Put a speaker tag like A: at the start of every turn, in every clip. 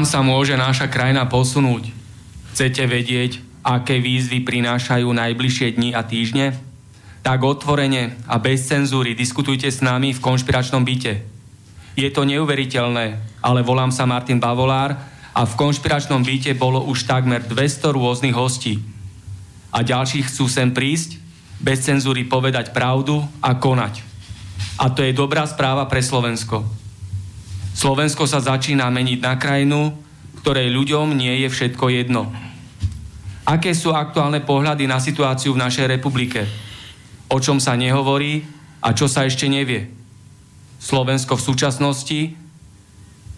A: Kam sa môže naša krajina posunúť? Chcete vedieť, aké výzvy prinášajú najbližšie dni a týždne? Tak otvorene a bez cenzúry diskutujte s nami v konšpiračnom byte. Je to neuveriteľné, ale volám sa Martin Bavolár a v konšpiračnom byte bolo už takmer 200 rôznych hostí. A ďalší chcú sem prísť, bez cenzúry povedať pravdu a konať. A to je dobrá správa pre Slovensko. Slovensko sa začína meniť na krajinu, ktorej ľuďom nie je všetko jedno. Aké sú aktuálne pohľady na situáciu v našej republike? O čom sa nehovorí a čo sa ešte nevie? Slovensko v súčasnosti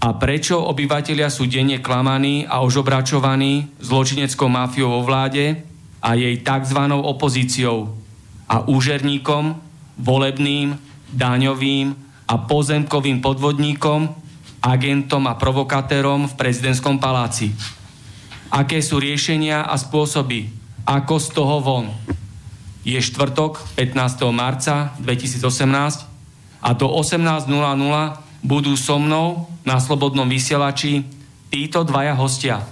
A: a prečo obyvateľia sú denne klamaní a ožobračovaní zločineckou mafiou vo vláde a jej tzv. opozíciou a úžerníkom, volebným, daňovým a pozemkovým podvodníkom, agentom a provokatérom v prezidentskom paláci. Aké sú riešenia a spôsoby, ako z toho von. Je štvrtok 15. marca 2018 a do 18.00 budú so mnou na Slobodnom vysielači títo dvaja hostia.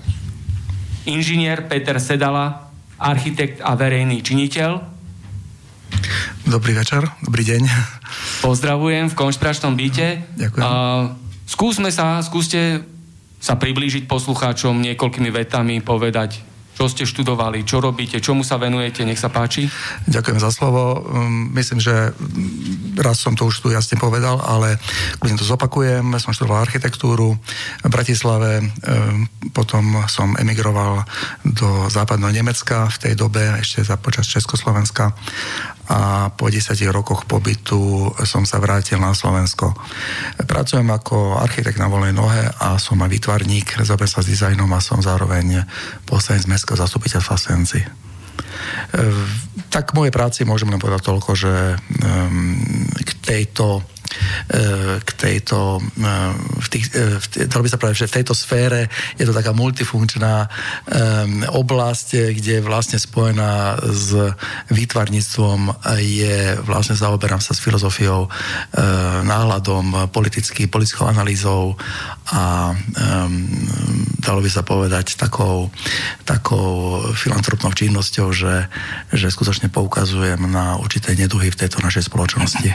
A: Inžinier Peter Sedala, architekt a verejný činiteľ.
B: Dobrý večer, dobrý deň.
A: Pozdravujem v konšpiračnom byte.
B: Ďakujem. Uh,
A: Skúsme sa, skúste sa priblížiť poslucháčom niekoľkými vetami, povedať, čo ste študovali, čo robíte, čomu sa venujete, nech sa páči.
B: Ďakujem za slovo. Mm, myslím, že raz som to už tu jasne povedal, ale kľudne to zopakujem. Som študoval architektúru v Bratislave, mm, potom som emigroval do západného Nemecka v tej dobe, ešte za počas Československa a po 10 rokoch pobytu som sa vrátil na Slovensko. Pracujem ako architekt na voľnej nohe a som aj výtvarník, zaoberám sa s dizajnom a som zároveň poslanec Mestského zastupiteľstva Senci. Tak mojej práci môžem len povedať toľko, že k tejto E, k tejto, e, v tých, e, v, dalo by sa povedať, že v tejto sfére je to taká multifunkčná oblasť, kde vlastne spojená s výtvarníctvom, je vlastne zaoberám sa s filozofiou, náhľadom, politický, politickou analýzou a dalo by sa povedať takou, takou filantropnou činnosťou, že, že skutočne poukazujem na určité neduhy v tejto našej spoločnosti.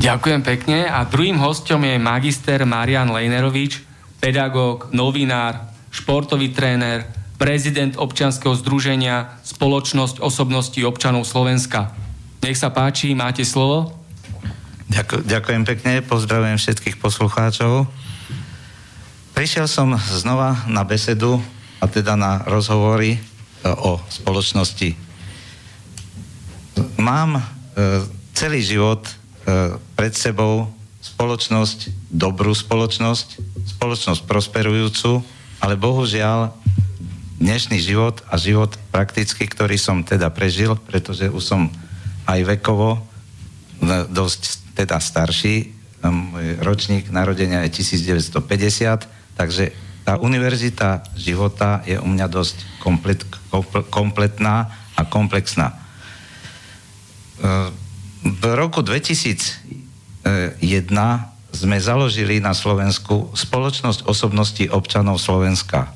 A: Ďakujem pekne a druhým hostom je magister Marian Lejnerovič, pedagóg, novinár, športový tréner, prezident občianskeho združenia Spoločnosť osobností občanov Slovenska. Nech sa páči, máte slovo.
C: Ďakujem, pekne, pozdravujem všetkých poslucháčov. Prišiel som znova na besedu, a teda na rozhovory e, o spoločnosti. Mám e, celý život pred sebou spoločnosť, dobrú spoločnosť, spoločnosť prosperujúcu, ale bohužiaľ dnešný život a život prakticky, ktorý som teda prežil, pretože už som aj vekovo dosť teda starší, môj ročník narodenia je 1950, takže tá univerzita života je u mňa dosť komplet, kompletná a komplexná. V roku 2001 sme založili na Slovensku spoločnosť osobností občanov Slovenska.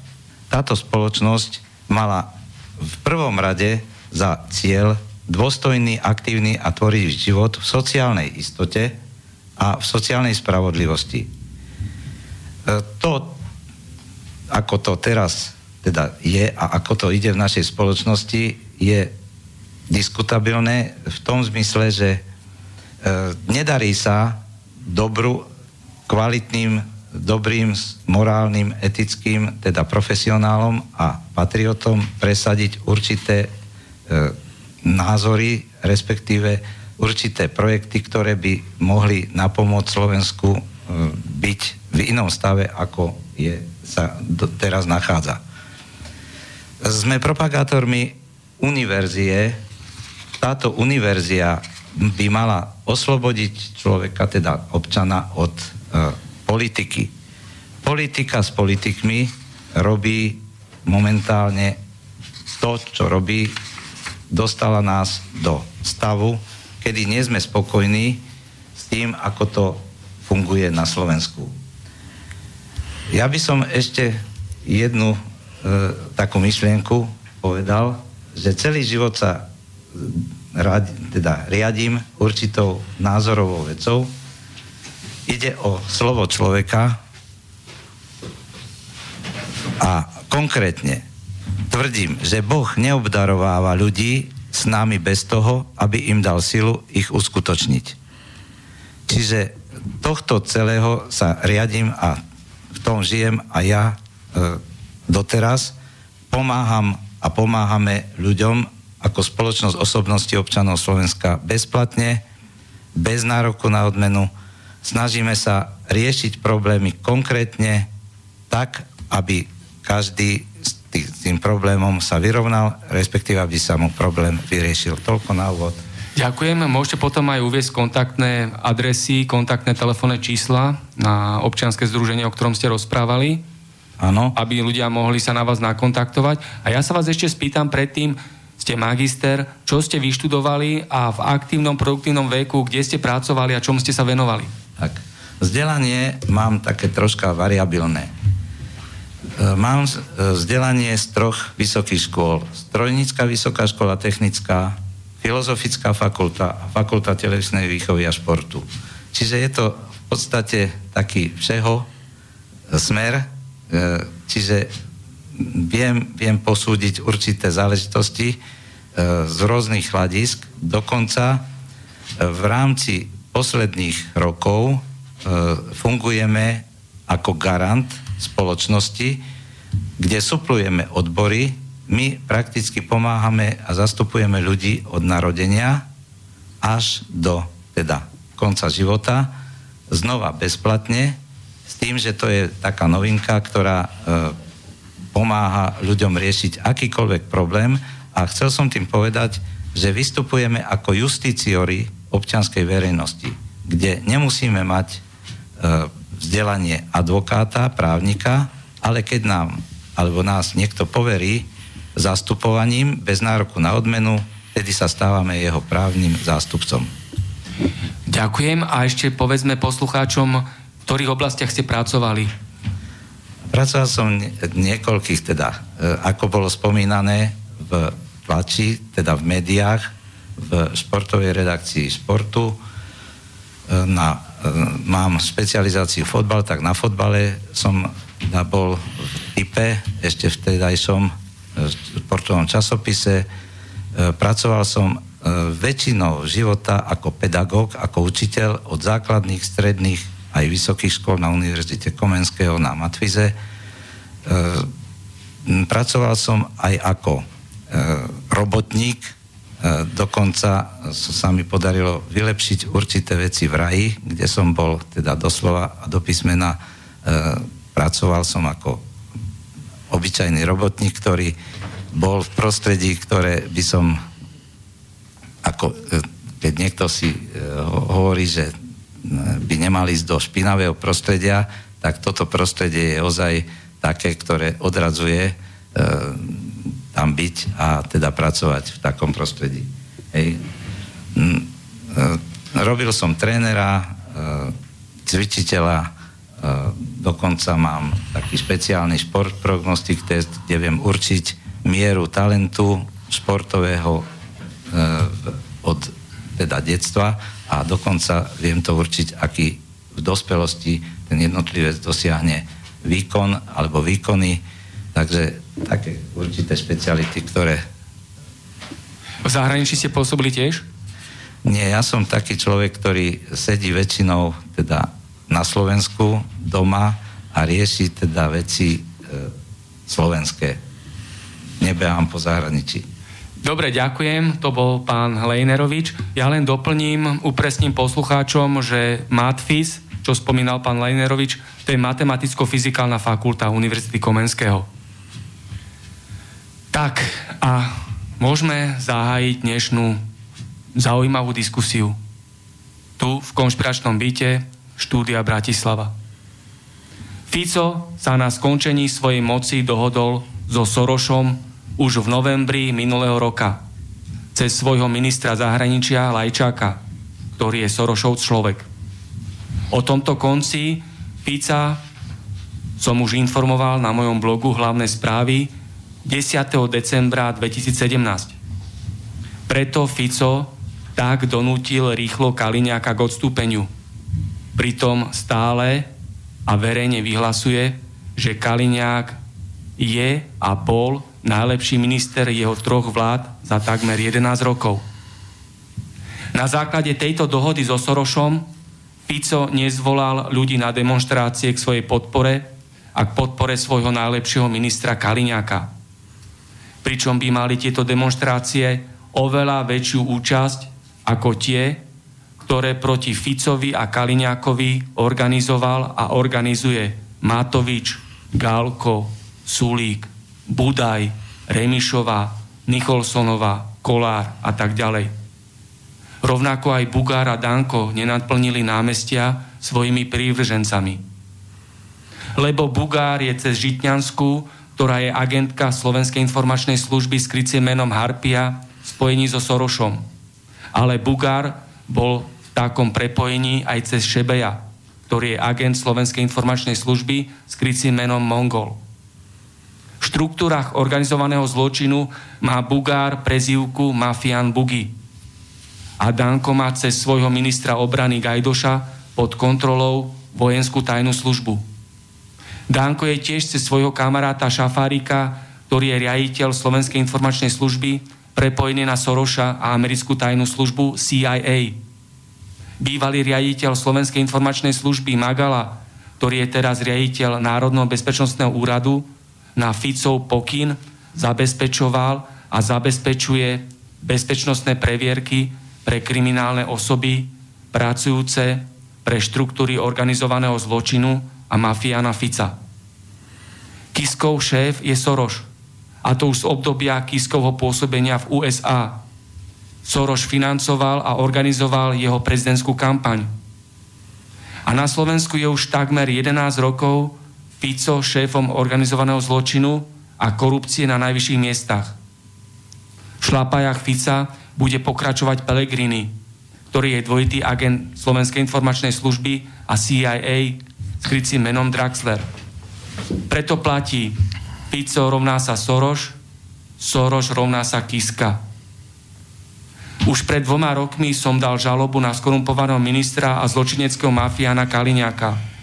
C: Táto spoločnosť mala v prvom rade za cieľ dôstojný, aktívny a tvorivý život v sociálnej istote a v sociálnej spravodlivosti. E, to, ako to teraz teda je a ako to ide v našej spoločnosti, je diskutabilné v tom zmysle, že e, nedarí sa dobru, kvalitným, dobrým, morálnym, etickým, teda profesionálom a patriotom presadiť určité e, názory, respektíve určité projekty, ktoré by mohli napomôcť Slovensku e, byť v inom stave, ako je, sa do, teraz nachádza. Sme propagátormi univerzie, táto univerzia by mala oslobodiť človeka, teda občana, od e, politiky. Politika s politikmi robí momentálne to, čo robí, dostala nás do stavu, kedy nie sme spokojní s tým, ako to funguje na Slovensku. Ja by som ešte jednu e, takú myšlienku povedal, že celý život sa rad, teda riadím určitou názorovou vecou. Ide o slovo človeka a konkrétne tvrdím, že Boh neobdarováva ľudí s nami bez toho, aby im dal silu ich uskutočniť. Čiže tohto celého sa riadím a v tom žijem a ja e, doteraz pomáham a pomáhame ľuďom ako spoločnosť osobnosti občanov Slovenska bezplatne, bez nároku na odmenu. Snažíme sa riešiť problémy konkrétne tak, aby každý s tým problémom sa vyrovnal, respektíve aby sa mu problém vyriešil. Toľko na úvod.
A: Ďakujem. Môžete potom aj uviesť kontaktné adresy, kontaktné telefónne čísla na občianske združenie, o ktorom ste rozprávali.
C: Áno.
A: Aby ľudia mohli sa na vás nakontaktovať. A ja sa vás ešte spýtam predtým, ste magister, čo ste vyštudovali a v aktívnom, produktívnom veku, kde ste pracovali a čom ste sa venovali?
C: Tak, vzdelanie mám také troška variabilné. E, mám e, vzdelanie z troch vysokých škôl. Strojnícka vysoká škola technická, filozofická fakulta a fakulta telesnej výchovy a športu. Čiže je to v podstate taký všeho smer, e, čiže viem, viem posúdiť určité záležitosti e, z rôznych hľadisk. Dokonca e, v rámci posledných rokov e, fungujeme ako garant spoločnosti, kde suplujeme odbory, my prakticky pomáhame a zastupujeme ľudí od narodenia až do teda konca života, znova bezplatne, s tým, že to je taká novinka, ktorá pomáha ľuďom riešiť akýkoľvek problém a chcel som tým povedať, že vystupujeme ako justiciori občianskej verejnosti, kde nemusíme mať e, vzdelanie advokáta, právnika, ale keď nám alebo nás niekto poverí zastupovaním bez nároku na odmenu, tedy sa stávame jeho právnym zástupcom.
A: Ďakujem a ešte povedzme poslucháčom, v ktorých oblastiach ste pracovali.
C: Pracoval som niekoľkých, teda, e, ako bolo spomínané, v tlači, teda v médiách, v športovej redakcii športu. E, na, e, mám špecializáciu fotbal, tak na fotbale som teda bol v type, ešte vtedajšom športovom časopise. Pracoval som väčšinou života ako pedagóg, ako učiteľ od základných, stredných aj vysokých škôl na Univerzite Komenského na Matvize. E, pracoval som aj ako e, robotník, e, dokonca sa mi podarilo vylepšiť určité veci v raji, kde som bol teda doslova a do písmena pracoval som ako obyčajný robotník, ktorý bol v prostredí, ktoré by som ako keď niekto si hovorí, že by nemali ísť do špinavého prostredia, tak toto prostredie je ozaj také, ktoré odradzuje e, tam byť a teda pracovať v takom prostredí. Hej. Mm, robil som trénera, cvičiteľa, dokonca mám taký špeciálny šport prognostik test, kde viem určiť mieru talentu športového od teda detstva a dokonca viem to určiť, aký v dospelosti ten jednotlivec dosiahne výkon alebo výkony. Takže také určité špeciality, ktoré...
A: V zahraničí ste pôsobili tiež?
C: Nie, ja som taký človek, ktorý sedí väčšinou teda na Slovensku doma a rieši teda veci e, slovenské. Nebehám po zahraničí.
A: Dobre, ďakujem. To bol pán Lejnerovič. Ja len doplním, upresním poslucháčom, že Matfis, čo spomínal pán Lejnerovič, to je Matematicko-fyzikálna fakulta Univerzity Komenského. Tak, a môžeme zahájiť dnešnú zaujímavú diskusiu. Tu v konšpiračnom byte štúdia Bratislava. Fico sa na skončení svojej moci dohodol so Sorošom už v novembri minulého roka cez svojho ministra zahraničia Lajčáka, ktorý je Sorošov človek. O tomto konci Fica som už informoval na mojom blogu hlavné správy 10. decembra 2017. Preto Fico tak donútil rýchlo Kaliňáka k odstúpeniu. Pritom stále a verejne vyhlasuje, že Kaliňák je a bol najlepší minister jeho troch vlád za takmer 11 rokov. Na základe tejto dohody so Sorošom Fico nezvolal ľudí na demonstrácie k svojej podpore a k podpore svojho najlepšieho ministra Kaliňáka. Pričom by mali tieto demonstrácie oveľa väčšiu účasť ako tie, ktoré proti Ficovi a Kaliňákovi organizoval a organizuje Matovič, Gálko, Sulík, Budaj, Remišová, Nicholsonová, Kolár a tak ďalej. Rovnako aj Bugár a Danko nenadplnili námestia svojimi prívržencami. Lebo Bugár je cez Žitňansku, ktorá je agentka Slovenskej informačnej služby s kryciem menom Harpia, spojení so Sorošom. Ale Bugár bol v takom prepojení aj cez Šebeja, ktorý je agent Slovenskej informačnej služby s krycím menom Mongol štruktúrach organizovaného zločinu má Bugár prezývku Mafian Bugi. A Danko má cez svojho ministra obrany Gajdoša pod kontrolou vojenskú tajnú službu. Danko je tiež cez svojho kamaráta Šafárika, ktorý je riaditeľ Slovenskej informačnej služby, prepojený na Soroša a americkú tajnú službu CIA. Bývalý riaditeľ Slovenskej informačnej služby Magala, ktorý je teraz riaditeľ Národného bezpečnostného úradu, na Ficov pokyn zabezpečoval a zabezpečuje bezpečnostné previerky pre kriminálne osoby pracujúce pre štruktúry organizovaného zločinu a mafiána Fica. Kiskov šéf je Soroš, a to už z obdobia Kiskovho pôsobenia v USA. Soroš financoval a organizoval jeho prezidentskú kampaň. A na Slovensku je už takmer 11 rokov Fico šéfom organizovaného zločinu a korupcie na najvyšších miestach. V šlapajach Fica bude pokračovať Pellegrini, ktorý je dvojitý agent Slovenskej informačnej služby a CIA s krycím menom Draxler. Preto platí Fico rovná sa Soroš, Soroš rovná sa Kiska. Už pred dvoma rokmi som dal žalobu na skorumpovaného ministra a zločineckého mafiána Kaliňáka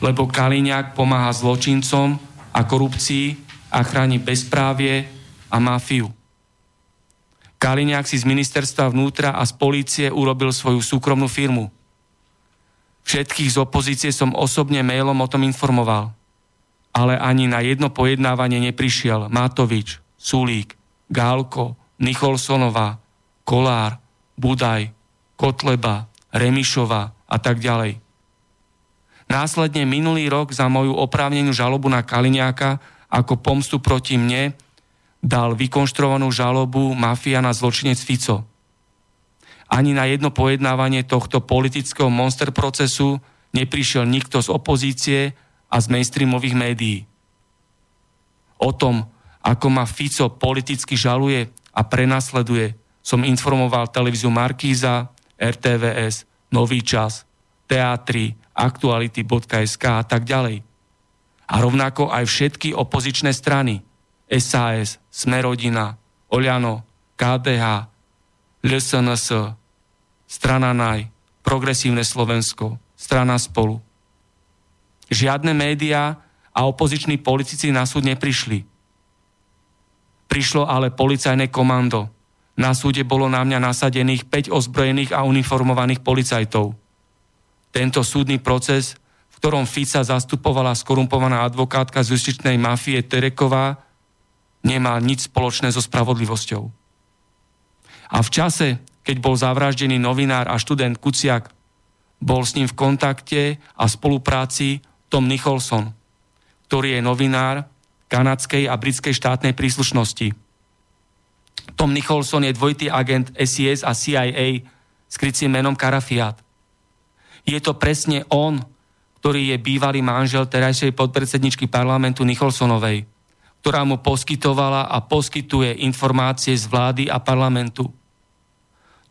A: lebo Kaliňák pomáha zločincom a korupcii a chráni bezprávie a mafiu. Kaliňák si z ministerstva vnútra a z polície urobil svoju súkromnú firmu. Všetkých z opozície som osobne mailom o tom informoval. Ale ani na jedno pojednávanie neprišiel Matovič, Sulík, Gálko, Nicholsonová, Kolár, Budaj, Kotleba, Remišová a tak ďalej. Následne minulý rok za moju oprávnenú žalobu na Kaliňáka ako pomstu proti mne dal vykonštruovanú žalobu mafia na zločinec Fico. Ani na jedno pojednávanie tohto politického monster procesu neprišiel nikto z opozície a z mainstreamových médií. O tom, ako ma Fico politicky žaluje a prenasleduje, som informoval televíziu Markíza, RTVS, Nový čas, teatry, aktuality.sk a tak ďalej. A rovnako aj všetky opozičné strany SAS, Smerodina, Oľano, KDH, LSNS, Strana Naj, Progresívne Slovensko, Strana Spolu. Žiadne médiá a opoziční politici na súd neprišli. Prišlo ale policajné komando. Na súde bolo na mňa nasadených 5 ozbrojených a uniformovaných policajtov. Tento súdny proces, v ktorom Fica zastupovala skorumpovaná advokátka z justičnej mafie Tereková, nemal nič spoločné so spravodlivosťou. A v čase, keď bol zavraždený novinár a študent Kuciak, bol s ním v kontakte a spolupráci Tom Nicholson, ktorý je novinár kanadskej a britskej štátnej príslušnosti. Tom Nicholson je dvojitý agent SIS a CIA s krycím menom Karafiat. Je to presne on, ktorý je bývalý manžel terajšej podpredsedničky parlamentu Nicholsonovej, ktorá mu poskytovala a poskytuje informácie z vlády a parlamentu.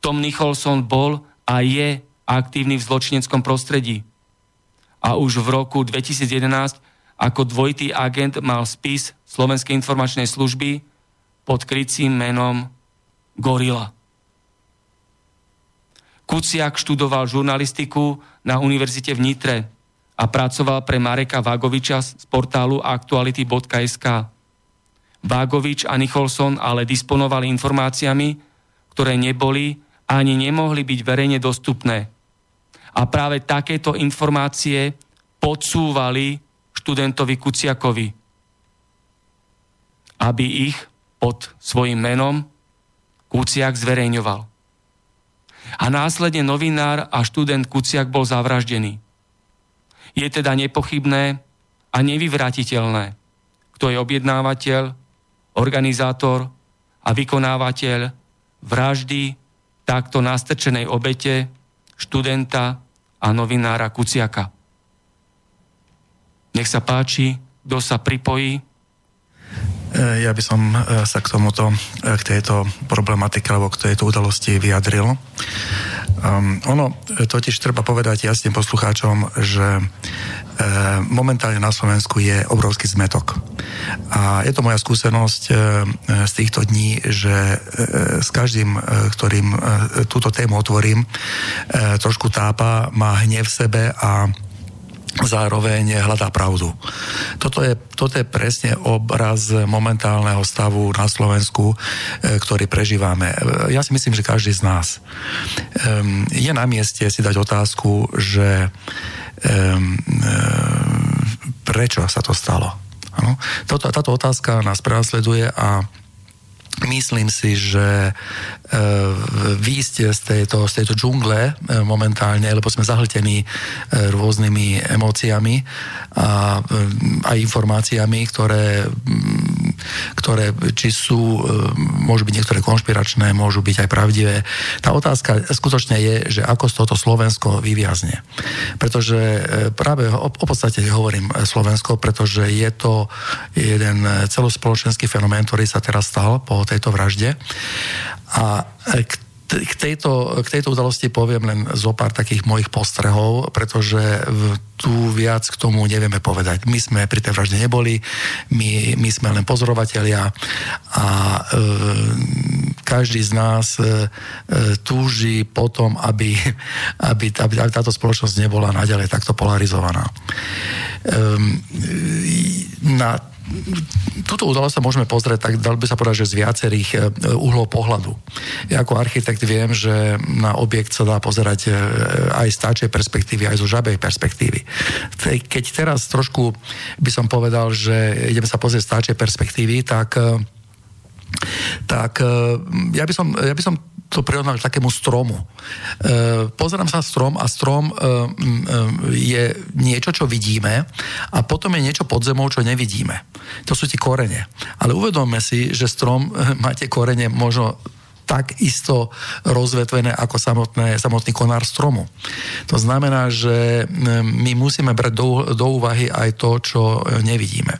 A: Tom Nicholson bol a je aktívny v zločineckom prostredí. A už v roku 2011 ako dvojitý agent mal spis Slovenskej informačnej služby pod krycím menom Gorila. Kuciak študoval žurnalistiku na univerzite v Nitre a pracoval pre Mareka Vagoviča z portálu aktuality.sk. Vagovič a Nicholson ale disponovali informáciami, ktoré neboli ani nemohli byť verejne dostupné. A práve takéto informácie podsúvali študentovi Kuciakovi, aby ich pod svojim menom Kuciak zverejňoval. A následne novinár a študent Kuciak bol zavraždený. Je teda nepochybné a nevyvratiteľné, kto je objednávateľ, organizátor a vykonávateľ vraždy takto nastrčenej obete študenta a novinára Kuciaka. Nech sa páči, kto sa pripojí.
B: E, ja by som e, sa k tomuto, e, k tejto problematike alebo k tejto udalosti vyjadril. Um, ono totiž treba povedať jasne poslucháčom, že momentálne na Slovensku je obrovský zmetok. A je to moja skúsenosť z týchto dní, že s každým, ktorým túto tému otvorím, trošku tápa, má hnev v sebe a zároveň hľadá pravdu. Toto je, toto je presne obraz momentálneho stavu na Slovensku, e, ktorý prežívame. E, ja si myslím, že každý z nás je na mieste si dať otázku, že prečo sa to stalo. Toto, táto otázka nás prenasleduje a myslím si, že e, výjsť z tejto, z tejto džungle e, momentálne, lebo sme zahltení e, rôznymi emóciami a aj informáciami, ktoré, ktoré či sú, môžu byť niektoré konšpiračné, môžu byť aj pravdivé. Tá otázka skutočne je, že ako z toto Slovensko vyviazne. Pretože práve o, o podstate hovorím Slovensko, pretože je to jeden celospoločenský fenomén, ktorý sa teraz stal po tejto vražde. A k tejto, k tejto udalosti poviem len zo pár takých mojich postrehov, pretože tu viac k tomu nevieme povedať. My sme pri tej vražde neboli, my, my sme len pozorovatelia a e, každý z nás e, e túži potom, aby, aby, aby, aby táto spoločnosť nebola naďalej takto polarizovaná. E, na túto udalosť sa môžeme pozrieť, tak dal by sa povedať, že z viacerých e, uhlov pohľadu. Ja ako architekt viem, že na objekt sa dá pozerať e, aj z táčej perspektívy, aj zo žabej perspektívy. Keď teraz trošku by som povedal, že ideme sa pozrieť z táčej perspektívy, tak e, tak ja by som, ja by som to prirovnal k takému stromu. E, pozerám sa strom a strom e, e, je niečo, čo vidíme a potom je niečo pod zemou, čo nevidíme. To sú tie korene. Ale uvedomme si, že strom e, má tie korene možno tak isto rozvetvené ako samotné, samotný konár stromu. To znamená, že my musíme brať do, do úvahy aj to, čo nevidíme.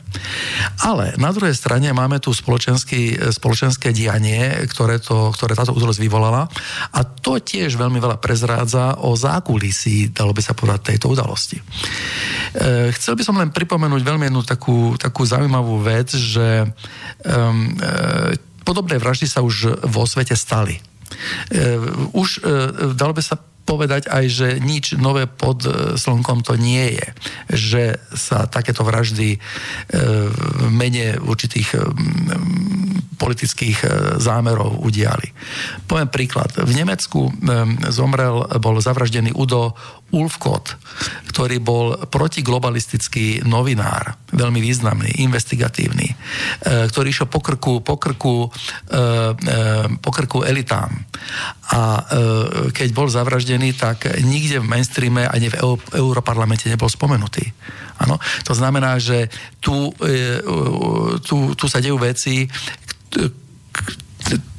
B: Ale na druhej strane máme tu spoločenské dianie, ktoré, to, ktoré táto udalosť vyvolala a to tiež veľmi veľa prezrádza o zákulisí, dalo by sa povedať, tejto udalosti. E, chcel by som len pripomenúť veľmi jednu takú, takú zaujímavú vec, že um, e, podobné vraždy sa už vo svete stali. E, už e, dalo by sa povedať aj, že nič nové pod e, slnkom to nie je. Že sa takéto vraždy v mene určitých politických zámerov udiali. Poviem príklad. V Nemecku zomrel, bol zavraždený Udo Ulfkot, ktorý bol protiglobalistický novinár, veľmi významný, investigatívny, e, ktorý išiel po krku, po krku, e, e, po krku elitám. A keď bol zavraždený, tak nikde v mainstreame ani v Europarlamente nebol spomenutý. Ano? To znamená, že tu, tu, tu sa dejú veci,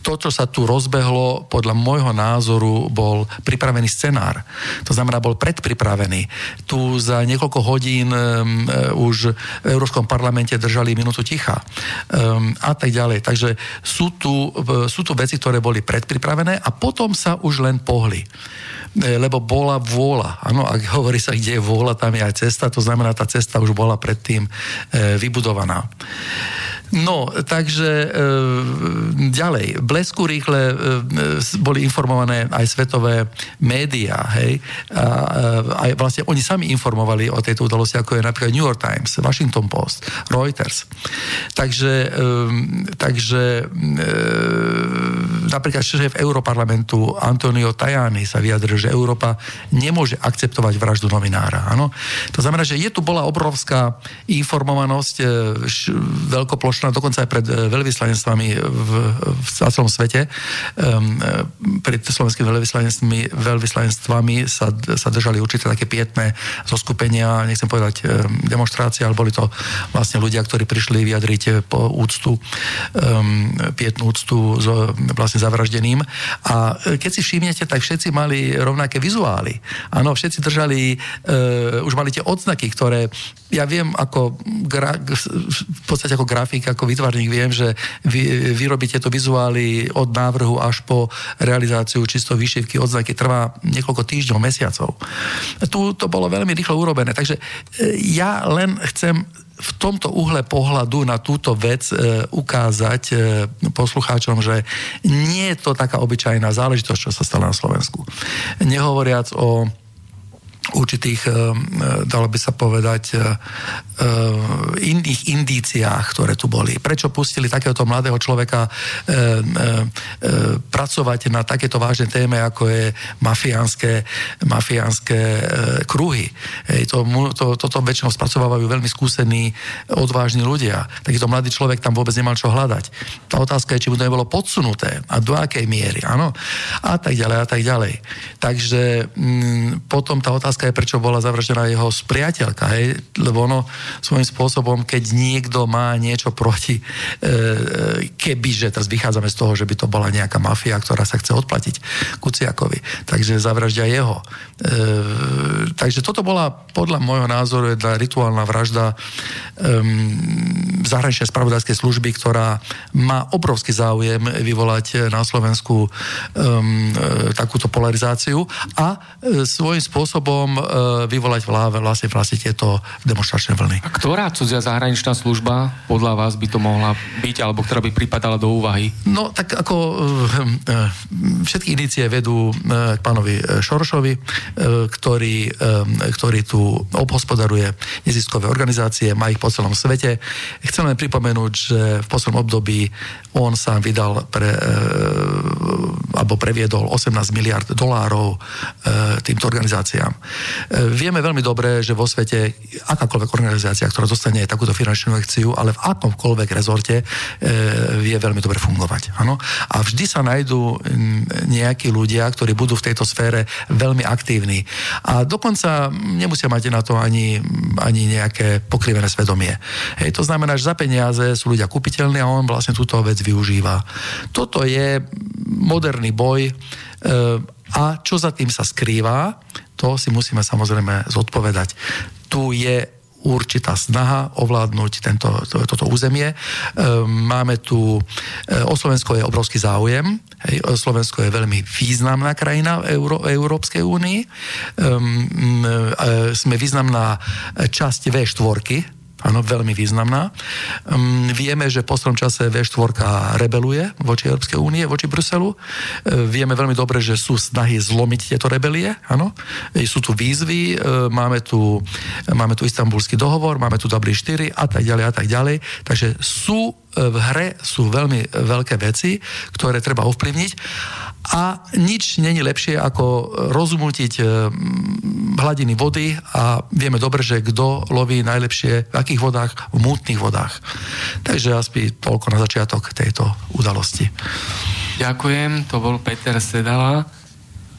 B: to, čo sa tu rozbehlo, podľa môjho názoru, bol pripravený scenár. To znamená, bol predpripravený. Tu za niekoľko hodín um, už v Európskom parlamente držali minútu ticha um, a tak ďalej. Takže sú tu, sú tu veci, ktoré boli predpripravené a potom sa už len pohli e, lebo bola vôľa. Áno, ak hovorí sa, kde je vôľa, tam je aj cesta, to znamená, tá cesta už bola predtým e, vybudovaná. No, takže e, ďalej. Blesku rýchle e, boli informované aj svetové médiá, hej. A, e, aj vlastne oni sami informovali o tejto udalosti, ako je napríklad New York Times, Washington Post, Reuters. Takže, e, takže e, napríklad šéf Europarlamentu Antonio Tajani sa vyjadril, že Európa nemôže akceptovať vraždu novinára. Áno? To znamená, že je tu bola obrovská informovanosť e, veľkoplošná spoločná dokonca aj pred e, veľvyslanectvami v, v celom svete. Um, pred slovenskými veľvyslanectvami, veľvyslanectvami sa, sa držali určité také pietné zoskupenia, nechcem povedať um, demonstrácie, ale boli to vlastne ľudia, ktorí prišli vyjadriť e, po úctu, um, pietnú úctu s vlastne zavraždeným. A keď si všimnete, tak všetci mali rovnaké vizuály. Áno, všetci držali, uh, už mali tie odznaky, ktoré ja viem ako gra, v podstate ako grafik, ako vytvarník viem, že vy, vyrobí tieto vizuály od návrhu až po realizáciu čisto výšivky odznaky trvá niekoľko týždňov, mesiacov. Tu to bolo veľmi rýchlo urobené, takže e, ja len chcem v tomto uhle pohľadu na túto vec e, ukázať e, poslucháčom, že nie je to taká obyčajná záležitosť, čo sa stala na Slovensku. Nehovoriac o určitých, eh, eh, dalo by sa povedať, eh, iných indíciách, ktoré tu boli. Prečo pustili takéhoto mladého človeka pracovať na takéto vážne téme, ako je mafiánske, mafiánske kruhy. To, to, toto väčšinou spracovávajú veľmi skúsení, odvážni ľudia. Takýto mladý človek tam vôbec nemal čo hľadať. Tá otázka je, či mu to nebolo podsunuté a do akej miery, áno? A tak ďalej, a tak ďalej. Takže m, mm, potom tá otázka otázka je, prečo bola zavraždená jeho spriateľka, hej? lebo ono svojím spôsobom, keď niekto má niečo proti, e, e, keby, že teraz vychádzame z toho, že by to bola nejaká mafia, ktorá sa chce odplatiť Kuciakovi, takže zavraždia jeho. E, takže toto bola podľa môjho názoru jedna rituálna vražda e, zahraničnej spravodajskej služby, ktorá má obrovský záujem vyvolať na Slovensku um, takúto polarizáciu a e, svojím spôsobom potom e, vyvolať vlastne, vlastne tieto demonstračné vlny.
A: A ktorá cudzia zahraničná služba podľa vás by to mohla byť, alebo ktorá by pripadala do úvahy?
B: No, tak ako e, e, všetky indície vedú k pánovi Šorošovi, ktorý, ktorý tu obhospodaruje neziskové organizácie, má ich po celom svete. Chcem len pripomenúť, že v poslednom období on sám vydal pre, alebo previedol 18 miliard dolárov týmto organizáciám. E, vieme veľmi dobre, že vo svete akákoľvek organizácia, ktorá dostane takúto finančnú injekciu, ale v akomkoľvek rezorte e, vie veľmi dobre fungovať. Ano? A vždy sa nájdú nejakí ľudia, ktorí budú v tejto sfére veľmi aktívni. A dokonca nemusia mať na to ani, ani nejaké pokrivené svedomie. Hej, to znamená, že za peniaze sú ľudia kupiteľní a on vlastne túto vec využíva. Toto je moderný boj a čo za tým sa skrýva, to si musíme samozrejme zodpovedať. Tu je určitá snaha ovládnuť tento, to, toto územie. Máme tu, o Slovensko je obrovský záujem, hej, Slovensko je veľmi významná krajina v Euró, Európskej únii. Sme významná časť V4, áno, veľmi významná. Um, vieme, že v poslednom čase V4 rebeluje voči Európskej únie, voči Bruselu. Uh, vieme veľmi dobre, že sú snahy zlomiť tieto rebelie, áno. E, sú tu výzvy, uh, máme tu, máme tu istambulský dohovor, máme tu Dublin 4 a tak ďalej a tak ďalej. Takže sú v hre sú veľmi veľké veci, ktoré treba ovplyvniť a nič není lepšie ako rozumútiť e, hladiny vody a vieme dobre, že kto loví najlepšie v akých vodách? V mútnych vodách. Takže asi toľko na začiatok tejto udalosti.
A: Ďakujem, to bol Peter Sedala.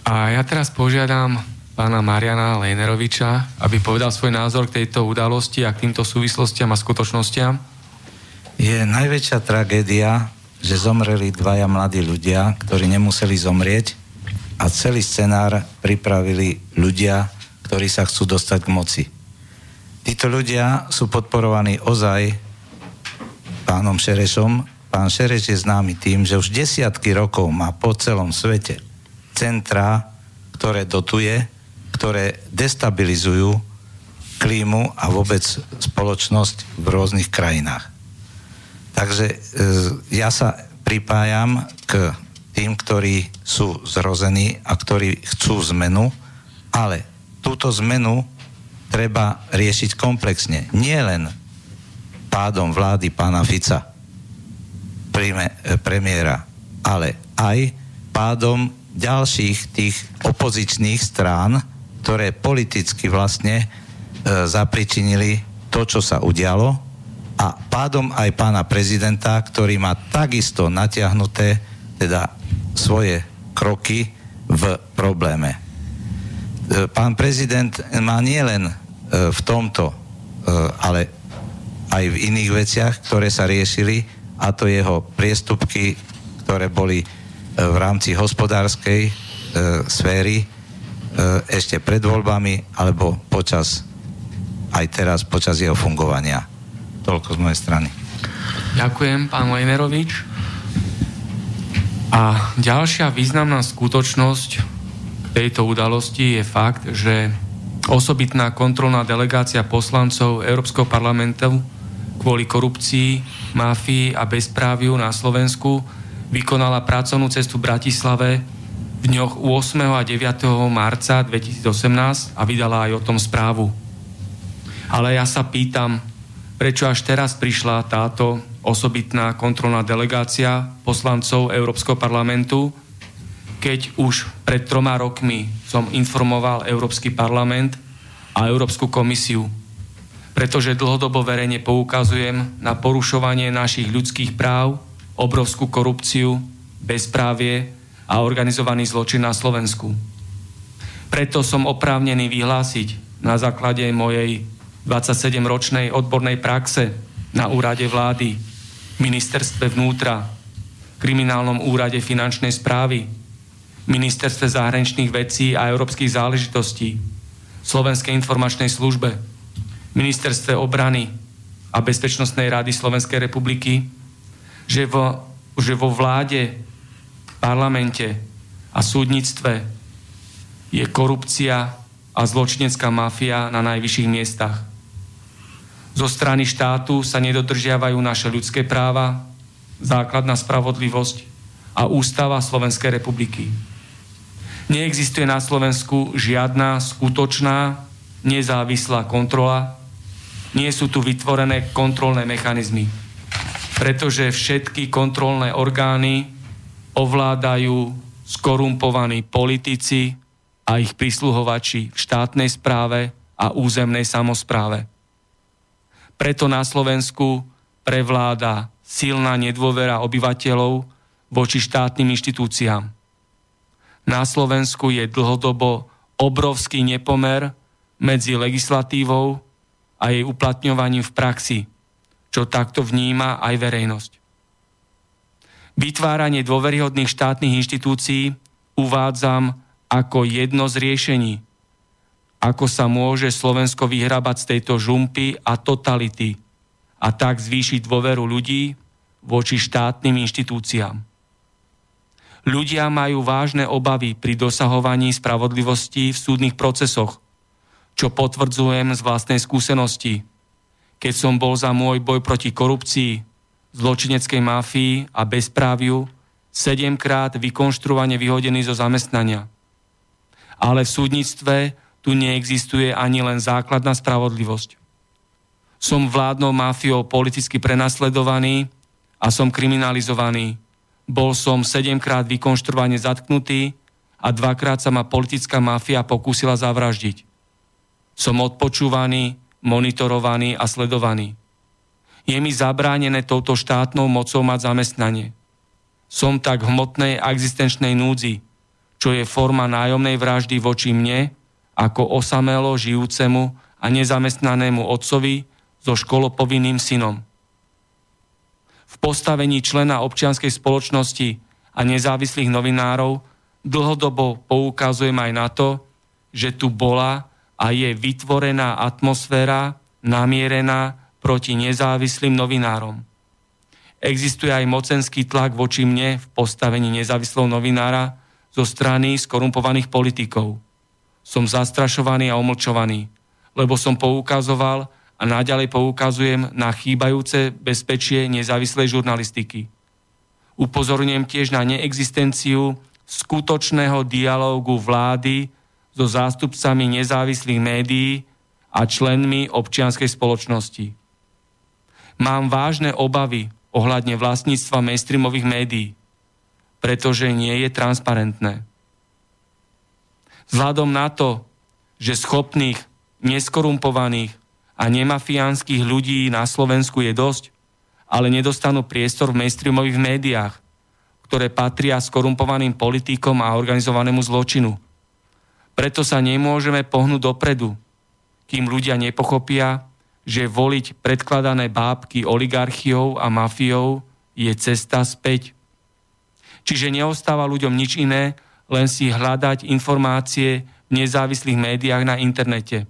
A: A ja teraz požiadam pána Mariana Lejneroviča, aby povedal svoj názor k tejto udalosti a k týmto súvislostiam a skutočnostiam.
C: Je najväčšia tragédia, že zomreli dvaja mladí ľudia, ktorí nemuseli zomrieť a celý scenár pripravili ľudia, ktorí sa chcú dostať k moci. Títo ľudia sú podporovaní ozaj pánom Šerešom. Pán Šereš je známy tým, že už desiatky rokov má po celom svete centrá, ktoré dotuje, ktoré destabilizujú klímu a vôbec spoločnosť v rôznych krajinách. Takže e, ja sa pripájam k tým, ktorí sú zrození a ktorí chcú zmenu, ale túto zmenu treba riešiť komplexne. Nie len pádom vlády pána Fica, príjme, e, premiéra, ale aj pádom ďalších tých opozičných strán, ktoré politicky vlastne e, zapričinili to, čo sa udialo a pádom aj pána prezidenta, ktorý má takisto natiahnuté teda svoje kroky v probléme. E, pán prezident má nielen e, v tomto, e, ale aj v iných veciach, ktoré sa riešili, a to jeho priestupky, ktoré boli v rámci hospodárskej sféry ešte pred voľbami, alebo počas, aj teraz počas jeho fungovania. Toľko z mojej strany.
A: Ďakujem, pán Lejnerovič. A ďalšia významná skutočnosť tejto udalosti je fakt, že osobitná kontrolná delegácia poslancov Európskeho parlamentu kvôli korupcii, máfii a bezpráviu na Slovensku vykonala pracovnú cestu v Bratislave v dňoch 8. a 9. marca 2018 a vydala aj o tom správu. Ale ja sa pýtam, prečo až teraz prišla táto osobitná kontrolná delegácia poslancov Európskeho parlamentu, keď už pred troma rokmi som informoval Európsky parlament a Európsku komisiu, pretože dlhodobo verejne poukazujem na porušovanie našich ľudských práv, obrovskú korupciu, bezprávie a organizovaný zločin na Slovensku. Preto som oprávnený vyhlásiť na základe mojej 27-ročnej odbornej praxe na úrade vlády, ministerstve vnútra, kriminálnom úrade finančnej správy, ministerstve zahraničných vecí a európskych záležitostí, Slovenskej informačnej službe, ministerstve obrany a Bezpečnostnej rady Slovenskej republiky, že vo, že vo vláde, parlamente a súdnictve je korupcia a zločinecká mafia na najvyšších miestach. Zo strany štátu sa nedodržiavajú naše ľudské práva, základná spravodlivosť a ústava Slovenskej republiky. Neexistuje na Slovensku žiadna skutočná nezávislá kontrola, nie sú tu vytvorené kontrolné mechanizmy, pretože všetky kontrolné orgány ovládajú skorumpovaní politici a ich prisluhovači v štátnej správe a územnej samozpráve. Preto na Slovensku prevláda silná nedôvera obyvateľov voči štátnym inštitúciám. Na Slovensku je dlhodobo obrovský nepomer medzi legislatívou a jej uplatňovaním v praxi, čo takto vníma aj verejnosť. Vytváranie dôveryhodných štátnych inštitúcií uvádzam ako jedno z riešení, ako sa môže Slovensko vyhrabať z tejto žumpy a totality a tak zvýšiť dôveru ľudí voči štátnym inštitúciám. Ľudia majú vážne obavy pri dosahovaní spravodlivosti v súdnych procesoch, čo potvrdzujem z vlastnej skúsenosti. Keď som bol za môj boj proti korupcii, zločineckej máfii a bezpráviu sedemkrát vykonštruovane vyhodený zo zamestnania. Ale v súdnictve tu neexistuje ani len základná spravodlivosť. Som vládnou mafiou politicky prenasledovaný a som kriminalizovaný. Bol som sedemkrát vykonštruovane zatknutý a dvakrát sa ma politická mafia pokúsila zavraždiť. Som odpočúvaný, monitorovaný a sledovaný je mi zabránené touto štátnou mocou mať zamestnanie. Som tak hmotnej a existenčnej núdzi, čo je forma nájomnej vraždy voči mne, ako osamelo žijúcemu a nezamestnanému otcovi so školopovinným synom. V postavení člena občianskej spoločnosti a nezávislých novinárov dlhodobo poukazujem aj na to, že tu bola a je vytvorená atmosféra namierená proti nezávislým novinárom. Existuje aj mocenský tlak voči mne v postavení nezávislého novinára zo strany skorumpovaných politikov. Som zastrašovaný a omlčovaný, lebo som poukazoval a naďalej poukazujem na chýbajúce bezpečie nezávislej žurnalistiky. Upozorňujem tiež na neexistenciu skutočného dialógu vlády so zástupcami nezávislých médií a členmi občianskej spoločnosti. Mám vážne obavy ohľadne vlastníctva mainstreamových médií, pretože nie je transparentné. Vzhľadom na to, že schopných, neskorumpovaných a nemafiánskych ľudí na Slovensku je dosť, ale nedostanú priestor v mainstreamových médiách, ktoré patria skorumpovaným politikom a organizovanému zločinu. Preto sa nemôžeme pohnúť dopredu, kým ľudia nepochopia, že voliť predkladané bábky oligarchiou a mafiou je cesta späť. Čiže neostáva ľuďom nič iné, len si hľadať informácie v nezávislých médiách na internete.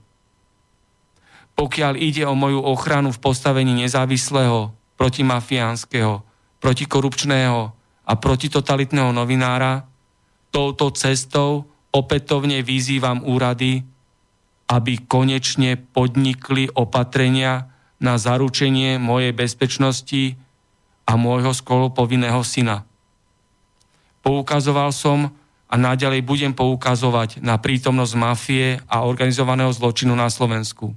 A: Pokiaľ ide o moju ochranu v postavení nezávislého, protimafiánskeho, protikorupčného a protitotalitného novinára, touto cestou opätovne vyzývam úrady, aby konečne podnikli opatrenia na zaručenie mojej bezpečnosti a môjho skolopovinného syna. Poukazoval som a naďalej budem poukazovať na prítomnosť mafie a organizovaného zločinu na Slovensku.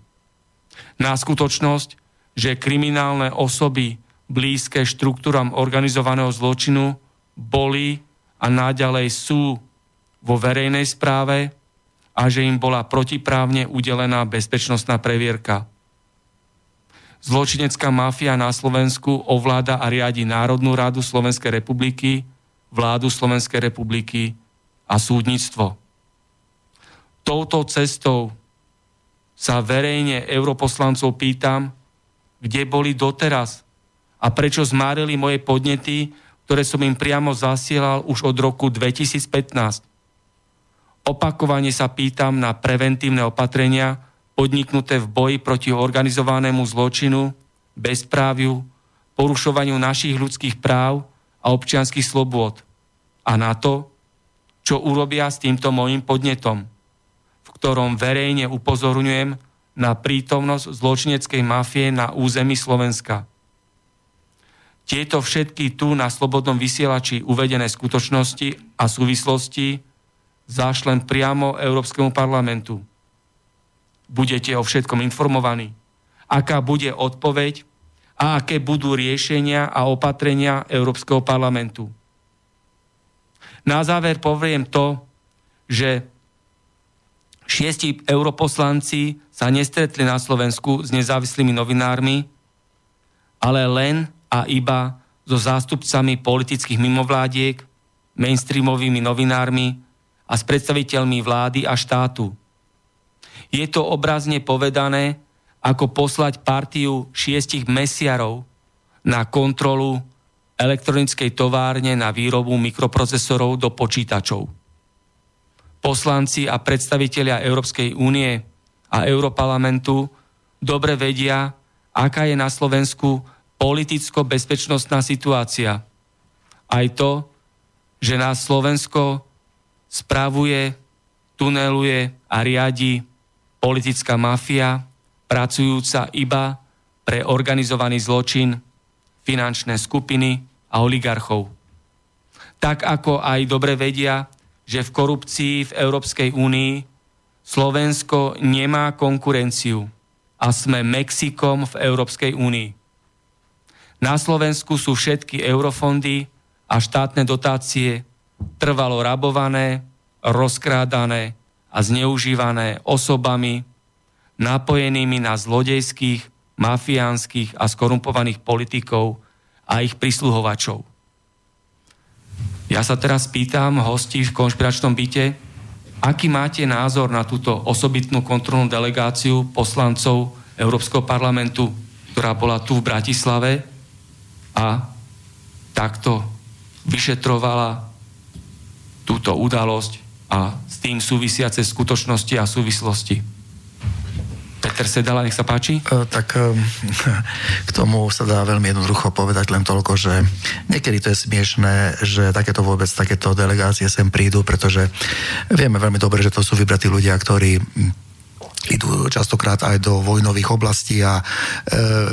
A: Na skutočnosť, že kriminálne osoby blízke štruktúram organizovaného zločinu boli a naďalej sú vo verejnej správe a že im bola protiprávne udelená bezpečnostná previerka. Zločinecká mafia na Slovensku ovláda a riadi Národnú radu Slovenskej republiky, vládu Slovenskej republiky a súdnictvo. Touto cestou sa verejne europoslancov pýtam, kde boli doteraz a prečo zmárili moje podnety, ktoré som im priamo zasielal už od roku 2015. Opakovane sa pýtam na preventívne opatrenia podniknuté v boji proti organizovanému zločinu, bezpráviu, porušovaniu našich ľudských práv a občianských slobôd a na to, čo urobia s týmto môjim podnetom, v ktorom verejne upozorňujem na prítomnosť zločineckej mafie na území Slovenska. Tieto všetky tu na slobodnom vysielači uvedené skutočnosti a súvislosti zašlem priamo Európskemu parlamentu. Budete o všetkom informovaní. Aká bude odpoveď a aké budú riešenia a opatrenia Európskeho parlamentu. Na záver poviem to, že šiesti europoslanci sa nestretli na Slovensku s nezávislými novinármi, ale len a iba so zástupcami politických mimovládiek, mainstreamovými novinármi a s predstaviteľmi vlády a štátu. Je to obrazne povedané, ako poslať partiu šiestich mesiarov na kontrolu elektronickej továrne na výrobu mikroprocesorov do počítačov. Poslanci a predstavitelia Európskej únie a Europarlamentu dobre vedia, aká je na Slovensku politicko-bezpečnostná situácia. Aj to, že nás Slovensko spravuje, tuneluje a riadi politická mafia, pracujúca iba pre organizovaný zločin, finančné skupiny a oligarchov. Tak ako aj dobre vedia, že v korupcii v Európskej únii Slovensko nemá konkurenciu a sme Mexikom v Európskej únii. Na Slovensku sú všetky eurofondy a štátne dotácie trvalo rabované, rozkrádané a zneužívané osobami napojenými na zlodejských, mafiánskych a skorumpovaných politikov a ich prisluhovačov. Ja sa teraz pýtam hostí v konšpiračnom byte, aký máte názor na túto osobitnú kontrolnú delegáciu poslancov Európskeho parlamentu, ktorá bola tu v Bratislave a takto vyšetrovala túto udalosť a s tým súvisiace skutočnosti a súvislosti. Peter Sedala, nech sa páči.
B: E, tak e, k tomu sa dá veľmi jednoducho povedať len toľko, že niekedy to je smiešné, že takéto vôbec, takéto delegácie sem prídu, pretože vieme veľmi dobre, že to sú vybratí ľudia, ktorí idú častokrát aj do vojnových oblastí a e,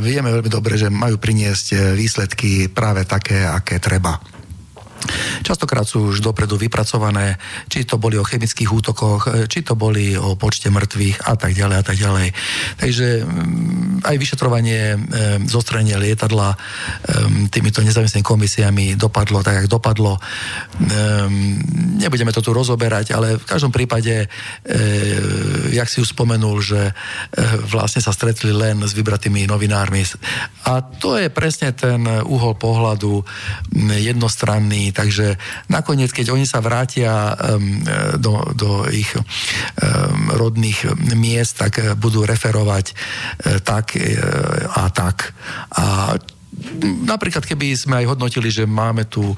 B: vieme veľmi dobre, že majú priniesť výsledky práve také, aké treba. Častokrát sú už dopredu vypracované, či to boli o chemických útokoch, e, či to boli o počte mŕtvych a tak ďalej a tak ďalej. Takže mm, aj vyšetrovanie e, zostrenie lietadla e, týmito nezávislými komisiami dopadlo tak, jak dopadlo. Nebudeme to tu rozoberať, ale v každom prípade, jak si už spomenul, že vlastne sa stretli len s vybratými novinármi. A to je presne ten uhol pohľadu jednostranný, takže nakoniec, keď oni sa vrátia do, do ich rodných miest, tak budú referovať eh, tak a tak. A napríklad keby sme aj hodnotili, že máme tu e,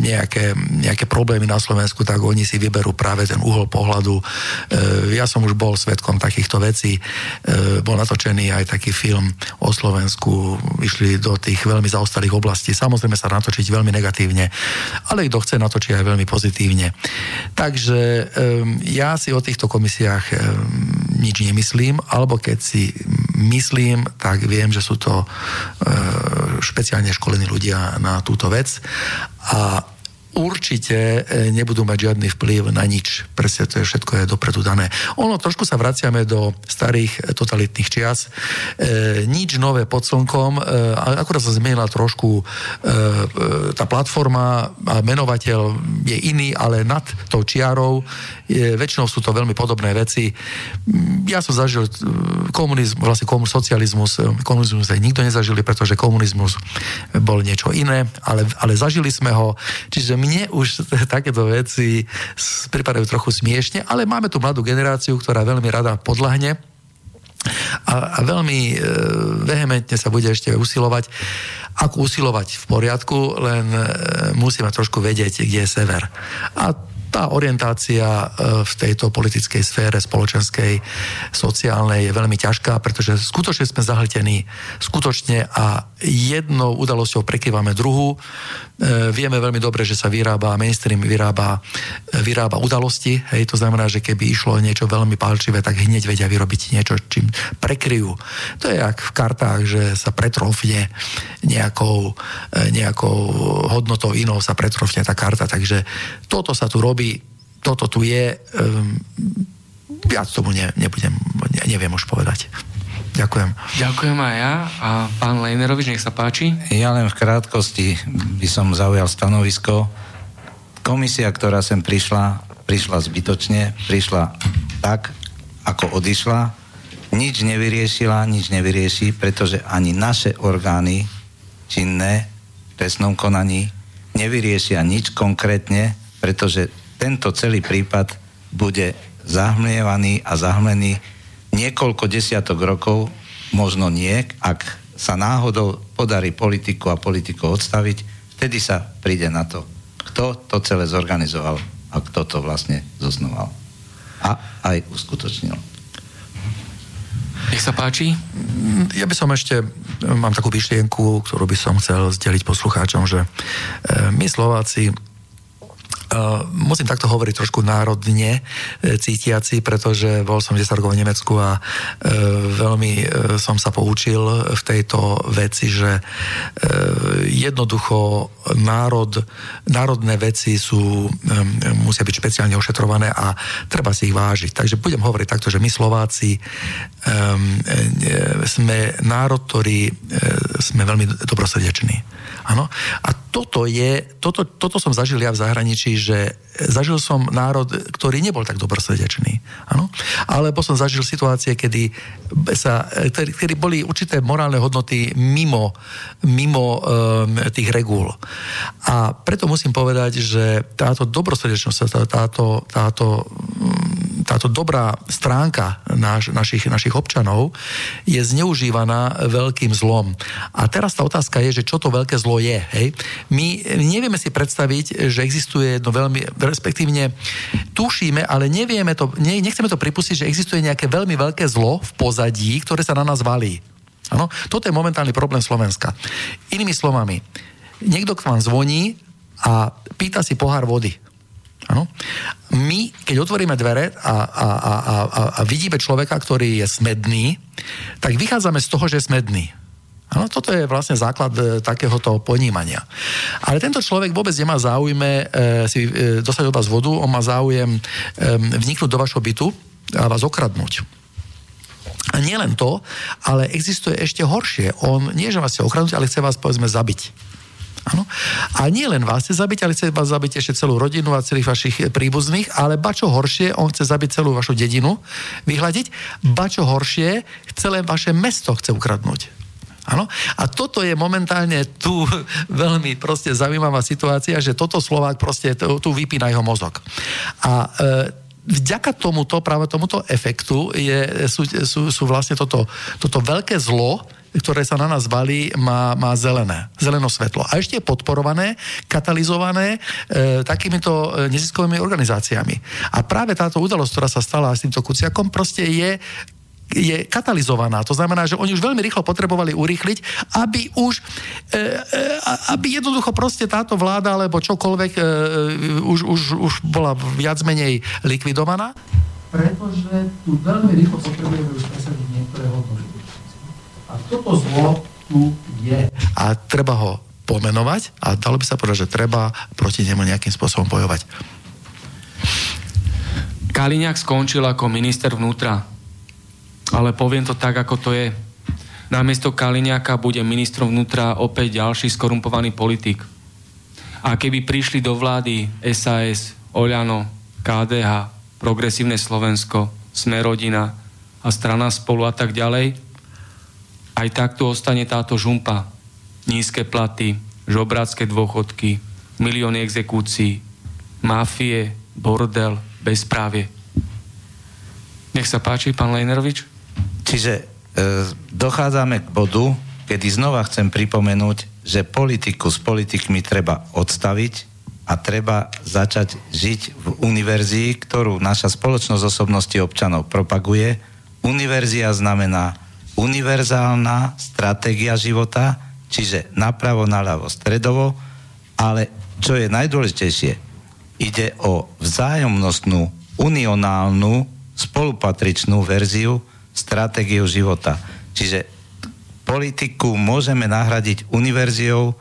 B: nejaké, nejaké problémy na Slovensku, tak oni si vyberú práve ten uhol pohľadu. E, ja som už bol svetkom takýchto vecí. E, bol natočený aj taký film o Slovensku. Išli do tých veľmi zaostalých oblastí. Samozrejme sa natočiť veľmi negatívne, ale kto chce natočiť aj veľmi pozitívne. Takže e, ja si o týchto komisiách e, nič nemyslím, alebo keď si myslím, tak viem, že sú to e, špeciálne školení ľudia na túto vec a určite e, nebudú mať žiadny vplyv na nič. Presne to je všetko je dopredu dané. Ono trošku sa vraciame do starých totalitných čias. E, nič nové pod slnkom, e, akurát sa zmenila trošku e, e, tá platforma a menovateľ je iný, ale nad tou čiarou je, väčšinou sú to veľmi podobné veci. Ja som zažil e, komunizmus, vlastne komun, socializmus, e, komunizmus aj nikto nezažili, pretože komunizmus bol niečo iné, ale, ale zažili sme ho. Čiže mne už takéto veci pripadajú trochu smiešne, ale máme tu mladú generáciu, ktorá veľmi rada podľahne a, a veľmi e, vehementne sa bude ešte usilovať. Ako usilovať v poriadku, len e, musíme trošku vedieť, kde je sever. A tá orientácia e, v tejto politickej sfére spoločenskej, sociálnej je veľmi ťažká, pretože skutočne sme zahltení skutočne a jednou udalosťou prekývame druhú. E, vieme veľmi dobre, že sa vyrába, mainstream vyrába, e, vyrába udalosti, hej, to znamená, že keby išlo niečo veľmi palčivé, tak hneď vedia vyrobiť niečo, čím prekryjú. To je jak v kartách, že sa pretrofne nejakou, nejakou hodnotou inou sa pretrofne tá karta, takže toto sa tu robí robí, toto tu je, um, viac tomu ne, nebudem, ne, neviem už povedať. Ďakujem.
A: Ďakujem aj ja. A pán Lejnerovič, nech sa páči.
C: Ja len v krátkosti by som zaujal stanovisko. Komisia, ktorá sem prišla, prišla zbytočne, prišla tak, ako odišla, nič nevyriešila, nič nevyrieši, pretože ani naše orgány činné v trestnom konaní nevyriešia nič konkrétne, pretože tento celý prípad bude zahmlievaný a zahmlený niekoľko desiatok rokov, možno nie, ak sa náhodou podarí politiku a politiku odstaviť, vtedy sa príde na to, kto to celé zorganizoval a kto to vlastne zosnoval. A aj uskutočnil.
A: Nech sa páči.
B: Ja by som ešte, mám takú myšlienku, ktorú by som chcel zdeliť poslucháčom, že e, my Slováci musím takto hovoriť trošku národne e, cítiaci, pretože bol som 10 rokov v Nemecku a uh, veľmi som sa poučil v tejto veci, že jednoducho národ, národné veci sú, musia byť špeciálne ošetrované a treba si ich vážiť. Takže budem hovoriť takto, že my Slováci sme národ, ktorý sme veľmi dobrosrdeční. Áno? A toto je, toto, toto som zažil ja v zahraničí, že zažil som národ, ktorý nebol tak dobrosrdečný. Áno? Alebo som zažil situácie, kedy, sa, kedy, kedy boli určité morálne hodnoty mimo, mimo um, tých regúl. A preto musím povedať, že táto dobrosrdečnosť, táto, táto, táto dobrá stránka naš, našich, našich občanov je zneužívaná veľkým zlom. A teraz tá otázka je, že čo to veľké zlo je. Hej? My nevieme si predstaviť, že existuje jedno veľmi, respektívne tušíme, ale nevieme to, ne, nechceme to pripustiť, že existuje nejaké veľmi veľké zlo v pozadí, ktoré sa na nás valí. Ano? Toto je momentálny problém Slovenska. Inými slovami, niekto k vám zvoní a pýta si pohár vody. Ano? My, keď otvoríme dvere a, a, a, a, a vidíme človeka, ktorý je smedný, tak vychádzame z toho, že je smedný. Ano, toto je vlastne základ e, takéhoto ponímania. Ale tento človek vôbec nemá záujme e, si e, dostať od vás vodu, on má záujem e, vniknúť do vašho bytu a vás okradnúť. A nie len to, ale existuje ešte horšie. On nie, že vás chce okradnúť, ale chce vás povedzme zabiť. Ano? A nie len vás chce zabiť, ale chce vás zabiť ešte celú rodinu a celých vašich príbuzných, ale ba čo horšie, on chce zabiť celú vašu dedinu, vyhľadiť, ba čo horšie, celé vaše mesto chce ukradnúť. Áno? A toto je momentálne tu veľmi proste zaujímavá situácia, že toto Slovák proste tu vypína jeho mozog. A e, vďaka tomuto, práve tomuto efektu je, sú, sú, sú vlastne toto, toto veľké zlo, ktoré sa na nás valí, má, má zelené, zeleno svetlo. A ešte je podporované, katalizované e, takýmito e, neziskovými organizáciami. A práve táto udalosť, ktorá sa stala s týmto Kuciakom, proste je je katalizovaná. To znamená, že oni už veľmi rýchlo potrebovali urýchliť, aby už, e, e, aby jednoducho proste táto vláda alebo čokoľvek e, už, už, už bola viac menej likvidovaná. Pretože tu veľmi rýchlo potrebujeme už presadiť niektoré hodnoty. A toto zlo tu je. A treba ho pomenovať a dalo by sa povedať, že treba proti nemu nejakým spôsobom bojovať.
A: Kaliňák skončil ako minister vnútra ale poviem to tak, ako to je. Namiesto Kaliňáka bude ministrom vnútra opäť ďalší skorumpovaný politik. A keby prišli do vlády SAS, Oľano, KDH, Progresívne Slovensko, Smerodina a strana spolu a tak ďalej, aj tak tu ostane táto žumpa. Nízke platy, žobrácké dôchodky, milióny exekúcií, mafie, bordel, bezprávie. Nech sa páči, pán Lejnerovič.
C: Čiže e, dochádzame k bodu, kedy znova chcem pripomenúť, že politiku s politikmi treba odstaviť a treba začať žiť v univerzii, ktorú naša spoločnosť osobnosti občanov propaguje. Univerzia znamená univerzálna stratégia života, čiže napravo, naľavo, stredovo, ale čo je najdôležitejšie, ide o vzájomnostnú, unionálnu, spolupatričnú verziu stratégiu života. Čiže politiku môžeme nahradiť univerziou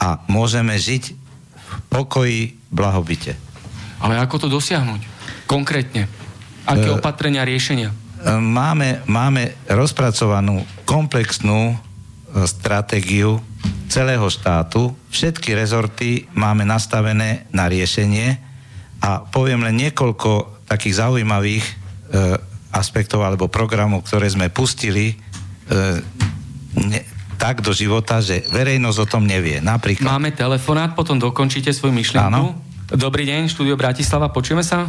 C: a môžeme žiť v pokoji, blahobite.
A: Ale ako to dosiahnuť? Konkrétne. Aké e, opatrenia, riešenia?
C: E, máme, máme rozpracovanú komplexnú e, stratégiu celého štátu. Všetky rezorty máme nastavené na riešenie a poviem len niekoľko takých zaujímavých aspektov alebo programov, ktoré sme pustili e, ne, tak do života, že verejnosť o tom nevie. Napríklad...
A: Máme telefonát, potom dokončíte svoju myšlienku. Áno. Dobrý deň, štúdio Bratislava, počujeme sa?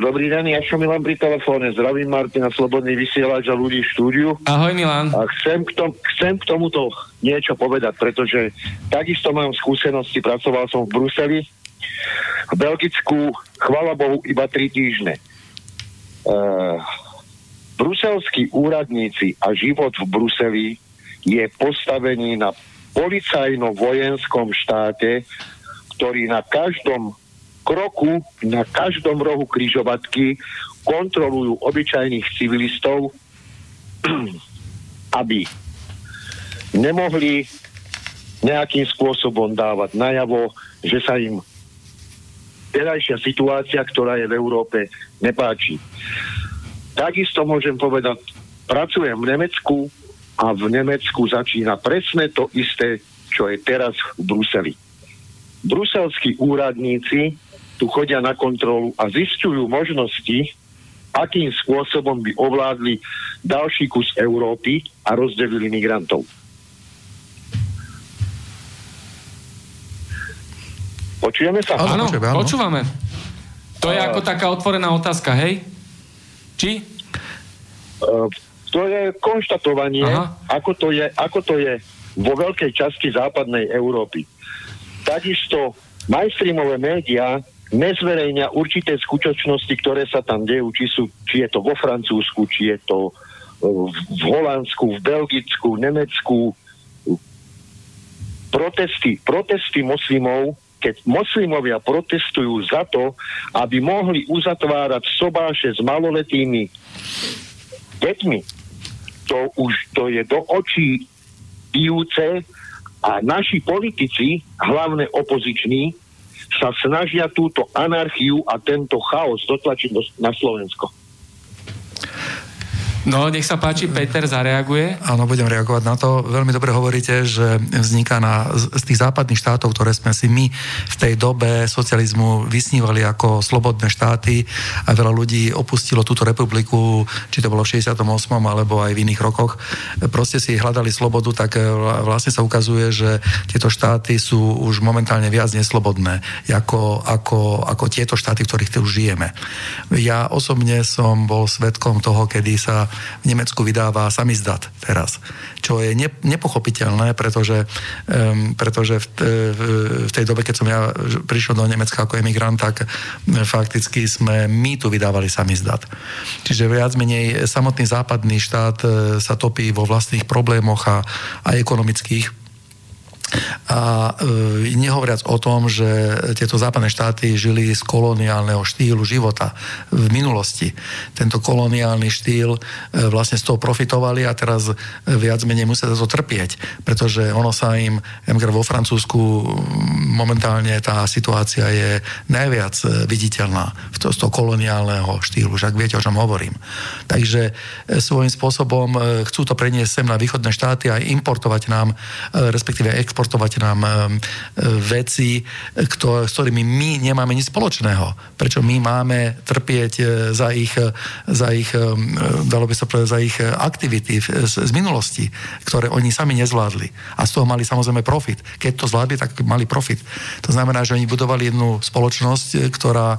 D: Dobrý deň, ja som Milan pri telefóne. Zdravím Martina, Slobodný vysielač a ľudí v štúdiu.
A: Ahoj Milan.
D: A chcem k, tom, chcem k tomuto niečo povedať, pretože takisto mám skúsenosti, pracoval som v Bruseli, v Belgicku, chvala Bohu, iba tri týždne. Uh, bruselskí úradníci a život v Bruseli je postavený na policajno-vojenskom štáte, ktorý na každom kroku, na každom rohu kryžovatky kontrolujú obyčajných civilistov, aby nemohli nejakým spôsobom dávať najavo, že sa im terajšia situácia, ktorá je v Európe, nepáči. Takisto môžem povedať, pracujem v Nemecku a v Nemecku začína presne to isté, čo je teraz v Bruseli. Bruselskí úradníci tu chodia na kontrolu a zistujú možnosti, akým spôsobom by ovládli ďalší kus Európy a rozdelili migrantov. Počujeme sa?
A: Áno, počúvame. To je ako taká otvorená otázka, hej? Či?
D: Uh, to je konštatovanie, ako to je, ako to je vo veľkej časti západnej Európy. Takisto mainstreamové médiá nezverejňa určité skutočnosti, ktoré sa tam dejú, či, sú, či je to vo Francúzsku, či je to e, v Holandsku, v Belgicku, v Nemecku. Protesty, protesty moslimov, keď moslimovia protestujú za to, aby mohli uzatvárať sobáše s maloletými deťmi, to už to je do očí pijúce a naši politici, hlavne opoziční, sa snažia túto anarchiu a tento chaos dotlačiť na Slovensko.
A: No, nech sa páči, Peter zareaguje.
B: Áno, budem reagovať na to. Veľmi dobre hovoríte, že vzniká na, z tých západných štátov, ktoré sme si my v tej dobe socializmu vysnívali ako slobodné štáty a veľa ľudí opustilo túto republiku, či to bolo v 68. alebo aj v iných rokoch. Proste si hľadali slobodu, tak e, vlastne sa ukazuje, že tieto štáty sú už momentálne viac neslobodné ako, ako, ako tieto štáty, v ktorých tu žijeme. Ja osobne som bol svetkom toho, kedy sa v Nemecku vydáva samizdat teraz, čo je ne, nepochopiteľné, pretože, um, pretože v, v tej dobe, keď som ja prišiel do Nemecka ako emigrant, tak fakticky sme my tu vydávali samizdat. Čiže viac menej samotný západný štát e, sa topí vo vlastných problémoch a, a ekonomických a e, nehovoriac o tom, že tieto západné štáty žili z koloniálneho štýlu života v minulosti. Tento koloniálny štýl e, vlastne z toho profitovali a teraz viac menej musia to trpieť, pretože ono sa im, ja vo Francúzsku momentálne tá situácia je najviac e, viditeľná v to, z toho koloniálneho štýlu, však viete, o čom hovorím. Takže e, svojím spôsobom e, chcú to preniesť sem na východné štáty a importovať nám, respektíve export exportovať nám eh, veci, kto, s ktorými my nemáme nič spoločného. Prečo my máme trpieť eh, za ich, za ich dalo by sa povedať, za ich aktivity z, z minulosti, ktoré oni sami nezvládli. A z toho mali samozrejme profit. Keď to zvládli, tak mali profit. To znamená, že oni budovali jednu spoločnosť, ktorá e,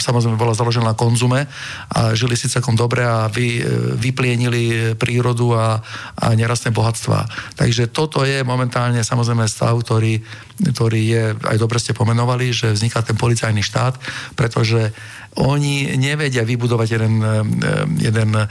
B: samozrejme bola založená na konzume a žili si celkom dobre a vy, vyplienili prírodu a, a nerastné bohatstva. Takže toto to je momentálne samozrejme stav, ktorý, ktorý je, aj dobre ste pomenovali, že vzniká ten policajný štát, pretože oni nevedia vybudovať jeden, eh, jeden, eh,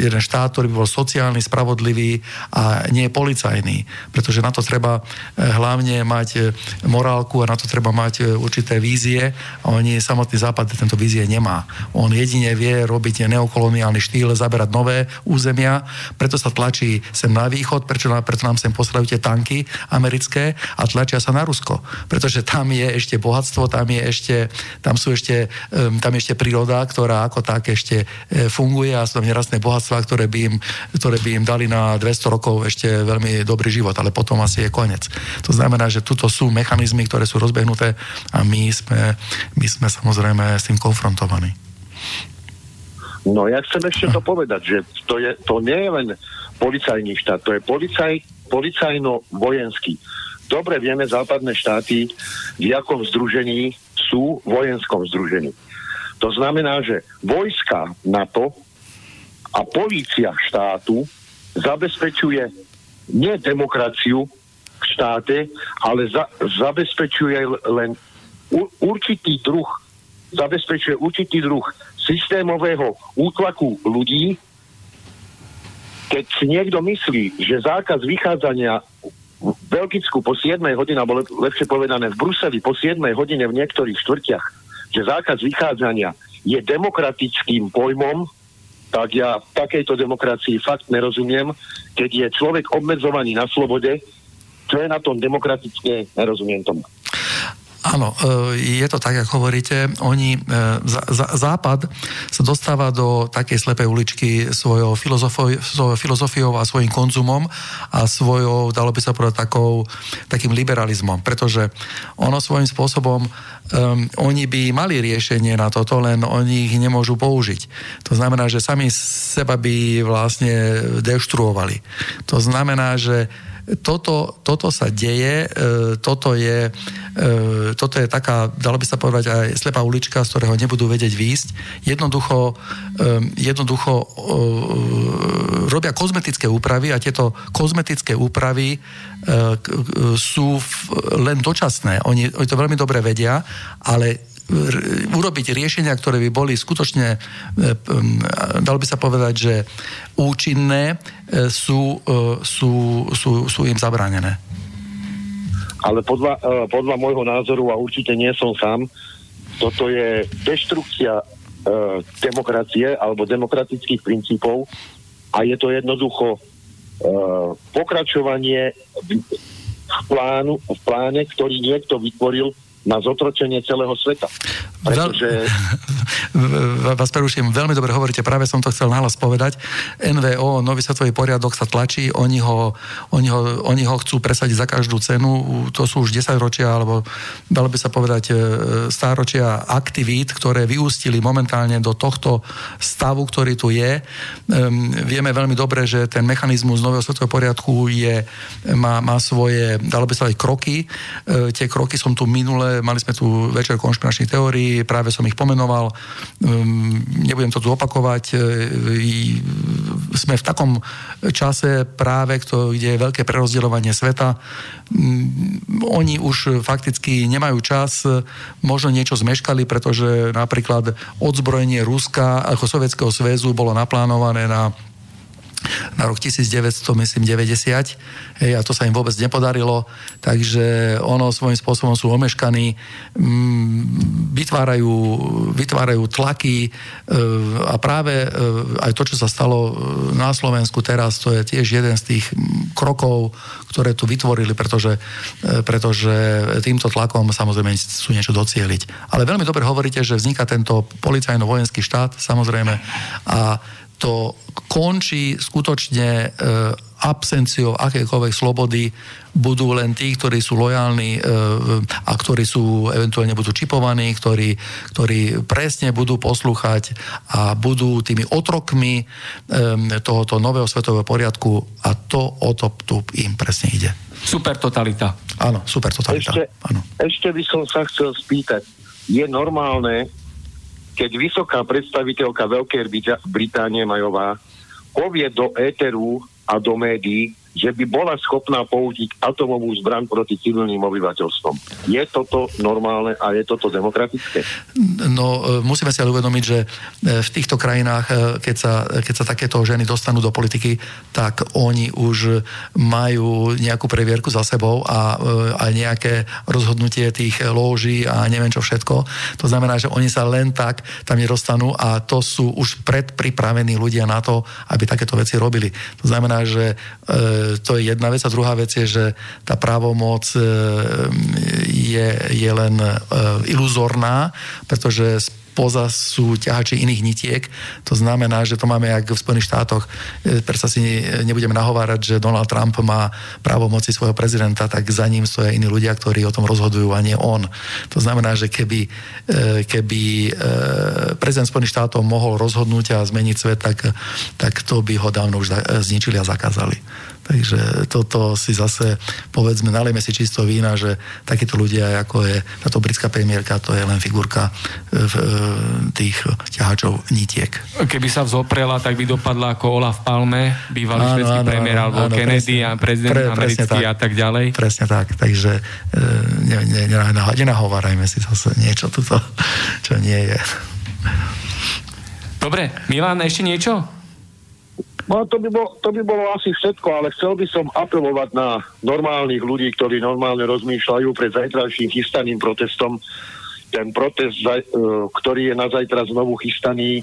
B: jeden štát, ktorý by bol sociálny, spravodlivý a nie policajný. Pretože na to treba eh, hlavne mať morálku a na to treba mať určité vízie a oni samotný západ tento vízie nemá. On jedine vie robiť neokoloniálny štýl, zaberať nové územia, preto sa tlačí sem na východ, prečo, preto nám sem poslali tie tanky americké a tlačia sa na Rusko. Pretože tam je ešte bohatstvo, tam je ešte, tam sú ešte tam ešte príroda, ktorá ako tak ešte e, funguje a sú tam nerastné bohatstva, ktoré by, im, ktoré by im dali na 200 rokov ešte veľmi dobrý život, ale potom asi je koniec. To znamená, že tuto sú mechanizmy, ktoré sú rozbehnuté a my sme, my sme samozrejme s tým konfrontovaní.
D: No ja chcem ešte to povedať, že to, je, to nie je len policajný štát, to je policaj, policajno-vojenský. Dobre vieme západné štáty, v jakom združení sú vojenskom združení. To znamená, že vojska NATO a polícia štátu zabezpečuje nie demokraciu v štáte, ale za, zabezpečuje len určitý druh zabezpečuje určitý druh systémového útlaku ľudí, keď si niekto myslí, že zákaz vychádzania v Belgicku po 7 hodine, alebo lepšie povedané v Bruseli po 7 hodine v niektorých štvrtiach, že zákaz vychádzania je demokratickým pojmom, tak ja takejto demokracii fakt nerozumiem, keď je človek obmedzovaný na slobode, čo je na tom demokratické, nerozumiem tomu.
B: Áno, e, je to tak, ako hovoríte. Oni, e, Západ sa dostáva do takej slepej uličky svojou, filozofiou a svojim konzumom a svojou, dalo by sa povedať, takou, takým liberalizmom, pretože ono svojím spôsobom um, oni by mali riešenie na toto, len oni ich nemôžu použiť. To znamená, že sami seba by vlastne deštruovali. To znamená, že toto, toto sa deje, e, toto je, e, toto je taká, dalo by sa povedať, aj slepá ulička, z ktorého nebudú vedieť výjsť. Jednoducho, e, jednoducho robia kozmetické úpravy a tieto kozmetické úpravy sú len dočasné. Oni, oni to veľmi dobre vedia, ale urobiť riešenia, ktoré by boli skutočne, e, dalo by sa povedať, že účinné, e, sú, e, sú, sú, sú im zabránené.
D: Ale podľa, podľa môjho názoru, a určite nie som sám, toto je deštrukcia demokracie alebo demokratických princípov a je to jednoducho pokračovanie v, plánu, v pláne, ktorý niekto vytvoril na zotročenie celého sveta. Pretože...
B: Vás preruším, veľmi dobre hovoríte, práve som to chcel nahlas povedať. NVO, Nový svetový poriadok sa tlačí, oni ho, oni ho, oni ho chcú presadiť za každú cenu, to sú už 10 ročia, alebo dalo by sa povedať e, stáročia aktivít, ktoré vyústili momentálne do tohto stavu, ktorý tu je. Um, vieme veľmi dobre, že ten mechanizmus Nového svetového poriadku je, má, má svoje, dalo by sa povedať, kroky. Uh, tie kroky som tu minule mali sme tu večer konšpiračných teórií, práve som ich pomenoval, um, nebudem to tu opakovať. E, sme v takom čase práve, kde je veľké prerozdeľovanie sveta. Um, oni už fakticky nemajú čas, možno niečo zmeškali, pretože napríklad odzbrojenie Ruska ako Sovietskeho zväzu bolo naplánované na na rok 1900, myslím, 90. Hej, a to sa im vôbec nepodarilo, takže ono svojím spôsobom sú omeškaní, mm, vytvárajú, vytvárajú tlaky e, a práve e, aj to, čo sa stalo e, na Slovensku teraz, to je tiež jeden z tých krokov, ktoré tu vytvorili, pretože, pretože týmto tlakom samozrejme sú niečo docieliť. Ale veľmi dobre hovoríte, že vzniká tento policajno-vojenský štát, samozrejme, a to končí skutočne e, absenciou akékoľvek slobody budú len tí, ktorí sú lojálni e, a ktorí sú eventuálne budú čipovaní, ktorí, ktorí presne budú poslúchať a budú tými otrokmi e, tohoto nového svetového poriadku a to o to tu im presne ide.
A: Super totalita.
B: Áno, super totalita.
D: Ešte,
B: Áno.
D: ešte by som sa chcel spýtať, je normálne, keď vysoká predstaviteľka Veľkej Británie Majová povie do éteru a do médií, že by bola schopná použiť atomovú zbraň proti civilným obyvateľstvom. Je toto normálne a je toto demokratické?
B: No, e, musíme si ale uvedomiť, že e, v týchto krajinách, e, keď sa, keď sa takéto ženy dostanú do politiky, tak oni už majú nejakú previerku za sebou a aj nejaké rozhodnutie tých lóží a neviem čo všetko. To znamená, že oni sa len tak tam nedostanú a to sú už predpripravení ľudia na to, aby takéto veci robili. To znamená, že to je jedna vec. A druhá vec je, že tá právomoc e, je, je len e, iluzorná, pretože spoza sú ťahači iných nitiek. To znamená, že to máme jak v Spojených štátoch. E, Prečo si nebudeme nahovárať, že Donald Trump má právomoci svojho prezidenta, tak za ním stoja iní ľudia, ktorí o tom rozhodujú a nie on. To znamená, že keby, keby prezident Spojených štátov mohol rozhodnúť a zmeniť svet, tak, tak to by ho dávno už zničili a zakázali. Takže toto si zase, povedzme, nalejme si čisto vína, že takíto ľudia, ako je táto britská premiérka, to je len figurka e, v, e, tých ťahačov nitiek.
A: Keby sa vzoprela, tak by dopadla ako Olaf Palme, bývalý áno, švedský áno, premiér, alebo áno, Kennedy presne, a prezident pre, americký tak, a tak ďalej.
B: Presne tak, takže e, ne, ne, ne, nenahovárajme si zase niečo tuto, čo nie je.
A: Dobre, Milan, ešte niečo?
D: No to by, bol, to by bolo asi všetko, ale chcel by som apelovať na normálnych ľudí, ktorí normálne rozmýšľajú pred zajtrajším chystaným protestom. Ten protest, e, ktorý je na zajtra znovu chystaný,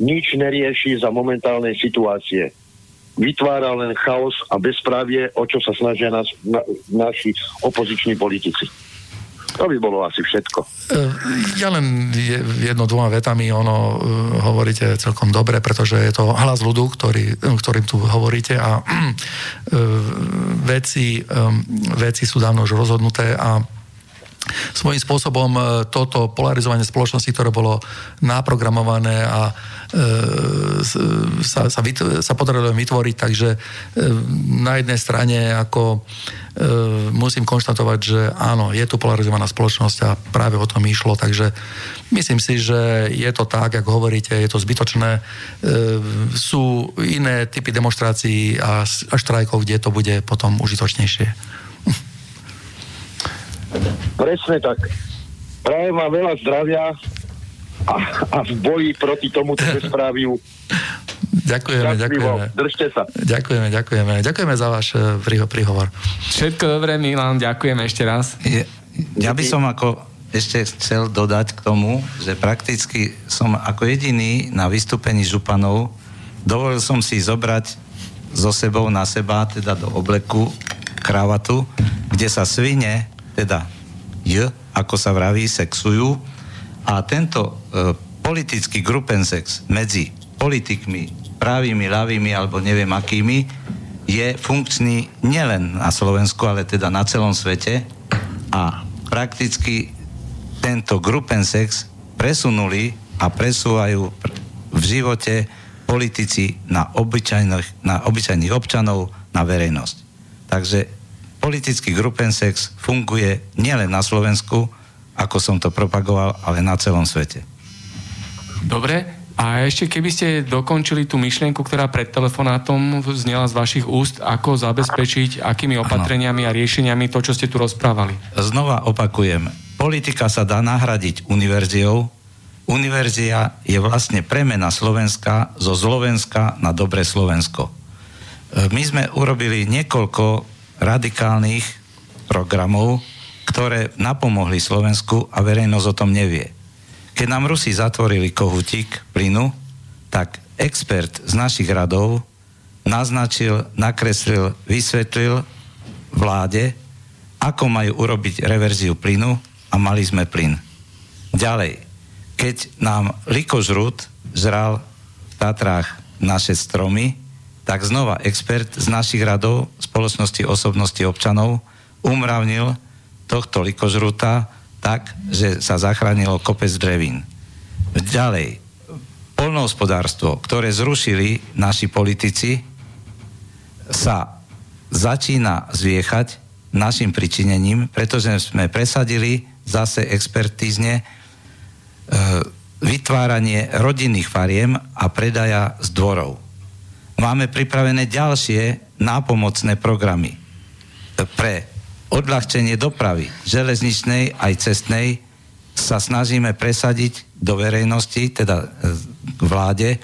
D: nič nerieši za momentálnej situácie. Vytvára len chaos a bezprávie, o čo sa snažia nás, na, naši opoziční politici. To by bolo asi všetko. E,
B: ja len jedno, dvoma vetami ono e, hovoríte celkom dobre, pretože je to hlas ľudu, ktorý, ktorým tu hovoríte a veci, veci sú dávno už rozhodnuté a svojím spôsobom toto polarizovanie spoločnosti, ktoré bolo naprogramované a sa, sa, sa podarilo vytvoriť, takže na jednej strane ako E, musím konštatovať, že áno, je tu polarizovaná spoločnosť a práve o tom išlo, takže myslím si, že je to tak, ako hovoríte, je to zbytočné. E, sú iné typy demonstrácií a štrajkov, kde to bude potom užitočnejšie.
D: Presne tak. Prajem vám veľa zdravia a, a v boji proti tomuto bezpráviu
B: Ďakujeme, ďakujeme.
D: Držte sa.
B: Ďakujeme, ďakujeme. Ďakujeme za váš eh, príhovor.
A: Všetko dobré, Milan, ďakujem ešte raz.
C: Je, ja by som ako ešte chcel dodať k tomu, že prakticky som ako jediný na vystúpení županov dovolil som si zobrať so sebou na seba, teda do obleku, kravatu, kde sa svine, teda J, ako sa vraví, sexujú a tento politický grupensex medzi politikmi pravými, ľavými alebo neviem akými, je funkčný nielen na Slovensku, ale teda na celom svete a prakticky tento grupensex presunuli a presúvajú v živote politici na obyčajných, na obyčajných občanov, na verejnosť. Takže politický grupensex funguje nielen na Slovensku, ako som to propagoval, ale na celom svete.
A: Dobre, a ešte keby ste dokončili tú myšlienku, ktorá pred telefonátom znela z vašich úst, ako zabezpečiť, akými opatreniami a riešeniami to, čo ste tu rozprávali.
C: Znova opakujem, politika sa dá nahradiť univerziou. Univerzia je vlastne premena Slovenska zo Slovenska na dobre Slovensko. E, my sme urobili niekoľko radikálnych programov, ktoré napomohli Slovensku a verejnosť o tom nevie. Keď nám Rusi zatvorili kohutík plynu, tak expert z našich radov naznačil, nakreslil, vysvetlil vláde, ako majú urobiť reverziu plynu a mali sme plyn. Ďalej, keď nám likožrút zral v Tatrách naše stromy, tak znova expert z našich radov spoločnosti osobnosti občanov umravnil tohto likožruta tak, že sa zachránilo kopec drevín. Ďalej, polnohospodárstvo, ktoré zrušili naši politici, sa začína zviechať našim pričinením, pretože sme presadili zase expertízne e, vytváranie rodinných fariem a predaja z dvorov. Máme pripravené ďalšie nápomocné programy pre odľahčenie dopravy železničnej aj cestnej sa snažíme presadiť do verejnosti, teda k e, vláde, e,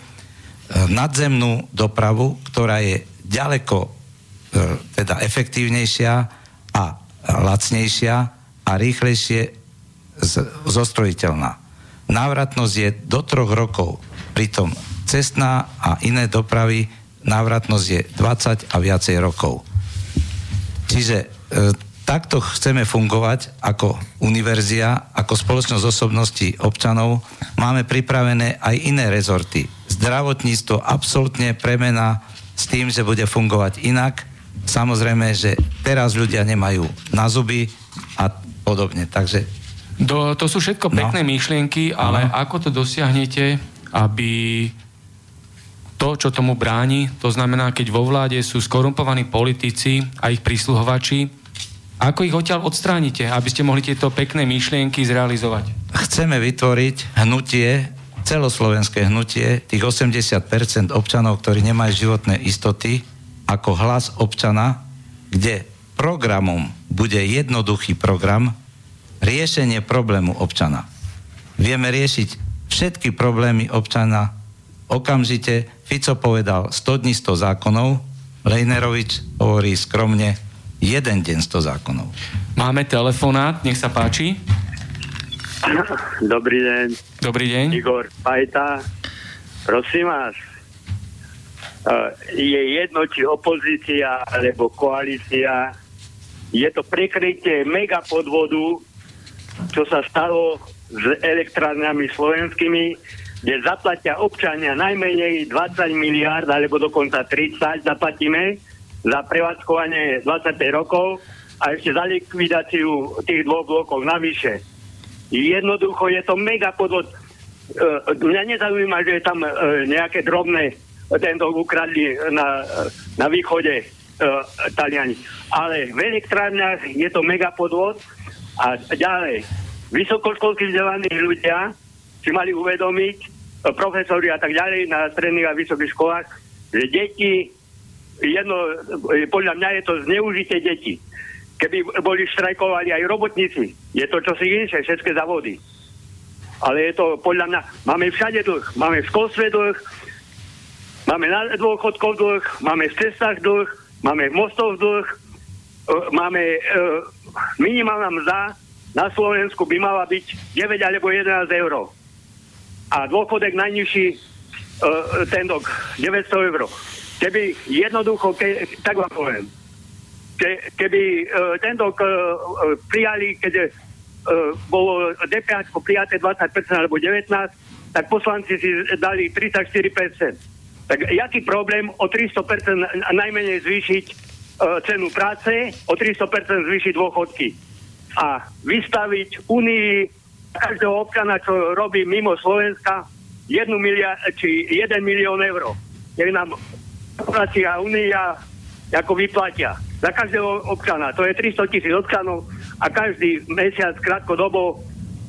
C: nadzemnú dopravu, ktorá je ďaleko e, teda efektívnejšia a lacnejšia a rýchlejšie zostrojiteľná. Návratnosť je do troch rokov, pritom cestná a iné dopravy návratnosť je 20 a viacej rokov. Čiže takto chceme fungovať ako univerzia, ako spoločnosť osobností občanov. Máme pripravené aj iné rezorty. Zdravotníctvo absolútne premena s tým, že bude fungovať inak. Samozrejme, že teraz ľudia nemajú na zuby a podobne. Takže...
A: Do, to sú všetko no. pekné no. myšlienky, ale no. ako to dosiahnete, aby to, čo tomu bráni, to znamená, keď vo vláde sú skorumpovaní politici a ich prísluhovači, ako ich odtiaľ odstránite, aby ste mohli tieto pekné myšlienky zrealizovať?
C: Chceme vytvoriť hnutie, celoslovenské hnutie, tých 80% občanov, ktorí nemajú životné istoty, ako hlas občana, kde programom bude jednoduchý program, riešenie problému občana. Vieme riešiť všetky problémy občana okamžite. Fico povedal 100 dní 100 zákonov, Lejnerovič hovorí skromne jeden deň 100 zákonov.
A: Máme telefonát, nech sa páči.
E: Dobrý deň.
A: Dobrý deň.
E: Igor Pajta. Prosím vás, je jedno, či opozícia alebo koalícia, je to prekrytie mega podvodu, čo sa stalo s elektrárňami slovenskými, kde zaplatia občania najmenej 20 miliard alebo dokonca 30 zaplatíme za prevádzkovanie 25 rokov a ešte za likvidáciu tých dvoch blokov navyše. Jednoducho je to mega podvod. E, mňa nezaujíma, že je tam e, nejaké drobné tento ukradli na, na východe uh, Taliani. Ale v elektrárniach je to mega podvod a ďalej. Vysokoškolskí vzdelaní ľudia si mali uvedomiť, profesori a tak ďalej na stredných a vysokých školách, že deti, jedno, podľa mňa je to zneužité deti. Keby boli štrajkovali aj robotníci, je to čosi inšie, všetky závody. Ale je to podľa mňa, máme všade dlh, máme v školstve dlh, Máme na dôchodkov dlh, máme v cestách dlh, máme v mostoch dlh, e, máme e, minimálna mzda na Slovensku by mala byť 9 alebo 11 eur. A dôchodek najnižší e, ten dok 900 eur. Keby jednoducho, ke, tak vám poviem, ke, keby ten dok prijali, keď bolo DPH prijaté 20% alebo 19%, tak poslanci si dali 34%. Tak jaký problém o 300% najmenej zvýšiť e, cenu práce, o 300% zvýšiť dôchodky a vystaviť Unii každého občana, čo robí mimo Slovenska, 1 miliard, či 1 milión eur. Nech nám a Unia ako vyplatia. Za každého občana. To je 300 tisíc občanov a každý mesiac krátkodobo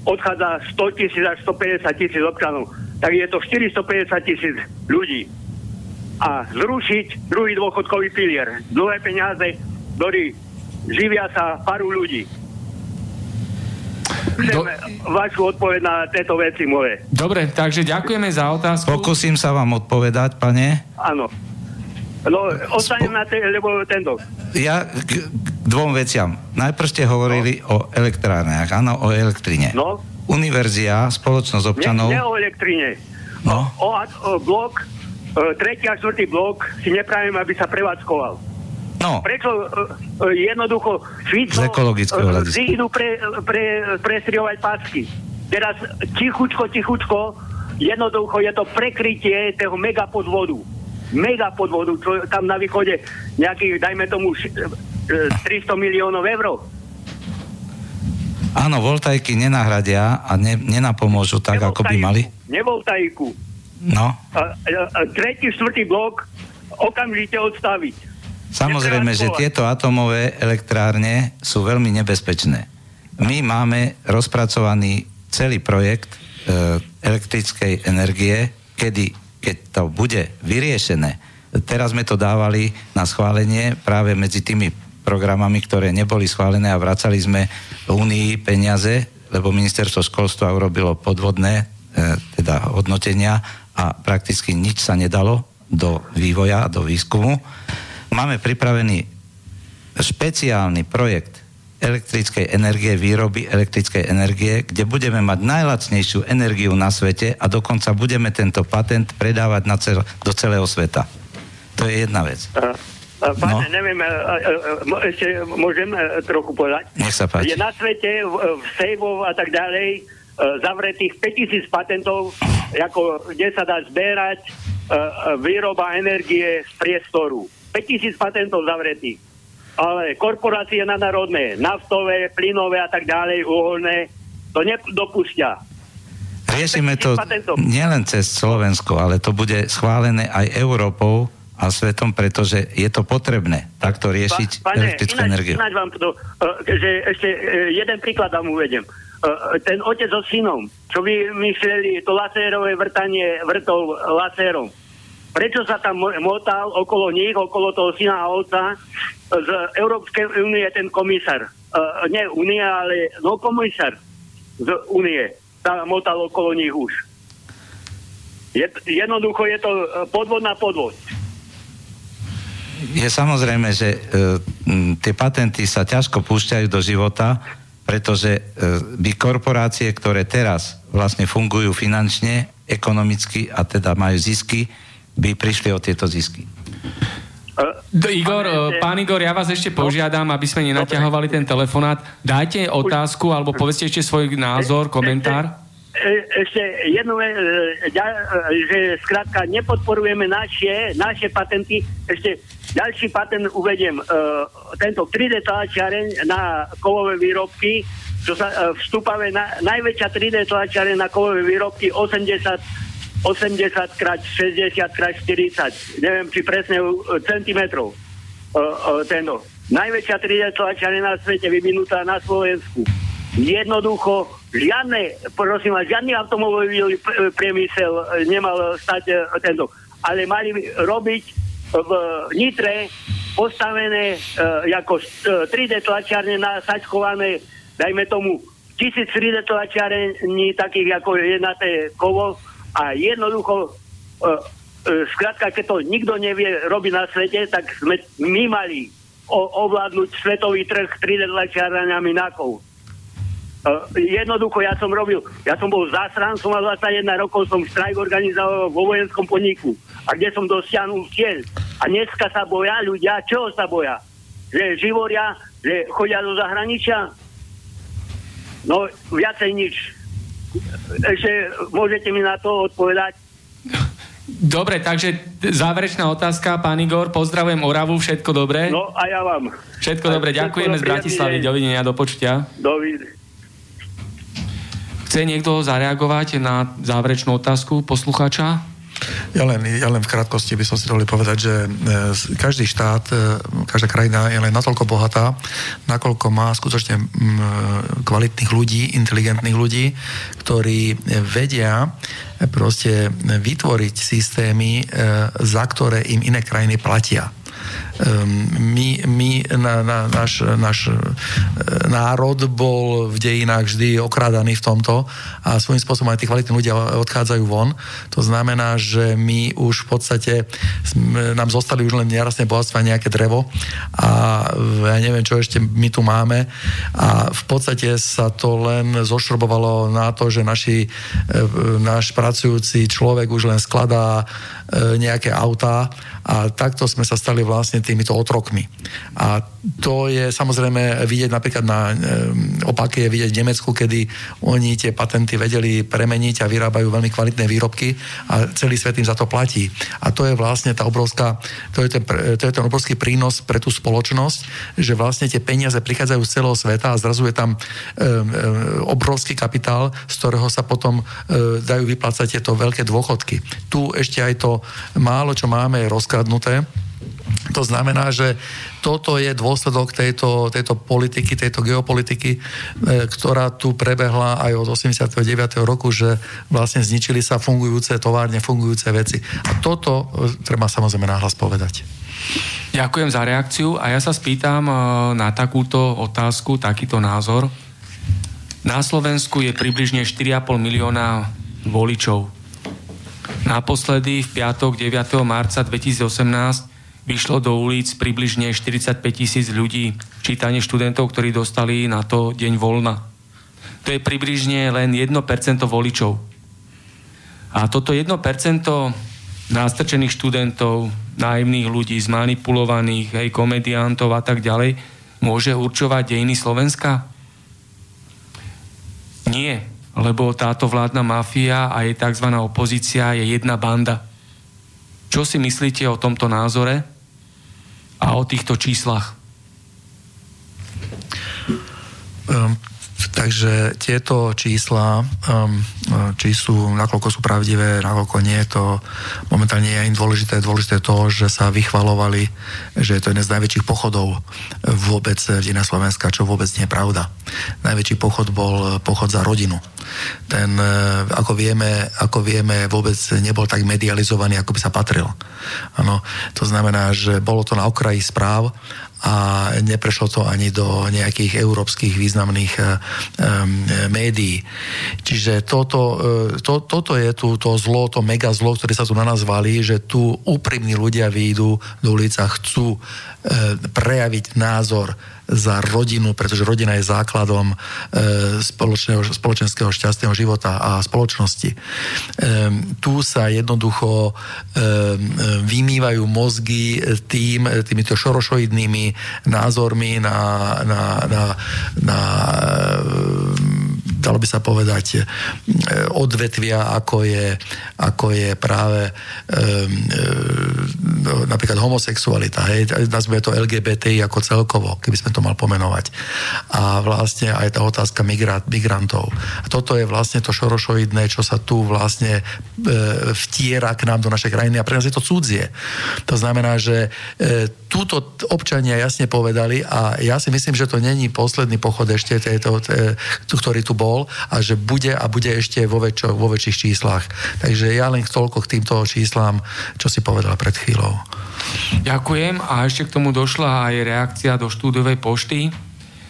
E: odchádza 100 tisíc až 150 tisíc občanov. Tak je to 450 tisíc ľudí a zrušiť druhý dôchodkový pilier. Dlhé peniaze, ktorí živia sa paru ľudí. Do... vašu odpoveď na tieto veci moje.
A: Dobre, takže ďakujeme za otázku.
C: Pokúsim sa vám odpovedať, pane.
E: Áno. No, ostanem na te, lebo tento.
C: Ja k, dvom veciam. Najprv ste hovorili no. o elektrárniach, áno, o elektrine.
E: No.
C: Univerzia, spoločnosť občanov...
E: Nie, nie o elektrine.
C: No.
E: O, o, blok E, tretí a štvrtý blok si neprajem, aby sa prevádzkoval.
C: No.
E: Prečo uh, jednoducho Fico
C: uh,
E: idú pre, pre, prestriovať pácky. Teraz tichučko, tichučko, jednoducho je to prekrytie toho megapodvodu. Megapodvodu, čo tam na východe nejakých, dajme tomu, 300 miliónov eur.
C: Áno, voltajky nenahradia a ne, nenapomôžu tak, nevoltajku, ako by mali.
E: Nevoltajku
C: No.
E: A, a, a tretí, štvrtý blok okamžite odstaviť.
C: Samozrejme, že tieto atomové elektrárne sú veľmi nebezpečné. My máme rozpracovaný celý projekt e, elektrickej energie, kedy, keď to bude vyriešené, teraz sme to dávali na schválenie práve medzi tými programami, ktoré neboli schválené a vracali sme Únii peniaze, lebo ministerstvo školstva urobilo podvodné e, teda hodnotenia a prakticky nič sa nedalo do vývoja, do výskumu. Máme pripravený špeciálny projekt elektrickej energie, výroby elektrickej energie, kde budeme mať najlacnejšiu energiu na svete a dokonca budeme tento patent predávať na cel, do celého sveta. To je jedna vec.
E: Pane, no. neviem, ešte môžem e, trochu povedať.
C: Nech sa páči.
E: Je na svete, v, v sejvov a tak ďalej, E, zavretých 5000 patentov, ako, kde sa dá zberať e, e, výroba energie z priestoru. 5000 patentov zavretých. Ale korporácie nanárodné, naftové, plynové a tak ďalej, uholné, to nedopustia.
C: Riešime to nielen cez Slovensko, ale to bude schválené aj Európou a svetom, pretože je to potrebné takto riešiť pa, pane, elektrickú ináč, energiu.
E: Ináč vám to, že ešte jeden príklad vám uvedem. Ten otec so synom, čo vymysleli to lasérové vrtanie vrtov lasérom. Prečo sa tam motal okolo nich, okolo toho syna a otca z Európskej únie ten komisár? Uh, nie únie, ale no komisár z únie sa motal okolo nich už. Je, jednoducho je to podvod na podvod.
C: Je samozrejme, že uh, tie patenty sa ťažko púšťajú do života, pretože uh, by korporácie, ktoré teraz vlastne fungujú finančne, ekonomicky a teda majú zisky, by prišli o tieto zisky.
A: Uh, Igor, uh, pán Igor, ja vás ešte požiadam, aby sme nenaťahovali ten telefonát. Dajte otázku, alebo povedzte ešte svoj názor, komentár.
E: Ešte jednu, že skrátka nepodporujeme naše, naše patenty. Ešte ďalší patent uvediem. Tento 3D tlačiareň na kovové výrobky, čo sa vstúpame na, najväčšia 3D tlačiareň na kovové výrobky 80 80 krát 60 krát 40, neviem či presne centimetrov. Uh, uh, tento. Najväčšia 3D tlačarina na svete vyvinutá na Slovensku. Jednoducho, žiadne, prosím vás, žiadny automobilový priemysel nemal stať tento. Ale mali robiť v Nitre postavené ako 3D tlačiarne nasačkované, dajme tomu, tisíc 3D tlačiarní takých ako je kovo, a jednoducho, uh, uh, skrátka, keď to nikto nevie robiť na svete, tak sme my mali ovládnuť svetový trh 3D tlačiarňami na kov. Uh, jednoducho ja som robil, ja som bol som a 21 rokov som štrajk organizoval vo vojenskom podniku a kde som dosiahnuł cieľ. A dneska sa boja ľudia, čoho sa boja? Že živoria, že chodia do zahraničia? No, viacej nič. Ešte môžete mi na to odpovedať?
A: Dobre, takže záverečná otázka, pán Igor, pozdravujem Oravu, všetko dobré?
E: No a ja vám.
A: Všetko aj dobre, ďakujeme z Bratislavy, dovidenia, do počutia.
E: Dovidenia.
A: Chce niekto zareagovať na záverečnú otázku poslucháča?
B: Ja len, ja len v krátkosti by som si dovolil povedať, že e, každý štát, e, každá krajina je len natoľko bohatá, nakoľko má skutočne kvalitných ľudí, inteligentných ľudí, ktorí vedia proste vytvoriť systémy, e, za ktoré im iné krajiny platia. Ehm, my, my na, na, náš, náš e, národ bol v dejinách vždy okrádaný v tomto a svojím spôsobom aj tí kvalitní ľudia odchádzajú von. To znamená, že my už v podstate nám zostali už len nerastné bohatstva nejaké drevo a ja neviem, čo ešte my tu máme a v podstate sa to len zošrobovalo na to, že naši, e, náš pracujúci človek už len skladá e, nejaké autá a takto sme sa stali vlastne týmito otrokmi. A to je samozrejme vidieť napríklad na opaky je vidieť v Nemecku, kedy oni tie patenty vedeli premeniť a vyrábajú veľmi kvalitné výrobky a celý svet im za to platí. A to je vlastne tá obrovská, to je ten, to je ten obrovský prínos pre tú spoločnosť, že vlastne tie peniaze prichádzajú z celého sveta a zrazu je tam um, obrovský kapitál, z ktorého sa potom um, dajú vyplácať tieto veľké dôchodky. Tu ešte aj to málo, čo máme, je rozkradnuté to znamená, že toto je dôsledok tejto, tejto politiky, tejto geopolitiky, e, ktorá tu prebehla aj od 89. roku, že vlastne zničili sa fungujúce továrne, fungujúce veci. A toto e, treba samozrejme náhlas povedať.
A: Ďakujem za reakciu a ja sa spýtam e, na takúto otázku, takýto názor. Na Slovensku je približne 4,5 milióna voličov. Naposledy v piatok 9. marca 2018 vyšlo do ulic približne 45 tisíc ľudí, čítanie študentov, ktorí dostali na to deň voľna. To je približne len 1% voličov. A toto 1% nástrčených študentov, nájemných ľudí, zmanipulovaných, hej, komediantov a tak ďalej, môže určovať dejiny Slovenska? Nie, lebo táto vládna mafia a jej tzv. opozícia je jedna banda. Čo si myslíte o tomto názore? A o týchto číslach?
B: Um, Takže tieto čísla, um, či sú, nakoľko sú pravdivé, nakoľko nie, to momentálne je im dôležité. Dôležité to, že sa vychvalovali, že je to jeden z najväčších pochodov vôbec v dine Slovenska, čo vôbec nie je pravda. Najväčší pochod bol pochod za rodinu. Ten, e, ako vieme, ako vieme, vôbec nebol tak medializovaný, ako by sa patril. Ano, to znamená, že bolo to na okraji správ a neprešlo to ani do nejakých európskych významných um, médií. Čiže toto, e, to, toto je tu to zlo, to mega zlo, ktoré sa tu na nás valí, že tu úprimní ľudia výjdu do ulica, chcú uh, prejaviť názor za rodinu, pretože rodina je základom e, spoločenského šťastného života a spoločnosti. E, tu sa jednoducho e, vymývajú mozgy tým, týmito šorošoidnými názormi na, na, na, na dalo by sa povedať, odvetvia, ako je, ako je práve um, um, napríklad homosexualita, hej, nazvime to LGBTI ako celkovo, keby sme to mal pomenovať. A vlastne aj tá otázka migrát, migrantov. A toto je vlastne to šorošoidné, čo sa tu vlastne e, vtiera k nám do našej krajiny a pre nás je to cudzie. To znamená, že e, túto občania jasne povedali a ja si myslím, že to není posledný pochod ešte tejto, e, ktorý tu bol a že bude a bude ešte vo, väčšo, vo väčších číslach. Takže ja len toľko k týmto číslám, čo si povedala pred chvíľou.
A: Ďakujem a ešte k tomu došla aj reakcia do štúdovej pošty.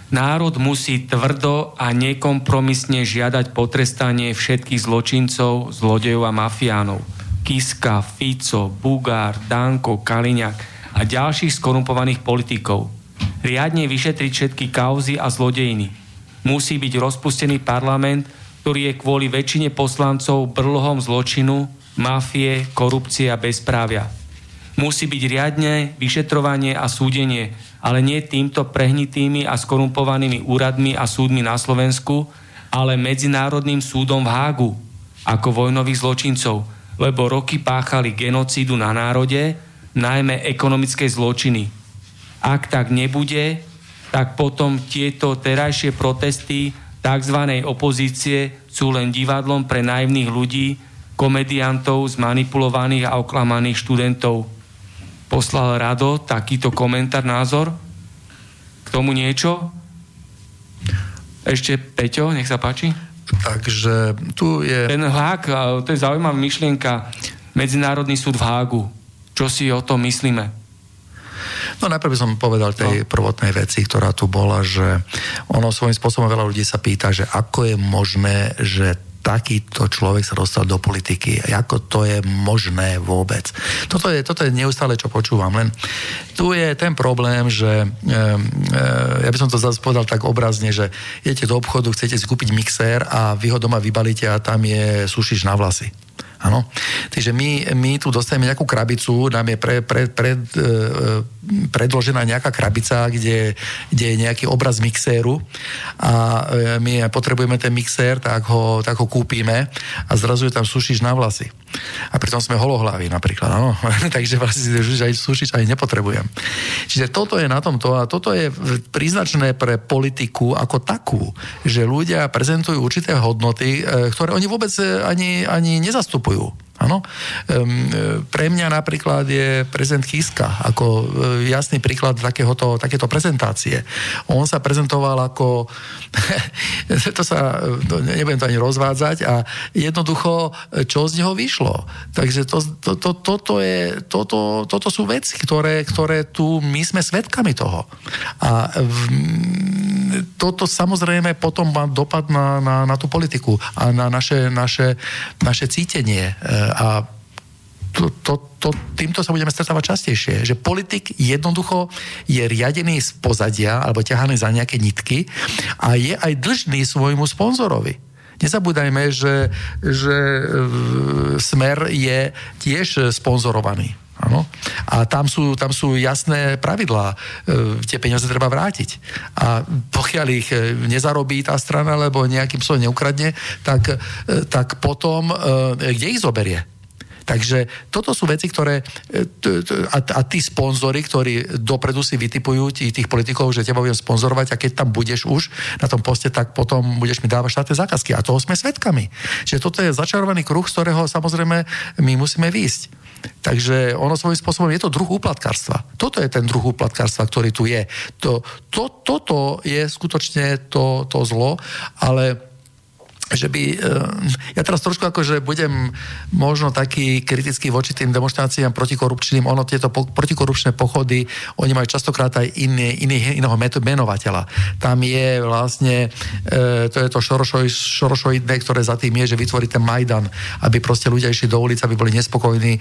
A: Národ musí tvrdo a nekompromisne žiadať potrestanie všetkých zločincov, zlodejov a mafiánov. Kiska, Fico, Bugár, Danko, Kaliňák a ďalších skorumpovaných politikov. Riadne vyšetriť všetky kauzy a zlodejiny. Musí byť rozpustený parlament, ktorý je kvôli väčšine poslancov brlohom zločinu, mafie, korupcie a bezprávia musí byť riadne vyšetrovanie a súdenie, ale nie týmto prehnitými a skorumpovanými úradmi a súdmi na Slovensku, ale Medzinárodným súdom v Hágu ako vojnových zločincov, lebo roky páchali genocídu na národe, najmä ekonomické zločiny. Ak tak nebude, tak potom tieto terajšie protesty tzv. opozície sú len divadlom pre naivných ľudí, komediantov, zmanipulovaných a oklamaných študentov poslal Rado takýto komentár, názor? K tomu niečo? Ešte Peťo, nech sa páči.
B: Takže tu je...
A: Ten Hák, to je zaujímavá myšlienka, Medzinárodný súd v Hágu. Čo si o tom myslíme?
B: No najprv by som povedal tej no. prvotnej veci, ktorá tu bola, že ono svojím spôsobom veľa ľudí sa pýta, že ako je možné, že takýto človek sa dostal do politiky. Ako to je možné vôbec? Toto je, toto je neustále, čo počúvam. Len tu je ten problém, že e, e, ja by som to zase povedal tak obrazne, že idete do obchodu, chcete si kúpiť mixér a vy ho doma vybalíte a tam je sušiš na vlasy. Áno. Takže my, my tu dostaneme nejakú krabicu, nám je pre, pre, pre, e, predložená nejaká krabica, kde, kde je nejaký obraz mixéru a e, my potrebujeme ten mixér, tak ho, tak ho kúpime a zrazu je tam sušiš na vlasy. A pritom sme holohlaví napríklad, áno. Takže vlastne si aj sušiť aj nepotrebujem. Čiže toto je na tomto a toto je príznačné pre politiku ako takú, že ľudia prezentujú určité hodnoty, e, ktoré oni vôbec ani, ani nezastupujú. Áno. Um, pre mňa napríklad je prezident Kiska ako uh, jasný príklad takéhoto, takéto prezentácie. On sa prezentoval ako to sa, to, nebudem to ani rozvádzať a jednoducho, čo z neho vyšlo. Takže to, to, to, toto, je, toto, toto sú veci, ktoré, ktoré tu my sme svedkami toho. A v, toto samozrejme potom má dopad na, na, na tú politiku a na naše, naše, naše cítenie e, a to, to, to, týmto sa budeme stretávať častejšie, že politik jednoducho je riadený z pozadia alebo ťahaný za nejaké nitky a je aj dlžný svojmu sponzorovi. Nezabúdajme, že, že e, Smer je tiež sponzorovaný. Ano? A tam sú, tam sú jasné pravidlá. E, tie peniaze treba vrátiť. A pokiaľ ich e, nezarobí tá strana, alebo nejakým spôsobom neukradne, tak, e, tak potom e, kde ich zoberie? Takže toto sú veci, ktoré a, a tí sponzory, ktorí dopredu si vytipujú tých politikov, že teba budem sponzorovať a keď tam budeš už na tom poste, tak potom budeš mi dávať štátne zákazky. A toho sme svetkami. Čiže toto je začarovaný kruh, z ktorého samozrejme my musíme výjsť. Takže ono svojím spôsobom je to druh úplatkárstva. Toto je ten druh úplatkárstva, ktorý tu je. To, to, toto je skutočne to, to zlo, ale že by, eh, ja teraz trošku akože budem možno taký kritický voči tým demonstráciám protikorupčným, ono tieto po, protikorupčné pochody, oni majú častokrát aj iný, iný, iného menovateľa. Tam je vlastne, e, to je to šorošoj, šorošoidné, ktoré za tým je, že vytvorí ten Majdan, aby proste ľudia išli do ulic, aby boli nespokojní e,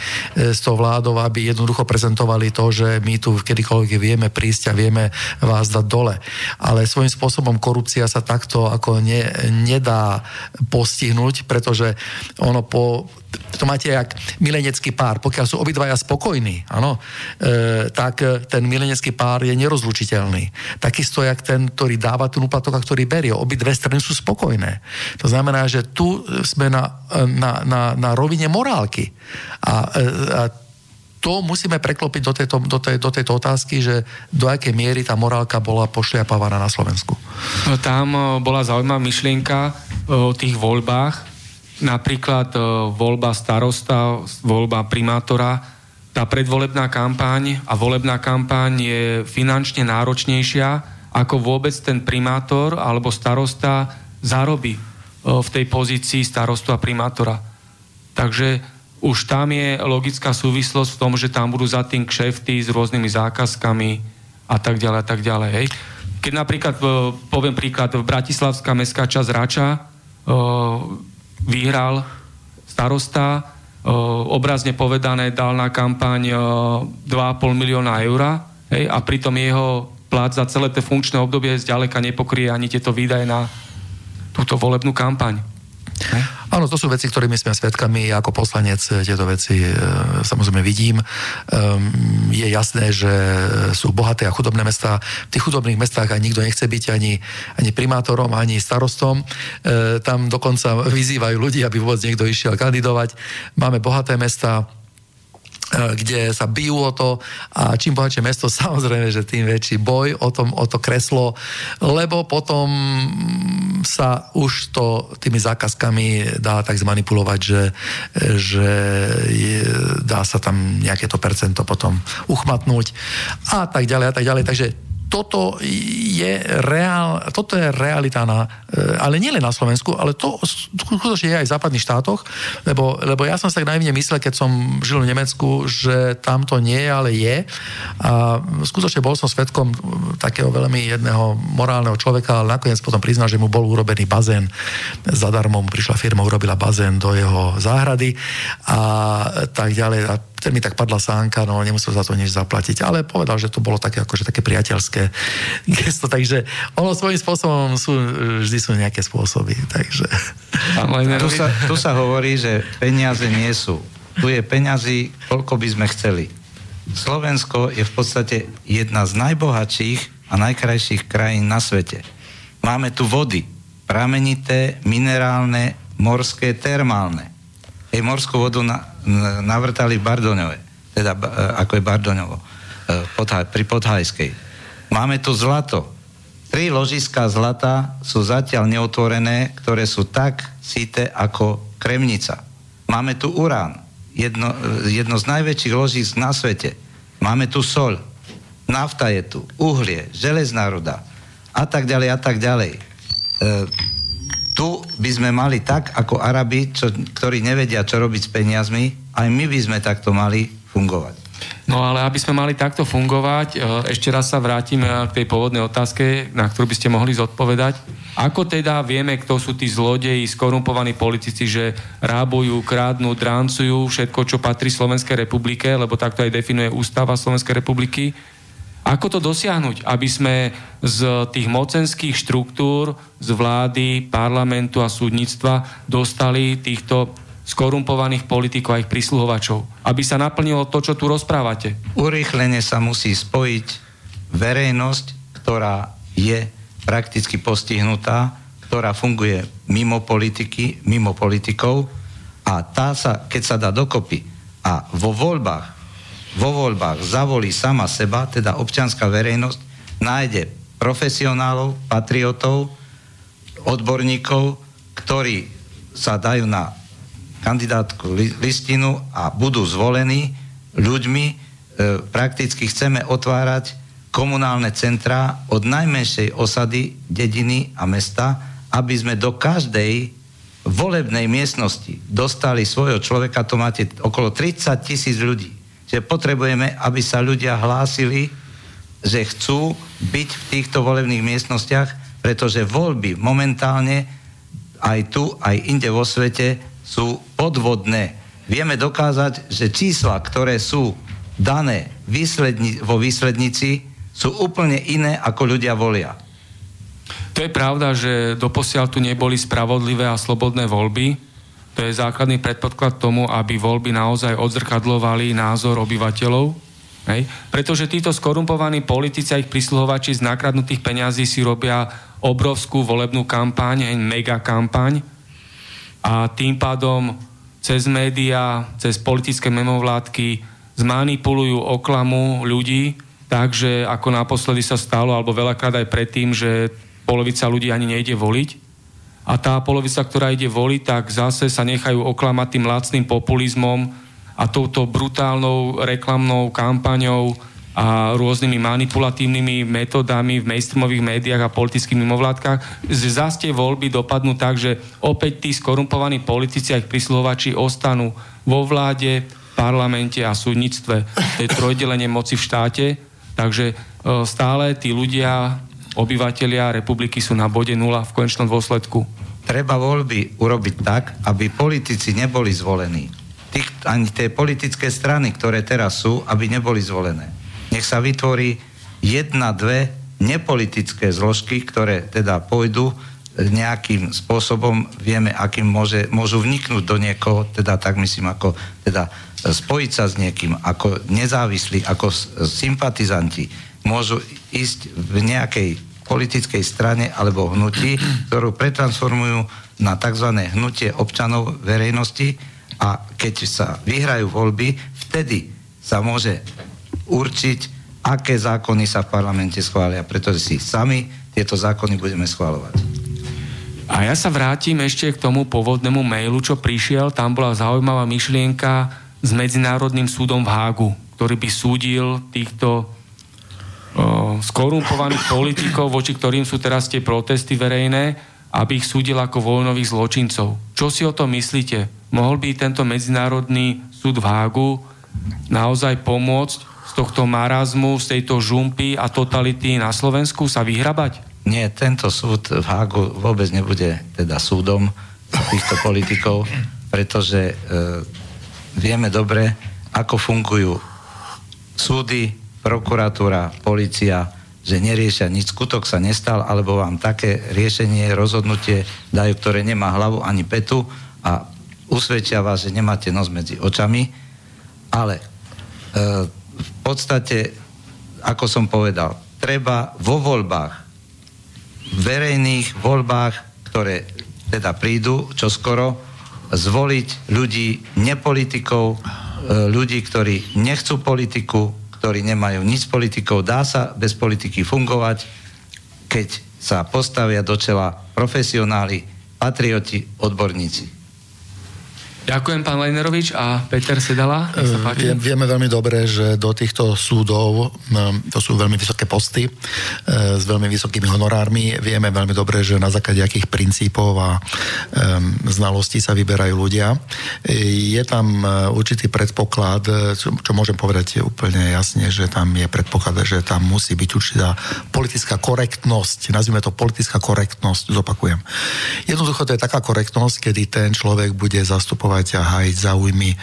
B: s tou vládou, aby jednoducho prezentovali to, že my tu kedykoľvek vieme prísť a vieme vás dať dole. Ale svojím spôsobom korupcia sa takto ako ne, nedá postihnúť, pretože ono po, to máte jak milenecký pár, pokiaľ sú obidvaja spokojní, áno, e, tak ten milenecký pár je nerozlučiteľný. Takisto jak ten, ktorý dáva ten úplatok a ktorý berie. Obidve strany sú spokojné. To znamená, že tu sme na, na, na, na rovine morálky. A, a to musíme preklopiť do tejto, do, tej, do tejto otázky, že do akej miery tá morálka bola pošliapávaná na Slovensku.
A: No, tam e, bola zaujímavá myšlienka e, o tých voľbách. Napríklad e, voľba starosta, voľba primátora. Tá predvolebná kampaň a volebná kampaň je finančne náročnejšia, ako vôbec ten primátor alebo starosta zarobí v tej pozícii starostu a primátora. Takže už tam je logická súvislosť v tom, že tam budú za tým kšefty s rôznymi zákazkami a tak ďalej a tak ďalej. Hej. Keď napríklad, e, poviem príklad, v Bratislavská mestská časť Rača uh, vyhral starosta, uh, obrazne povedané dal na kampaň uh, 2,5 milióna eur hej, a pritom jeho plat za celé to funkčné obdobie zďaleka nepokrie ani tieto výdaje na túto volebnú kampaň.
B: Áno, to sú veci, ktorými sme svetkami. Ja ako poslanec tieto veci e, samozrejme vidím. E, je jasné, že sú bohaté a chudobné mesta. V tých chudobných mestách ani nikto nechce byť ani, ani primátorom, ani starostom. Tam dokonca vyzývajú ľudí, aby vôbec niekto išiel kandidovať. Máme bohaté mesta, kde sa bijú o to a čím bohatšie mesto, samozrejme, že tým väčší boj o, tom, o to kreslo, lebo potom sa už to tými zákazkami dá tak zmanipulovať, že, že je, dá sa tam nejaké to percento potom uchmatnúť a tak ďalej a tak ďalej. Takže toto je, reál, toto je realita na, e, ale nielen na Slovensku, ale to skutočne je aj v západných štátoch, lebo, lebo ja som sa tak najmne myslel, keď som žil v Nemecku, že tam to nie je, ale je. A skutočne bol som svetkom takého veľmi jedného morálneho človeka, ale nakoniec potom priznal, že mu bol urobený bazén. Zadarmo mu prišla firma, urobila bazén do jeho záhrady a tak ďalej. A ten mi tak padla sánka, no nemusel za to nič zaplatiť, ale povedal, že to bolo také, akože také priateľské gesto, takže ono svojím spôsobom sú, vždy sú nejaké spôsoby, takže...
C: Tu sa, tu sa hovorí, že peniaze nie sú. Tu je peniazy, koľko by sme chceli. Slovensko je v podstate jedna z najbohatších a najkrajších krajín na svete. Máme tu vody, pramenité, minerálne, morské, termálne. Hej, morskú vodu na, navrtali v Bardoňove, teda e, ako je Bardoňovo, e, pri Podhajskej. Máme tu zlato. Tri ložiska zlata sú zatiaľ neotvorené, ktoré sú tak síte ako kremnica. Máme tu urán, jedno, e, jedno z najväčších ložisk na svete. Máme tu sol, nafta je tu, uhlie, železná ruda a tak ďalej a tak ďalej. E, tu by sme mali tak, ako Arabi, čo, ktorí nevedia, čo robiť s peniazmi, aj my by sme takto mali fungovať.
A: No ale aby sme mali takto fungovať, e, ešte raz sa vrátim e, k tej pôvodnej otázke, na ktorú by ste mohli zodpovedať. Ako teda vieme, kto sú tí zlodeji, skorumpovaní politici, že rábujú, krádnu, dráncujú všetko, čo patrí Slovenskej republike, lebo takto aj definuje ústava Slovenskej republiky, ako to dosiahnuť, aby sme z tých mocenských štruktúr, z vlády, parlamentu a súdnictva dostali týchto skorumpovaných politikov a ich prísluhovačov. Aby sa naplnilo to, čo tu rozprávate.
C: Urýchlene sa musí spojiť verejnosť, ktorá je prakticky postihnutá, ktorá funguje mimo politiky, mimo politikov a tá sa, keď sa dá dokopy, a vo voľbách, vo voľbách zavolí sama seba, teda občianská verejnosť, nájde profesionálov, patriotov, odborníkov, ktorí sa dajú na kandidátku listinu a budú zvolení ľuďmi. E, prakticky chceme otvárať komunálne centrá od najmenšej osady, dediny a mesta, aby sme do každej volebnej miestnosti dostali svojho človeka, to máte okolo 30 tisíc ľudí. Čiže potrebujeme, aby sa ľudia hlásili, že chcú byť v týchto volebných miestnostiach, pretože voľby momentálne aj tu, aj inde vo svete sú podvodné. Vieme dokázať, že čísla, ktoré sú dané výsledni- vo výslednici, sú úplne iné, ako ľudia volia.
A: To je pravda, že doposiaľ tu neboli spravodlivé a slobodné voľby. To je základný predpoklad tomu, aby voľby naozaj odzrkadlovali názor obyvateľov. Hej? Pretože títo skorumpovaní politici a ich prisluhovači z nakradnutých peňazí si robia obrovskú volebnú kampaň, mega kampaň a tým pádom cez médiá, cez politické memovládky zmanipulujú oklamu ľudí, takže ako naposledy sa stalo, alebo veľakrát aj predtým, že polovica ľudí ani nejde voliť. A tá polovica, ktorá ide voliť, tak zase sa nechajú oklamať tým lacným populizmom a touto brutálnou reklamnou kampaňou a rôznymi manipulatívnymi metodami v mainstreamových médiách a politických mimovládkach, zase tie voľby dopadnú tak, že opäť tí skorumpovaní politici a ich prisluhovači ostanú vo vláde, parlamente a súdnictve. To je trojdelenie moci v štáte, takže e, stále tí ľudia obyvatelia republiky sú na bode nula v konečnom dôsledku.
C: Treba voľby urobiť tak, aby politici neboli zvolení. Tých, ani tie politické strany, ktoré teraz sú, aby neboli zvolené. Nech sa vytvorí jedna, dve nepolitické zložky, ktoré teda pôjdu nejakým spôsobom, vieme, akým môže, môžu vniknúť do niekoho, teda tak myslím, ako teda spojiť sa s niekým, ako nezávislí, ako sympatizanti, môžu ísť v nejakej politickej strane alebo hnutí, ktorú pretransformujú na tzv. hnutie občanov verejnosti a keď sa vyhrajú voľby, vtedy sa môže určiť, aké zákony sa v parlamente schvália, pretože si sami tieto zákony budeme schváľovať.
A: A ja sa vrátim ešte k tomu pôvodnému mailu, čo prišiel. Tam bola zaujímavá myšlienka s Medzinárodným súdom v Hágu, ktorý by súdil týchto skorumpovaných politikov, voči ktorým sú teraz tie protesty verejné, aby ich súdil ako vojnových zločincov. Čo si o tom myslíte? Mohol by tento medzinárodný súd v Hágu naozaj pomôcť z tohto marazmu, z tejto žumpy a totality na Slovensku sa vyhrabať?
C: Nie, tento súd v Hágu vôbec nebude teda súdom týchto politikov, pretože e, vieme dobre, ako fungujú súdy, prokuratúra, policia, že neriešia nič, skutok sa nestal, alebo vám také riešenie, rozhodnutie dajú, ktoré nemá hlavu ani petu a usvedčia vás, že nemáte nos medzi očami, ale e, v podstate, ako som povedal, treba vo voľbách, verejných voľbách, ktoré teda prídu čoskoro, zvoliť ľudí, nepolitikov, e, ľudí, ktorí nechcú politiku, ktorí nemajú nič s politikou. Dá sa bez politiky fungovať, keď sa postavia do čela profesionáli, patrioti, odborníci.
A: Ďakujem, pán Lejnerovič a Peter Sedala.
B: Vie, vieme veľmi dobre, že do týchto súdov, to sú veľmi vysoké posty e, s veľmi vysokými honorármi. Vieme veľmi dobre, že na základe akých princípov a znalostí sa vyberajú ľudia. Je tam určitý predpoklad, čo môžem povedať úplne jasne, že tam je predpoklad, že tam musí byť určitá politická korektnosť. Nazvime to politická korektnosť, zopakujem. Jednoducho to je taká korektnosť, kedy ten človek bude zastupovať podporovať a hájiť záujmy e,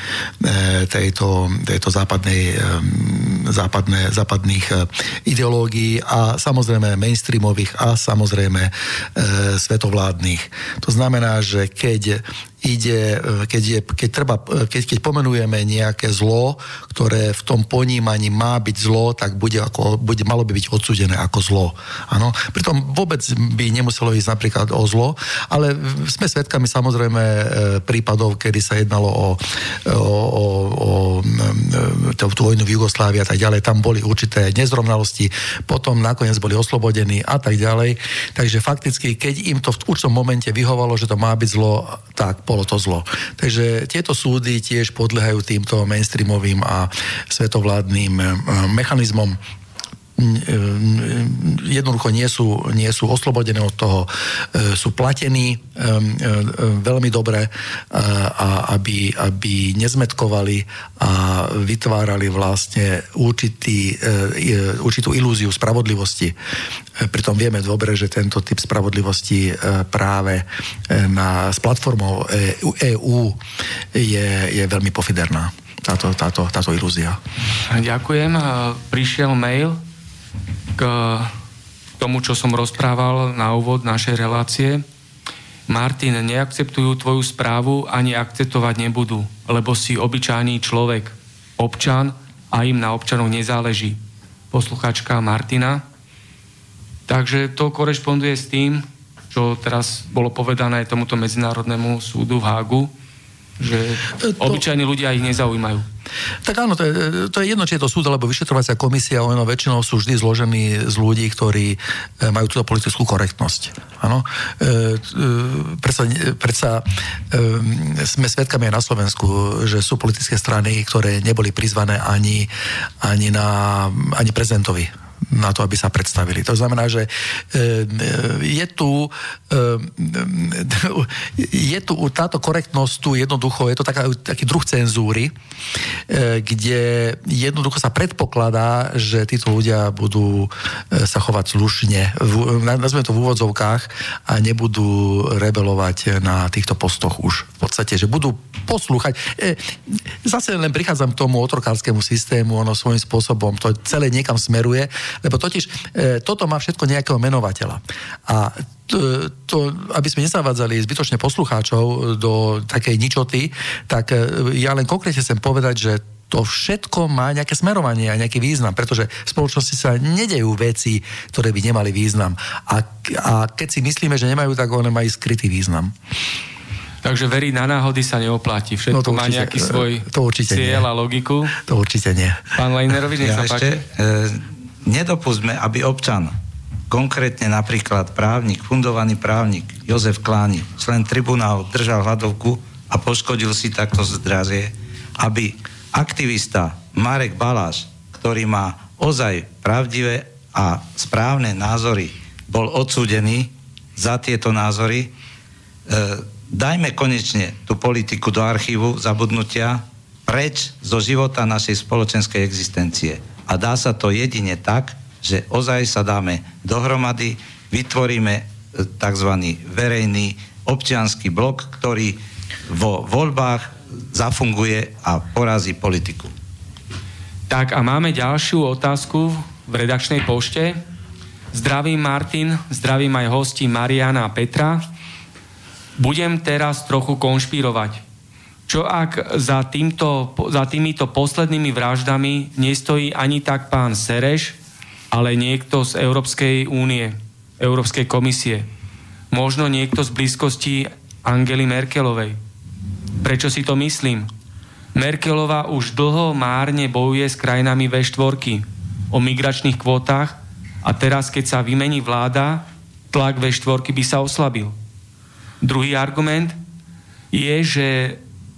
B: tejto, tejto západnej, e, západné, západných e, ideológií a samozrejme mainstreamových a samozrejme svetovládnych. To znamená, že keď ide, keď, je, keď, treba, keď, keď pomenujeme nejaké zlo, ktoré v tom ponímaní má byť zlo, tak bude ako, bude, malo by byť odsudené ako zlo. Ano? Pritom vôbec by nemuselo ísť napríklad o zlo, ale sme svedkami samozrejme prípadov, kedy sa jednalo o, o, o, o tú vojnu v Jugoslávii a tak ďalej. Tam boli určité nezrovnalosti, potom nakoniec boli oslobodení a tak ďalej. Takže fakticky, keď im to v určitom momente vyhovalo, že to má byť zlo, tak bolo to zlo. Takže tieto súdy tiež podliehajú týmto mainstreamovým a svetovládnym eh, mechanizmom jednoducho nie sú, nie sú oslobodené od toho, e, sú platení e, e, veľmi dobre, a aby, aby nezmetkovali a vytvárali vlastne určitý, určitú ilúziu spravodlivosti. Pritom vieme dobre, že tento typ spravodlivosti práve na, s platformou EU je, je veľmi pofiderná táto, táto, táto ilúzia.
A: Ďakujem. Prišiel mail k tomu, čo som rozprával na úvod našej relácie. Martin, neakceptujú tvoju správu ani akceptovať nebudú, lebo si obyčajný človek, občan a im na občanov nezáleží. Posluchačka Martina. Takže to korešponduje s tým, čo teraz bolo povedané tomuto Medzinárodnému súdu v Hágu, že to... obyčajní ľudia ich nezaujímajú.
B: Tak áno, to je, to je jedno, či je to súd alebo vyšetrovacia komisia, ono väčšinou sú vždy zložení z ľudí, ktorí e, majú túto politickú korektnosť. Áno. E, e, predsa, predsa e, sme svedkami aj na Slovensku, že sú politické strany, ktoré neboli prizvané ani, ani, na, ani prezidentovi na to, aby sa predstavili. To znamená, že e, e, je tu, e, je tu táto korektnosť tu jednoducho, je to taká, taký druh cenzúry, kde jednoducho sa predpokladá, že títo ľudia budú sa chovať slušne, nazveme to v úvodzovkách a nebudú rebelovať na týchto postoch už v podstate, že budú poslúchať. Zase len prichádzam k tomu otrokárskému systému, ono svojím spôsobom to celé niekam smeruje lebo totiž e, toto má všetko nejakého menovateľa. A to, to, aby sme nezavádzali zbytočne poslucháčov do takej ničoty, tak e, ja len konkrétne chcem povedať, že to všetko má nejaké smerovanie a nejaký význam, pretože v spoločnosti sa nedejú veci, ktoré by nemali význam. A, a keď si myslíme, že nemajú, tak one majú skrytý význam.
A: Takže veriť na náhody sa neoplatí. Všetko no to určite, má nejaký svoj to určite cieľ nie. a logiku.
B: To určite nie.
A: Pán Lejnerovi, nech ja sa ešte,
C: e, nedopustme, aby občan, konkrétne napríklad právnik, fundovaný právnik Jozef Kláni, člen tribunál, držal hladovku a poškodil si takto zdravie, aby aktivista Marek Baláš, ktorý má ozaj pravdivé a správne názory, bol odsúdený za tieto názory. E, dajme konečne tú politiku do archívu zabudnutia preč zo života našej spoločenskej existencie a dá sa to jedine tak, že ozaj sa dáme dohromady, vytvoríme e, tzv. verejný občianský blok, ktorý vo voľbách zafunguje a porazí politiku.
A: Tak a máme ďalšiu otázku v redakčnej pošte. Zdravím Martin, zdravím aj hosti Mariana a Petra. Budem teraz trochu konšpirovať. Čo ak za, týmto, za týmito poslednými vraždami nestojí ani tak pán Sereš, ale niekto z Európskej únie, Európskej komisie. Možno niekto z blízkosti Angely Merkelovej. Prečo si to myslím? Merkelová už dlho márne bojuje s krajinami V4 o migračných kvótach a teraz, keď sa vymení vláda, tlak V4 by sa oslabil. Druhý argument je, že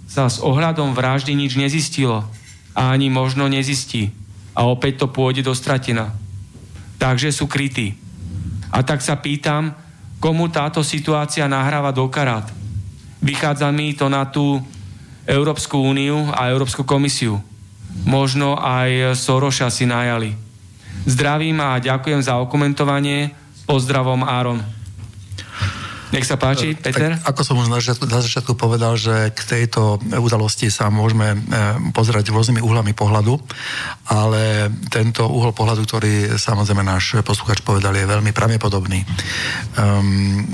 A: sa s ohľadom vraždy nič nezistilo a ani možno nezistí. A opäť to pôjde do stratina. Takže sú krytí. A tak sa pýtam, komu táto situácia nahráva do karát. Vychádza mi to na tú Európsku úniu a Európsku komisiu. Možno aj Soroša si najali. Zdravím a ďakujem za okomentovanie. Pozdravom, Áron. Nech sa páči, Peter.
B: Tak, ako som už na začiatku, na začiatku povedal, že k tejto udalosti sa môžeme e, pozerať rôznymi uhlami pohľadu, ale tento uhol pohľadu, ktorý samozrejme náš posluchač povedal, je veľmi pravdepodobný. Um,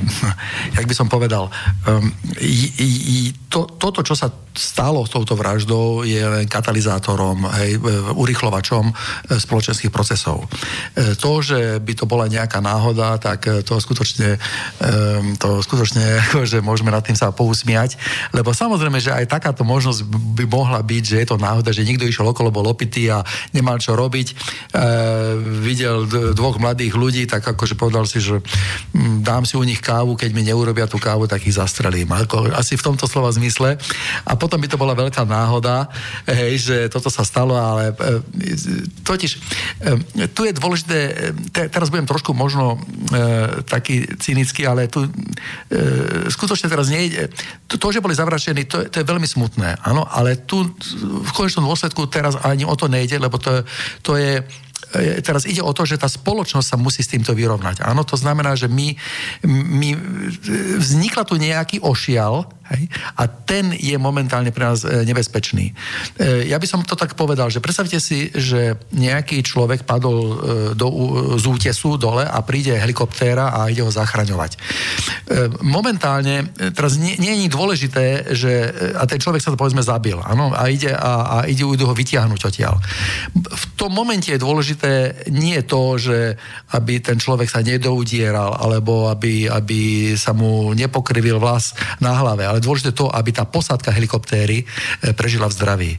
B: jak by som povedal, um, i, i, to, toto, čo sa stalo s touto vraždou, je len katalizátorom, hej, urychlovačom spoločenských procesov. To, že by to bola nejaká náhoda, tak to skutočne um, to skutočne, že môžeme nad tým sa pousmiať, lebo samozrejme, že aj takáto možnosť by mohla byť, že je to náhoda, že niekto išiel okolo, bol opitý a nemal čo robiť, e, videl dvoch mladých ľudí, tak akože povedal si, že m, dám si u nich kávu, keď mi neurobia tú kávu, tak ich zastrelím. Ako, asi v tomto slova zmysle. A potom by to bola veľká náhoda, hej, že toto sa stalo, ale e, totiž e, tu je dôležité, te, teraz budem trošku možno e, taký cynický, ale tu e, skutočne teraz nejde. To, to že boli zavračení, to, to je veľmi smutné, áno, ale tu v konečnom dôsledku teraz ani o to nejde, lebo to, to je e, teraz ide o to, že tá spoločnosť sa musí s týmto vyrovnať. Áno, to znamená, že my, my vznikla tu nejaký ošial, Hej? A ten je momentálne pre nás e, nebezpečný. E, ja by som to tak povedal, že predstavte si, že nejaký človek padol e, do, z útesu dole a príde helikoptéra a ide ho zachraňovať. Momentálne, teraz nie, nie je dôležité, že a ten človek sa to povedzme zabil, áno, a ide, a, a ide idú ho vytiahnuť odtiaľ. V tom momente je dôležité nie to, že aby ten človek sa nedoudieral, alebo aby, aby sa mu nepokrivil vlas na hlave, ale dôležité to, aby tá posádka helikoptéry e, prežila v zdraví. E,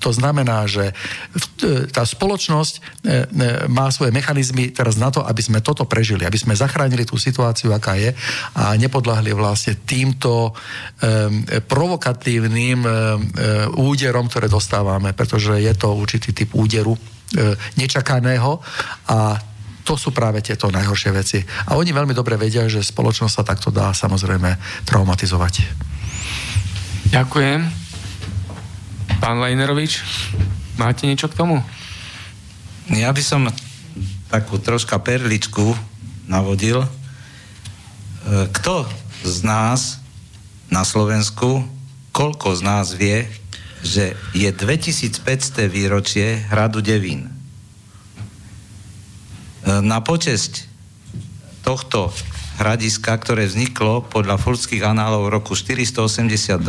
B: to znamená, že e, tá spoločnosť má svoje mechanizmy teraz na to, aby sme toto prežili, aby sme zachránili tú situáciu, aká je a nepodľahli vlastne týmto provokatívnym úderom, ktoré dostávame, pretože je to určitý typ úderu nečakaného a to sú práve tieto najhoršie veci. A oni veľmi dobre vedia, že spoločnosť sa takto dá samozrejme traumatizovať.
A: Ďakujem. Pán Lejnerovič, máte niečo k tomu?
C: Ja by som takú troška perličku navodil. E, kto z nás na Slovensku, koľko z nás vie, že je 2500 výročie hradu Devín? Na počesť tohto hradiska, ktoré vzniklo podľa furských análov v roku 482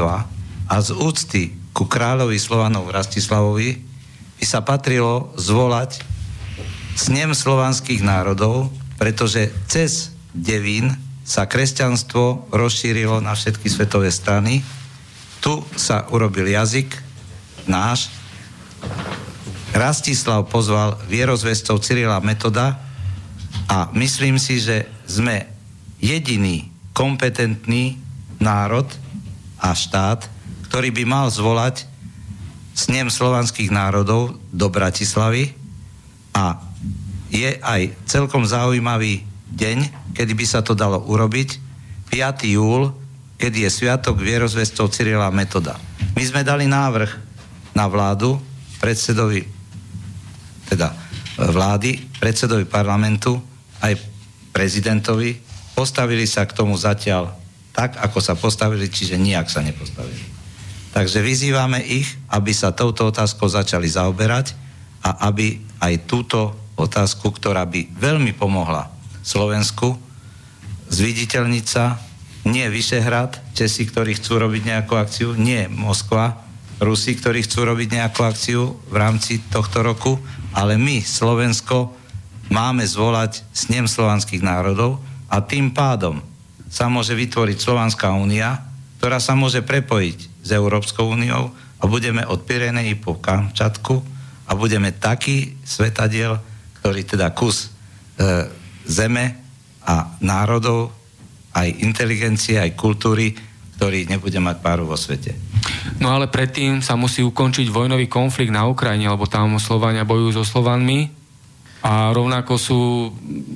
C: a z úcty ku kráľovi Slovanov Rastislavovi by sa patrilo zvolať snem slovanských národov, pretože cez Devín sa kresťanstvo rozšírilo na všetky svetové strany. Tu sa urobil jazyk náš. Rastislav pozval vierozvestov Cyrila Metoda, a myslím si, že sme jediný kompetentný národ a štát, ktorý by mal zvolať snem slovanských národov do Bratislavy a je aj celkom zaujímavý deň, kedy by sa to dalo urobiť, 5. júl, kedy je sviatok vierozvestov Cyrila Metoda. My sme dali návrh na vládu, predsedovi, teda vlády, predsedovi parlamentu, aj prezidentovi, postavili sa k tomu zatiaľ tak, ako sa postavili, čiže nijak sa nepostavili. Takže vyzývame ich, aby sa touto otázkou začali zaoberať a aby aj túto otázku, ktorá by veľmi pomohla Slovensku, zviditeľniť sa, nie Vyšehrad, Česi, ktorí chcú robiť nejakú akciu, nie Moskva, Rusi, ktorí chcú robiť nejakú akciu v rámci tohto roku, ale my, Slovensko, máme zvolať snem slovanských národov a tým pádom sa môže vytvoriť Slovanská únia, ktorá sa môže prepojiť s Európskou úniou a budeme od Pireneji po Kamčatku a budeme taký svetadiel, ktorý teda kus e, zeme a národov, aj inteligencie, aj kultúry, ktorý nebude mať páru vo svete.
A: No ale predtým sa musí ukončiť vojnový konflikt na Ukrajine, lebo tam Slovania bojujú so Slovanmi a rovnako sú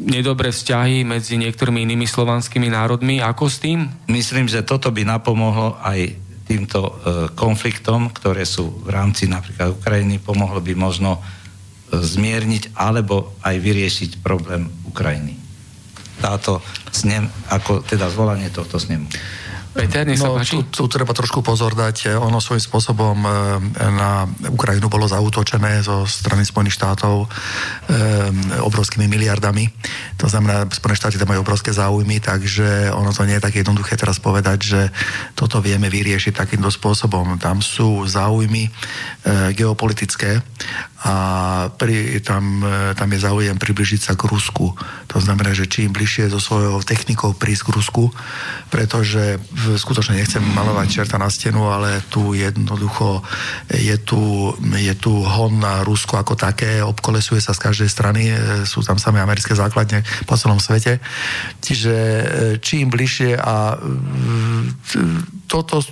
A: nedobré vzťahy medzi niektorými inými slovanskými národmi. Ako s tým?
C: Myslím, že toto by napomohlo aj týmto e, konfliktom, ktoré sú v rámci napríklad Ukrajiny, pomohlo by možno e, zmierniť alebo aj vyriešiť problém Ukrajiny. táto snem, ako teda zvolanie tohto snemu.
A: Peter, nech sa
B: no,
A: páči.
B: Tu, tu treba trošku pozor dať. Ono svojím spôsobom e, na Ukrajinu bolo zautočené zo strany Spojených štátov e, obrovskými miliardami. To znamená, Spojené štáty tam majú obrovské záujmy, takže ono to nie je také jednoduché teraz povedať, že toto vieme vyriešiť takýmto spôsobom. Tam sú záujmy e, geopolitické a pri, tam, e, tam je záujem približiť sa k Rusku. To znamená, že čím bližšie so svojou technikou prísť k Rusku, pretože skutočne nechcem malovať čerta na stenu, ale tu jednoducho je tu, je tu hon na Rusko ako také, obkolesuje sa z každej strany, e, sú tam samé americké základne po celom svete. Čiže e, čím bližšie a toto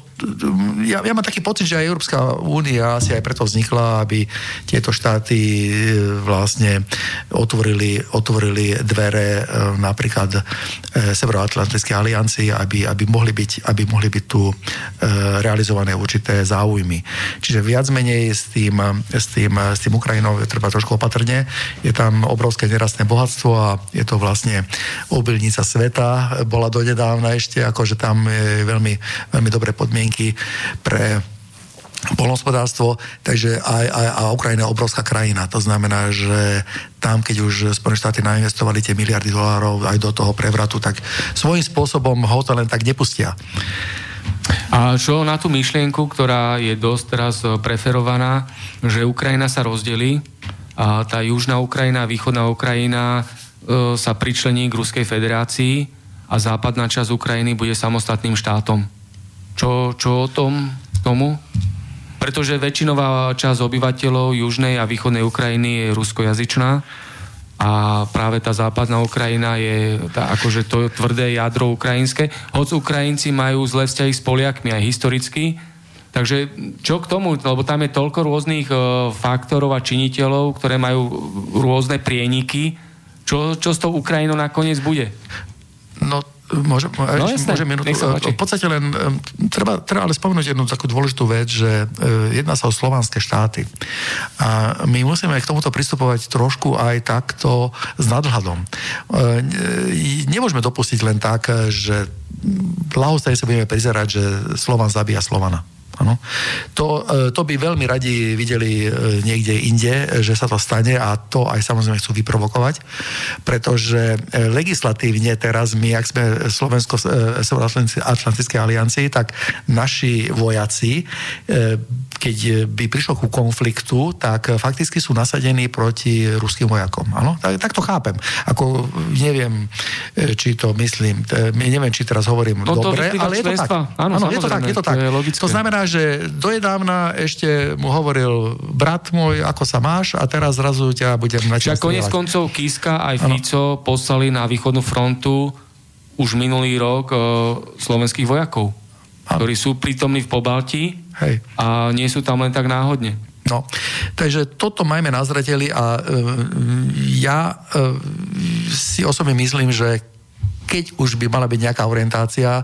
B: ja, ja mám taký pocit, že aj Európska únia asi aj preto vznikla, aby tieto štáty e, vlastne otvorili, otvorili dvere e, napríklad e, Severoatlantickej aliancii, aby, aby, mohli byť, aby mohli byť tu realizované určité záujmy. Čiže viac menej s tým, s tým, s tým Ukrajinou treba trošku opatrne. Je tam obrovské nerastné bohatstvo a je to vlastne obilnica sveta. Bola donedávna ešte, akože tam je veľmi, veľmi dobré podmienky pre polnospodárstvo, takže aj, aj, a Ukrajina je obrovská krajina. To znamená, že tam, keď už Spojené štáty nainvestovali tie miliardy dolárov aj do toho prevratu, tak svojím spôsobom ho to len tak nepustia.
A: A čo na tú myšlienku, ktorá je dosť teraz preferovaná, že Ukrajina sa rozdelí a tá južná Ukrajina východná Ukrajina e, sa pričlení k Ruskej federácii a západná časť Ukrajiny bude samostatným štátom. Čo, čo o tom tomu? Pretože väčšinová časť obyvateľov južnej a východnej Ukrajiny je ruskojazyčná a práve tá západná Ukrajina je tá, akože to tvrdé jadro ukrajinské. Hoď Ukrajinci majú zlé vzťahy s Poliakmi aj historicky, Takže čo k tomu, lebo tam je toľko rôznych e, faktorov a činiteľov, ktoré majú rôzne prieniky. Čo, čo s tou Ukrajinou nakoniec bude?
B: No Môžem, no, jasné, môžem minútu. V podstate len treba, treba ale spomenúť jednu takú dôležitú vec, že e, jedná sa o slovanské štáty. A my musíme k tomuto pristupovať trošku aj takto s nadhľadom. E, nemôžeme dopustiť len tak, že lahostaj sa budeme prizerať, že Slovan zabíja Slovana. Ano. To, e, to by veľmi radi videli e, niekde inde, že sa to stane a to aj samozrejme chcú vyprovokovať, pretože e, legislatívne teraz my, ak sme Slovensko Atlantickej aliancii, tak naši vojaci keď by prišlo ku konfliktu, tak fakticky sú nasadení proti ruským vojakom. Áno? Tak, tak to chápem. Ako neviem, či to myslím, neviem, či teraz hovorím no, dobre, ale je to tak. Áno, áno je to tak, je to tak. To, to znamená, že dojedávna ešte mu hovoril brat môj, ako sa máš a teraz zrazu ťa budem
A: načastovať. Čiže konec koncov Kiska aj Fico ano. poslali na východnú frontu už minulý rok e, slovenských vojakov, ano. ktorí sú prítomní v Pobalti Hej. A nie sú tam len tak náhodne.
B: No, takže toto majme na zreteli a e, ja e, si osobne myslím, že keď už by mala byť nejaká orientácia,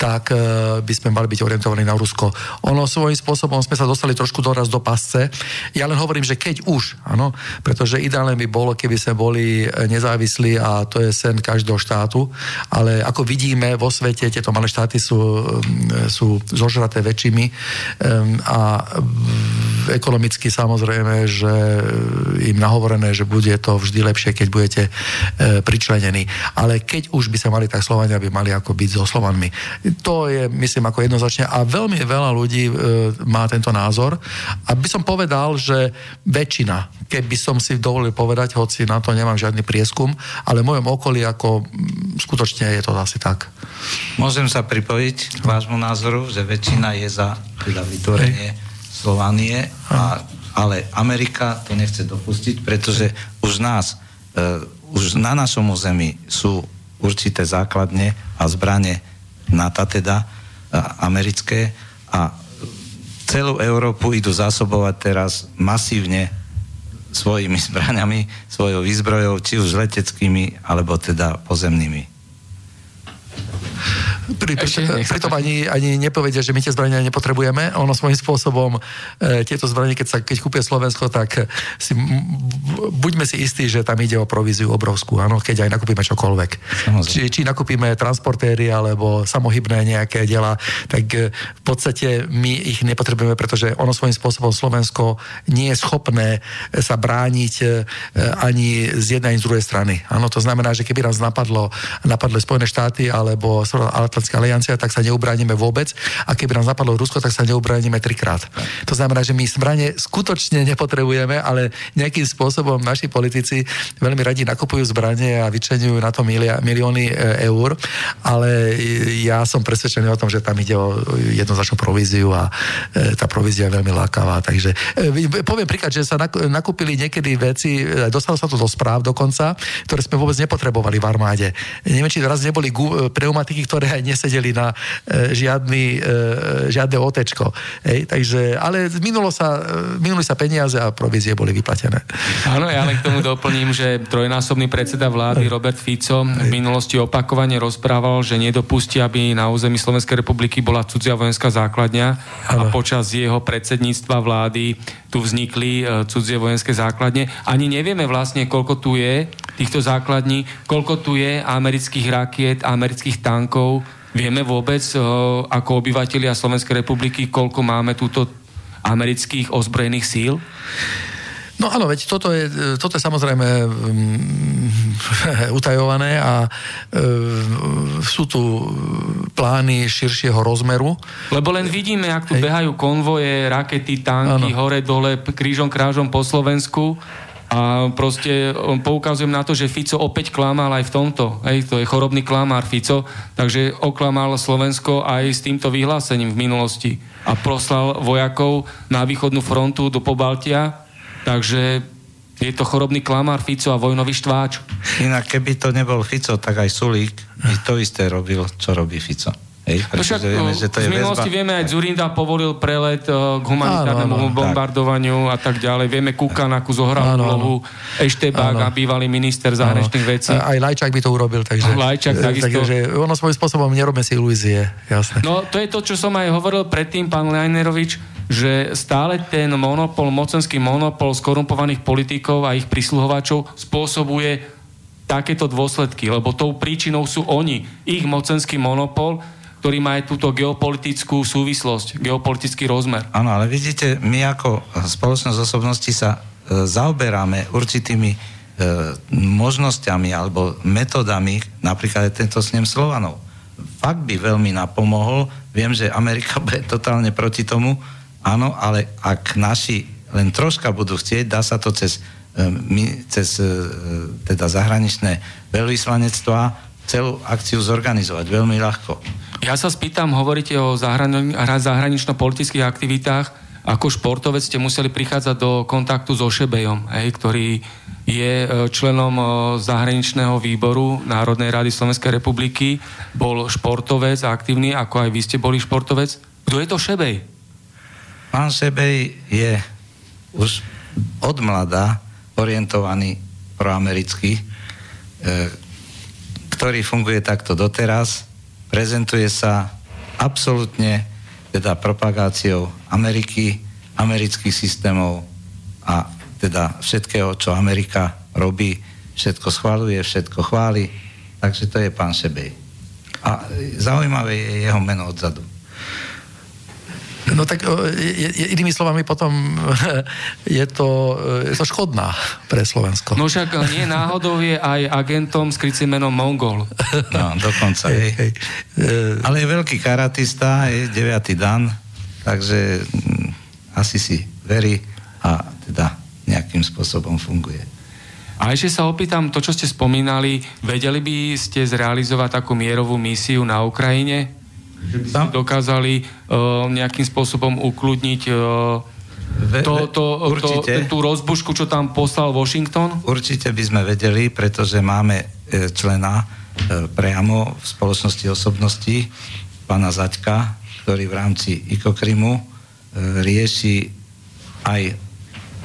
B: tak uh, by sme mali byť orientovaní na Rusko. Ono svojím spôsobom sme sa dostali trošku doraz do pasce. Ja len hovorím, že keď už, áno, pretože ideálne by bolo, keby sme boli nezávislí a to je sen každého štátu, ale ako vidíme vo svete, tieto malé štáty sú, sú zožraté väčšími a ekonomicky samozrejme, že im nahovorené, že bude to vždy lepšie, keď budete uh, pričlenení. Ale keď už by sa mali, tak Slovania by mali ako byť so Slovanmi. To je, myslím, ako jednoznačne a veľmi veľa ľudí e, má tento názor. A by som povedal, že väčšina, keby som si dovolil povedať, hoci na to nemám žiadny prieskum, ale v mojom okolí ako skutočne je to asi tak.
C: Môžem sa pripojiť k vášmu názoru, že väčšina je za teda vytvorenie Slovanie, a, ale Amerika to nechce dopustiť, pretože už nás, e, už na našom území sú určité základne a zbranie NATO teda americké a celú Európu idú zásobovať teraz masívne svojimi zbraniami, svojou výzbrojou, či už leteckými, alebo teda pozemnými.
B: Pri, pri, pritom ani, ani nepovedia, že my tie zbrania nepotrebujeme. Ono svojím spôsobom e, tieto zbranie, keď, sa, keď kúpie Slovensko, tak si, buďme si istí, že tam ide o províziu obrovskú, áno, keď aj nakúpime čokoľvek. Či, či nakúpime transportéry alebo samohybné nejaké diela, tak e, v podstate my ich nepotrebujeme, pretože ono svojím spôsobom Slovensko nie je schopné sa brániť e, ani z jednej, ani z druhej strany. Áno, to znamená, že keby nás napadlo, napadlo Spojené štáty alebo Atlantická aliancia, tak sa neubránime vôbec. A keby nám zapadlo Rusko, tak sa neubránime trikrát. To znamená, že my zbranie skutočne nepotrebujeme, ale nejakým spôsobom naši politici veľmi radi nakupujú zbranie a vyčenujú na to milióny e, eur, ale ja som presvedčený o tom, že tam ide o jednoznačnú províziu a e, tá provízia je veľmi lákavá. Takže e, poviem príklad, že sa nakúpili niekedy veci, dostalo sa to do správ dokonca, ktoré sme vôbec nepotrebovali v armáde. Neviem, či raz neboli pneumatiky, ktoré aj nesedeli na e, žiadny, e, žiadne otečko. Hej, takže, ale minulo sa, e, minuli sa peniaze a provízie boli vyplatené.
A: Áno, ja len k tomu doplním, že trojnásobný predseda vlády Robert Fico v minulosti opakovane rozprával, že nedopustí, aby na území Slovenskej republiky bola cudzia vojenská základňa a počas jeho predsedníctva vlády tu vznikli cudzie vojenské základne. Ani nevieme vlastne, koľko tu je týchto základní, koľko tu je amerických rakiet, amerických tankov, Vieme vôbec eh, ako obyvateľia Slovenskej republiky, koľko máme túto amerických ozbrojených síl?
B: No áno, veď toto je, toto je samozrejme um, utajované a um, sú tu plány širšieho rozmeru.
A: Lebo len vidíme, ak tu Hej. behajú konvoje, rakety, tanky, ano. hore, dole, krížom, krážom po Slovensku a proste poukazujem na to, že Fico opäť klamal aj v tomto. Hej, to je chorobný klamár Fico, takže oklamal Slovensko aj s týmto vyhlásením v minulosti. A proslal vojakov na východnú frontu do Pobaltia, takže je to chorobný klamár Fico a vojnový štváč.
C: Inak keby to nebol Fico, tak aj Sulík by to isté robil, čo robí Fico. Hej,
A: no však, vieme, že to v minulosti väzba... vieme, aj Zurinda povolil prelet uh, k humanitárnemu áno, áno, bombardovaniu tak. a tak ďalej. Vieme, Kukanaku zohral úlohu, Eštebák a bývalý minister zahraničných vecí.
B: Aj Lajčák by to urobil, takže...
A: Lajčák takisto.
B: Takže ono svojím spôsobom nerobme si ilúzie, jasné.
A: No, to je to, čo som aj hovoril predtým, pán Lajnerovič, že stále ten monopol, mocenský monopol skorumpovaných politikov a ich prisluhovačov spôsobuje takéto dôsledky, lebo tou príčinou sú oni, ich mocenský monopol, ktorý má aj túto geopolitickú súvislosť, geopolitický rozmer.
C: Áno, ale vidíte, my ako spoločnosť osobnosti sa e, zaoberáme určitými e, možnosťami alebo metodami, napríklad aj tento snem Slovanov. Fakt by veľmi napomohol, viem, že Amerika bude totálne proti tomu, áno, ale ak naši len troška budú chcieť, dá sa to cez, e, cez e, teda zahraničné veľvyslanectvá celú akciu zorganizovať veľmi ľahko.
A: Ja sa spýtam, hovoríte o zahrani- zahranično-politických aktivitách, ako športovec ste museli prichádzať do kontaktu so Šebejom, hej, ktorý je e, členom zahraničného výboru Národnej rady Slovenskej republiky, bol športovec aktívny, ako aj vy ste boli športovec. Kto je to Šebej?
C: Pán Šebej je už od mlada orientovaný proamerický, e, ktorý funguje takto doteraz prezentuje sa absolútne teda propagáciou Ameriky, amerických systémov a teda všetkého, čo Amerika robí, všetko schváluje, všetko chváli. Takže to je pán Šebej. A zaujímavé je jeho meno odzadu.
B: No tak inými slovami potom je to, je to škodná pre Slovensko.
A: No však nie náhodou je aj agentom s krycím menom Mongol.
C: No, dokonca. Hej, hej. Ale je veľký karatista, je 9. dan, takže mm, asi si verí a teda nejakým spôsobom funguje.
A: A ešte sa opýtam, to, čo ste spomínali, vedeli by ste zrealizovať takú mierovú misiu na Ukrajine? Že by ste dokázali uh, nejakým spôsobom ukludniť uh, to, to, to, tú rozbušku, čo tam poslal Washington?
C: Určite by sme vedeli, pretože máme e, člena priamo v spoločnosti osobností, pána Zaďka, ktorý v rámci Ikokrimu rieši aj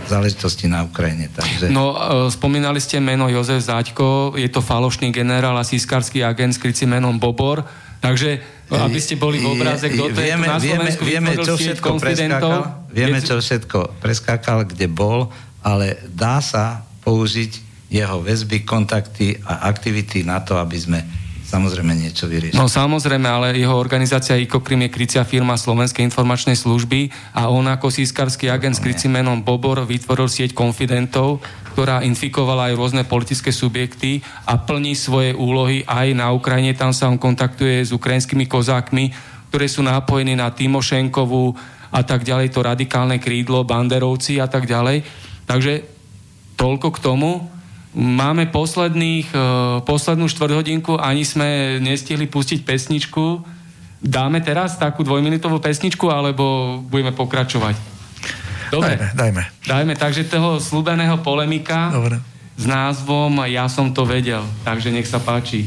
C: záležitosti na Ukrajine. Takže...
A: No, spomínali ste meno Jozef Zaďko, je to falošný generál a sískarský agent s krycím menom Bobor
F: Takže, aby ste boli v obraze, kto to
C: vieme,
F: je na Slovensku
C: vieme, vieme, čo všetko preskákal, vieme, čo všetko preskákal, kde bol, ale dá sa použiť jeho väzby, kontakty a aktivity na to, aby sme samozrejme niečo vyriešiť.
F: No samozrejme, ale jeho organizácia IKOKRIM je krycia firma Slovenskej informačnej služby a on ako sískarský agent s krycím menom Bobor vytvoril sieť konfidentov, ktorá infikovala aj rôzne politické subjekty a plní svoje úlohy aj na Ukrajine. Tam sa on kontaktuje s ukrajinskými kozákmi, ktoré sú nápojení na Timošenkovú a tak ďalej, to radikálne krídlo, banderovci a tak ďalej. Takže toľko k tomu. Máme posledných, uh, poslednú štvrthodinku, ani sme nestihli pustiť pesničku. Dáme teraz takú dvojminútovú pesničku, alebo budeme pokračovať?
B: Dobre. Dajme, dajme.
F: Dajme, takže toho slúbeného polemika
B: Dobre.
F: s názvom Ja som to vedel. Takže nech sa páči.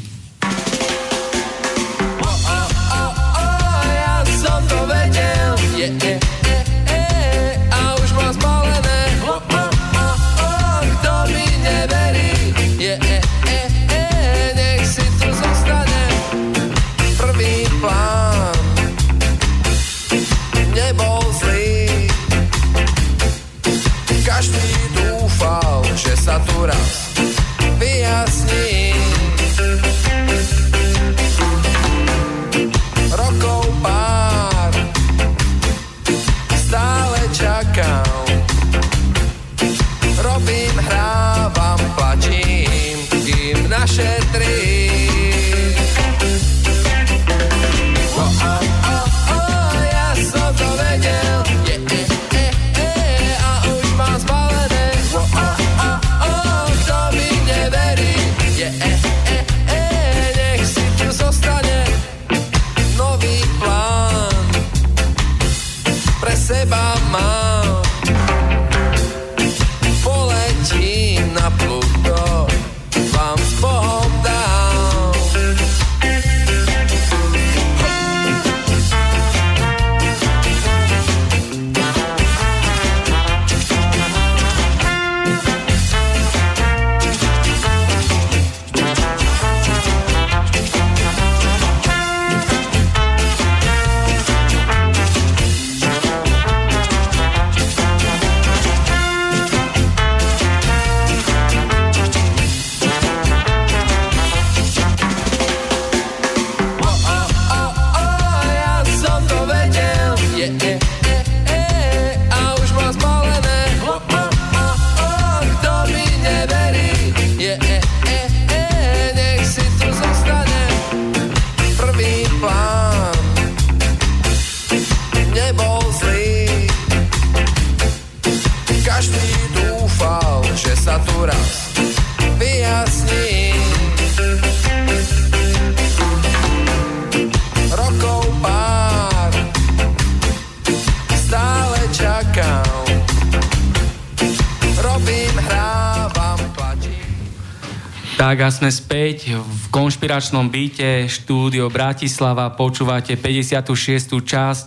F: Konšpiračnom byte štúdio Bratislava. Počúvate 56. časť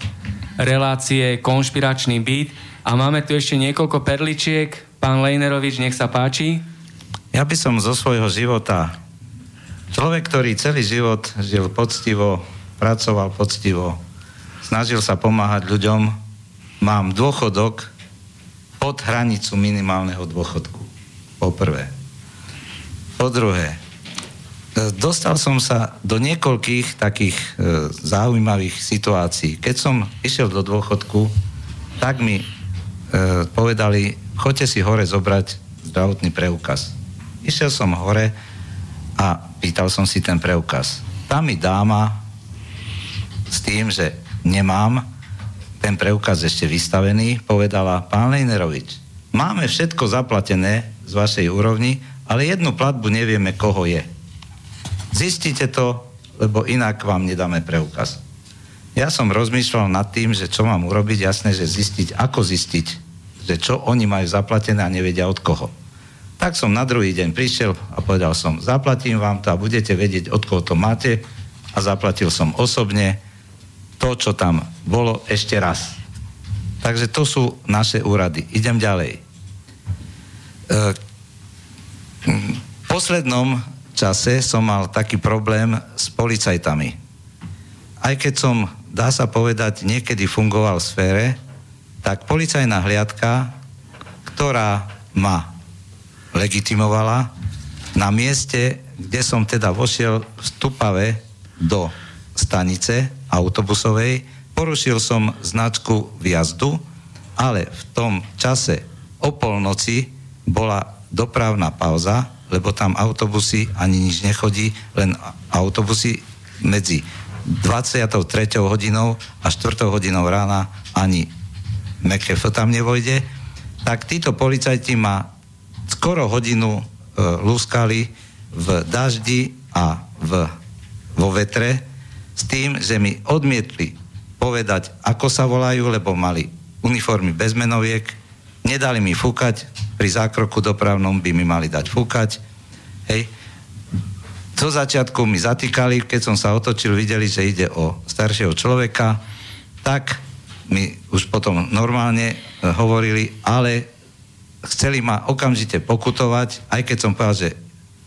F: relácie Konšpiračný byt. A máme tu ešte niekoľko perličiek. Pán Lejnerovič, nech sa páči.
C: Ja by som zo svojho života človek, ktorý celý život žil poctivo, pracoval poctivo, snažil sa pomáhať ľuďom, mám dôchodok pod hranicu minimálneho dôchodku. Poprvé. Po druhé, dostal som sa do niekoľkých takých e, zaujímavých situácií. Keď som išiel do dôchodku, tak mi e, povedali, choďte si hore zobrať zdravotný preukaz. Išiel som hore a pýtal som si ten preukaz. Tam mi dáma s tým, že nemám ten preukaz ešte vystavený, povedala, pán Lejnerovič, máme všetko zaplatené z vašej úrovni, ale jednu platbu nevieme, koho je. Zistite to, lebo inak vám nedáme preukaz. Ja som rozmýšľal nad tým, že čo mám urobiť, jasné, že zistiť, ako zistiť, že čo oni majú zaplatené a nevedia od koho. Tak som na druhý deň prišiel a povedal som, zaplatím vám to a budete vedieť, od koho to máte a zaplatil som osobne to, čo tam bolo ešte raz. Takže to sú naše úrady. Idem ďalej. E, poslednom čase som mal taký problém s policajtami. aj keď som, dá sa povedať, niekedy fungoval v sfére, tak policajná hliadka, ktorá ma legitimovala, na mieste, kde som teda vošiel v Stupave do stanice autobusovej, porušil som značku vjazdu, ale v tom čase o polnoci bola dopravná pauza, lebo tam autobusy ani nič nechodí, len autobusy medzi 23. hodinou a 4. hodinou rána ani MKF tam nevojde, tak títo policajti ma skoro hodinu e, lúskali v daždi a v, vo vetre s tým, že mi odmietli povedať, ako sa volajú, lebo mali uniformy bez menoviek, nedali mi fúkať, pri zákroku dopravnom by mi mali dať fúkať. Hej. Do začiatku mi zatýkali, keď som sa otočil, videli, že ide o staršieho človeka, tak mi už potom normálne e, hovorili, ale chceli ma okamžite pokutovať, aj keď som povedal, že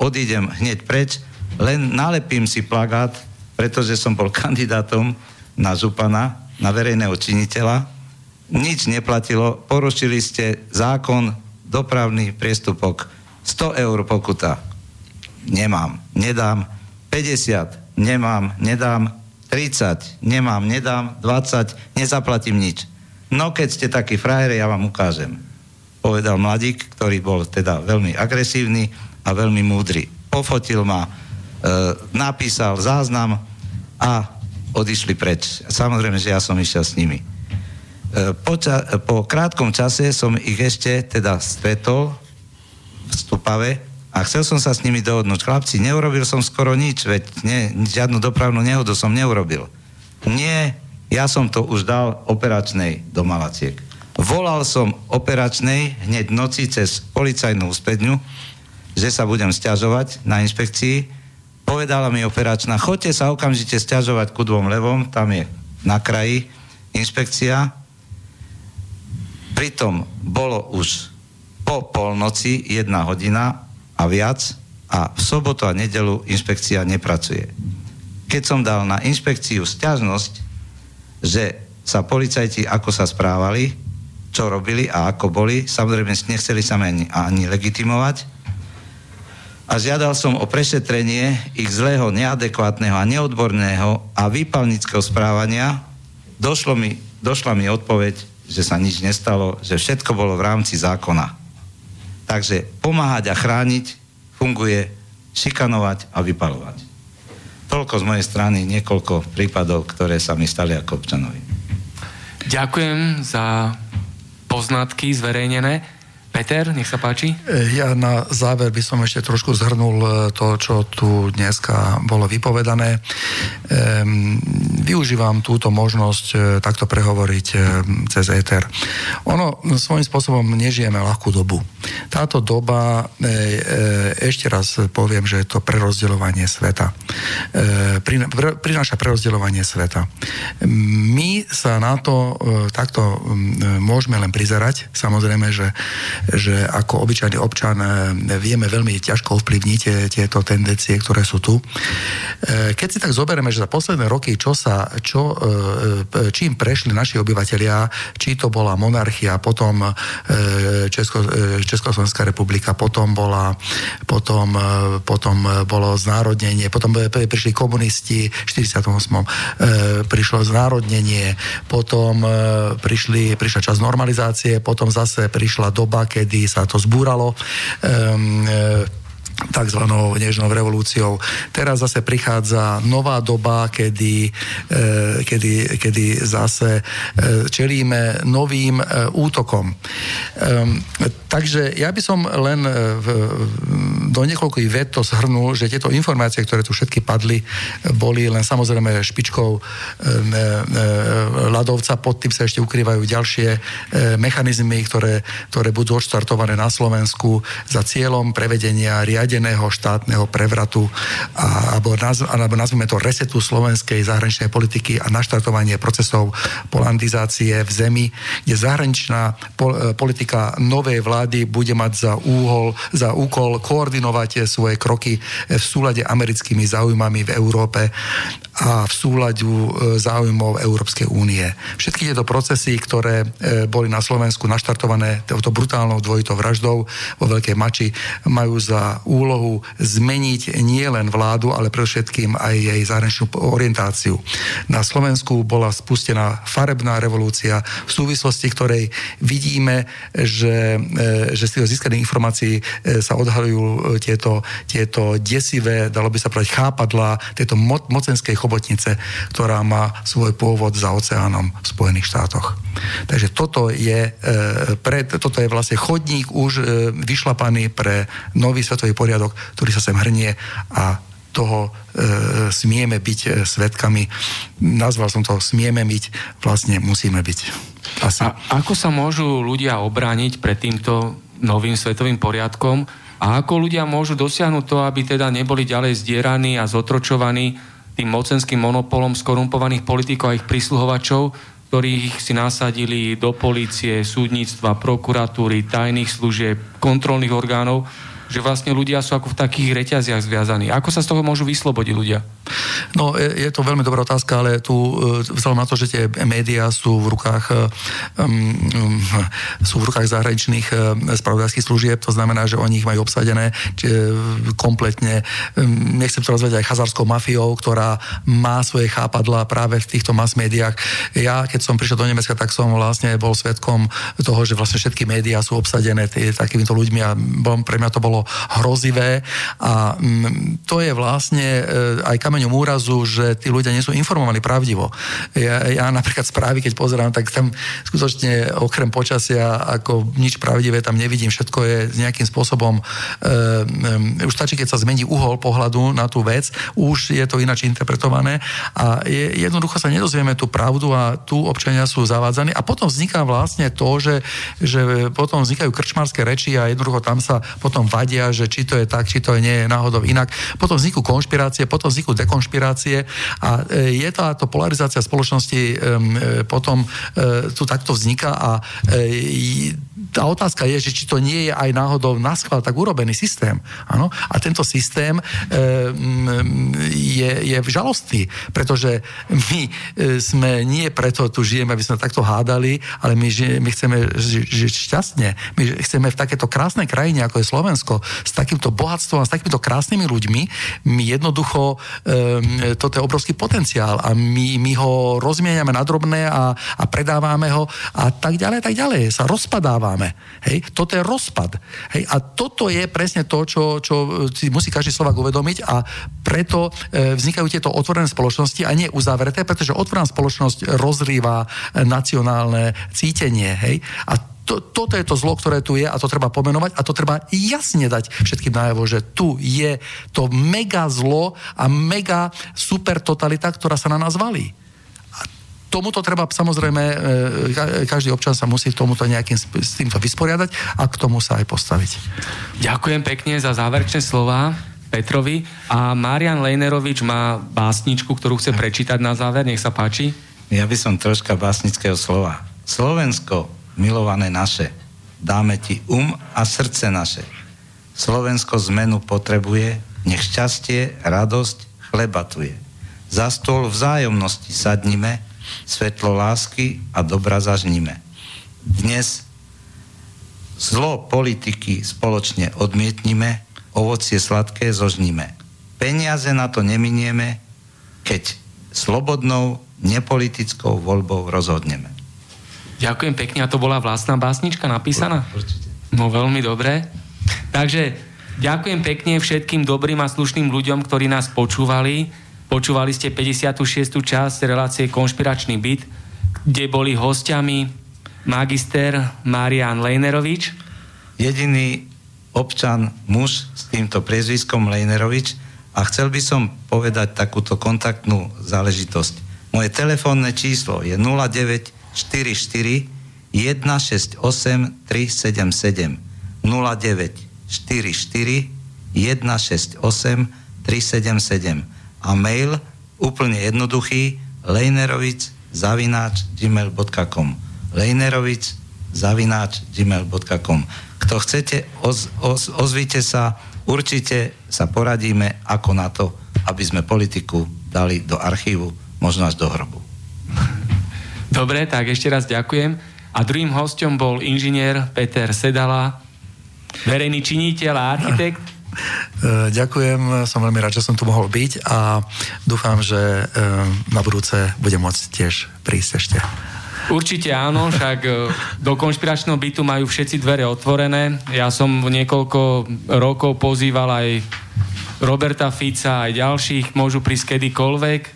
C: odídem hneď preč, len nalepím si plagát, pretože som bol kandidátom na župana, na verejného činiteľa. Nič neplatilo, porušili ste zákon, dopravný priestupok, 100 eur pokuta nemám, nedám, 50, nemám, nedám, 30, nemám, nedám, 20, nezaplatím nič. No keď ste takí frajeri, ja vám ukážem. Povedal mladík, ktorý bol teda veľmi agresívny a veľmi múdry. Pofotil ma, e, napísal záznam a odišli preč. Samozrejme, že ja som išiel s nimi. E, po, ča- po krátkom čase som ich ešte teda stretol v Stupave a chcel som sa s nimi dohodnúť. Chlapci, neurobil som skoro nič, veď nie, žiadnu dopravnú nehodu som neurobil. Nie, ja som to už dal operačnej do Malaciek. Volal som operačnej hneď noci cez policajnú úspedňu, že sa budem stiažovať na inšpekcii. Povedala mi operačná, choďte sa okamžite stiažovať ku dvom levom, tam je na kraji inšpekcia. Pritom bolo už po polnoci jedna hodina a viac a v sobotu a nedelu inšpekcia nepracuje. Keď som dal na inšpekciu stiažnosť, že sa policajti ako sa správali, čo robili a ako boli, samozrejme nechceli sa ani, ani legitimovať, a žiadal som o prešetrenie ich zlého, neadekvátneho a neodborného a výpalnického správania. Došlo mi, došla mi odpoveď, že sa nič nestalo, že všetko bolo v rámci zákona. Takže pomáhať a chrániť funguje šikanovať a vypalovať. Toľko z mojej strany niekoľko prípadov, ktoré sa mi stali ako občanovi.
A: Ďakujem za poznatky zverejnené. Peter, nech sa páči.
B: E, ja na záver by som ešte trošku zhrnul e, to, čo tu dneska bolo vypovedané. Ehm, využívam túto možnosť e, takto prehovoriť cez éter. Ono svojím spôsobom nežijeme ľahkú dobu. Táto doba, ešte raz poviem, že je to prerozdeľovanie sveta. Prináša prerozdeľovanie sveta. My sa na to takto môžeme len prizerať. Samozrejme, že že ako obyčajný občan e, vieme veľmi ťažko ovplyvniť e, tieto tendencie, ktoré sú tu. E, keď si tak zoberieme, že za posledné roky, čo sa, čo, čím prešli naši obyvateľia, či to bola monarchia, potom Česko, Československá republika, potom bola, potom, potom bolo znárodnenie, potom prišli komunisti v 48. prišlo znárodnenie, potom prišli, prišla čas normalizácie, potom zase prišla doba, kedy sa to zbúralo. Um, tzv. nežnou revolúciou. Teraz zase prichádza nová doba, kedy, e, kedy, kedy zase e, čelíme novým e, útokom. Takže ja by som len do niekoľkých vet to zhrnul, že tieto informácie, ktoré tu všetky padli, boli len samozrejme špičkou ľadovca, pod tým sa ešte ukrývajú ďalšie mechanizmy, ktoré, ktoré budú odštartované na Slovensku za cieľom prevedenia riadenia riadeného štátneho prevratu a, alebo, nazv, alebo nazvime to resetu slovenskej zahraničnej politiky a naštartovanie procesov polandizácie v zemi, kde zahraničná pol, politika novej vlády bude mať za úhol, za úkol koordinovať svoje kroky v súlade americkými záujmami v Európe a v súľadu e, záujmov Európskej únie. Všetky tieto procesy, ktoré e, boli na Slovensku naštartované touto brutálnou dvojitou vraždou vo Veľkej Mači, majú za úlohu zmeniť nie len vládu, ale predovšetkým aj jej zahraničnú orientáciu. Na Slovensku bola spustená farebná revolúcia, v súvislosti ktorej vidíme, že, e, že z tých získaných informácií sa odhalujú tieto, tieto desivé, dalo by sa povedať, chápadla tejto mo- mocenskej chobotnice, ktorá má svoj pôvod za oceánom v Spojených štátoch. Takže toto je, e, pre, toto je vlastne chodník už e, vyšlapaný pre nový svetový poriadok, ktorý sa sem hrnie a toho e, smieme byť e, svetkami. Nazval som to smieme byť, vlastne musíme byť.
A: Asi. A ako sa môžu ľudia obrániť pred týmto novým svetovým poriadkom a ako ľudia môžu dosiahnuť to, aby teda neboli ďalej zdieraní a zotročovaní tým mocenským monopolom skorumpovaných politikov a ich prísluhovačov, ktorých si nasadili do polície, súdnictva, prokuratúry, tajných služieb, kontrolných orgánov že vlastne ľudia sú ako v takých reťaziach zviazaní. Ako sa z toho môžu vyslobodiť ľudia?
B: No, je, je to veľmi dobrá otázka, ale tu e, vzhľadom na to, že tie médiá sú v rukách um, um, sú v rukách zahraničných um, spravodajských služieb, to znamená, že oni ich majú obsadené či, kompletne, um, nechcem to rozvedať aj chazarskou mafiou, ktorá má svoje chápadla práve v týchto mass médiách. Ja, keď som prišiel do Nemecka, tak som vlastne bol svetkom toho, že vlastne všetky médiá sú obsadené tý, takýmito ľuďmi a bol, pre mňa to bolo bolo hrozivé. A mm, to je vlastne e, aj kameňom úrazu, že tí ľudia nie sú informovaní pravdivo. Ja, ja napríklad správy, keď pozerám, tak tam skutočne okrem počasia ako nič pravdivé tam nevidím, všetko je nejakým spôsobom e, už stačí, keď sa zmení uhol pohľadu na tú vec, už je to ináč interpretované a je, jednoducho sa nedozvieme tú pravdu a tu občania sú zavádzaní. A potom vzniká vlastne to, že, že potom vznikajú krčmarské reči a jednoducho tam sa potom vadí vadia, že či to je tak, či to je nie je náhodou inak. Potom vznikú konšpirácie, potom vznikú dekonšpirácie a e, je táto polarizácia spoločnosti e, potom e, tu takto vzniká a tá otázka je, že či to nie je aj náhodou na schvál tak urobený systém. Ano? A tento systém e, je, je žalostný, pretože my sme nie preto tu žijeme, aby sme takto hádali, ale my, my chceme žiť šťastne. My chceme v takéto krásnej krajine, ako je Slovensko, s takýmto bohatstvom a s takýmito krásnymi ľuďmi, my jednoducho, e, toto je obrovský potenciál a my, my ho rozmieniame na drobné a, a predávame ho a tak ďalej, tak ďalej. Sa rozpadáváme máme. Hej? Toto je rozpad. Hej? A toto je presne to, čo, čo si musí každý Slovak uvedomiť a preto e, vznikajú tieto otvorené spoločnosti a nie uzavreté, pretože otvorená spoločnosť rozrýva nacionálne cítenie. Hej? A to, toto je to zlo, ktoré tu je a to treba pomenovať a to treba jasne dať všetkým najavo, že tu je to mega zlo a mega super totalita, ktorá sa na nás valí tomuto treba samozrejme, e, každý občan sa musí tomuto nejakým s týmto vysporiadať a k tomu sa aj postaviť.
A: Ďakujem pekne za záverečné slova. Petrovi. A Marian Lejnerovič má básničku, ktorú chce prečítať na záver. Nech sa páči.
C: Ja by som troška básnického slova. Slovensko, milované naše, dáme ti um a srdce naše. Slovensko zmenu potrebuje, nech šťastie, radosť, chleba tu je. Za stôl vzájomnosti sadnime, svetlo lásky a dobra zažníme. Dnes zlo politiky spoločne odmietnime, ovocie sladké zožníme. Peniaze na to neminieme, keď slobodnou, nepolitickou voľbou rozhodneme.
A: Ďakujem pekne. A to bola vlastná básnička napísaná?
C: Určite.
A: No veľmi dobre. Takže ďakujem pekne všetkým dobrým a slušným ľuďom, ktorí nás počúvali. Počúvali ste 56. časť relácie Konšpiračný byt, kde boli hostiami magister Marian Lejnerovič.
C: Jediný občan, muž s týmto priezviskom Lejnerovič a chcel by som povedať takúto kontaktnú záležitosť. Moje telefónne číslo je 0944 168 377 0944 168 377 a mail úplne jednoduchý lejnerovic zavináč gmail.com lejnerovic zavináč gmail.com Kto chcete, oz, oz, ozvite sa, určite sa poradíme, ako na to, aby sme politiku dali do archívu, možno až do hrobu.
A: Dobre, tak ešte raz ďakujem. A druhým hostom bol inžinier Peter Sedala, verejný činiteľ a architekt.
B: E, ďakujem, som veľmi rád, že som tu mohol byť a dúfam, že e, na budúce budem môcť tiež prísť ešte.
A: Určite áno, však e, do konšpiračného bytu majú všetci dvere otvorené. Ja som niekoľko rokov pozýval aj Roberta Fica, aj ďalších, môžu prísť kedykoľvek.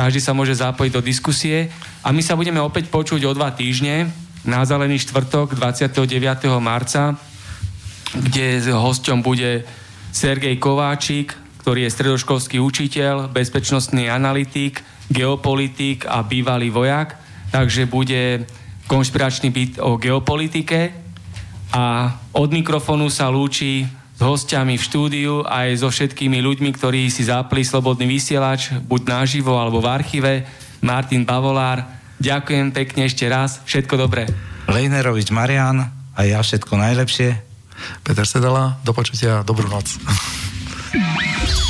A: Každý sa môže zapojiť do diskusie. A my sa budeme opäť počuť o dva týždne na Zelený štvrtok 29. marca, kde hosťom bude Sergej Kováčik, ktorý je stredoškolský učiteľ, bezpečnostný analytik, geopolitik a bývalý vojak. Takže bude konšpiračný byt o geopolitike a od mikrofónu sa lúči s hostiami v štúdiu aj so všetkými ľuďmi, ktorí si zapli Slobodný vysielač, buď naživo alebo v archíve. Martin Bavolár. Ďakujem pekne ešte raz. Všetko dobré.
C: Lejnerovič Marian a ja všetko najlepšie.
B: Peter Sedala, do počutia, dobrú noc.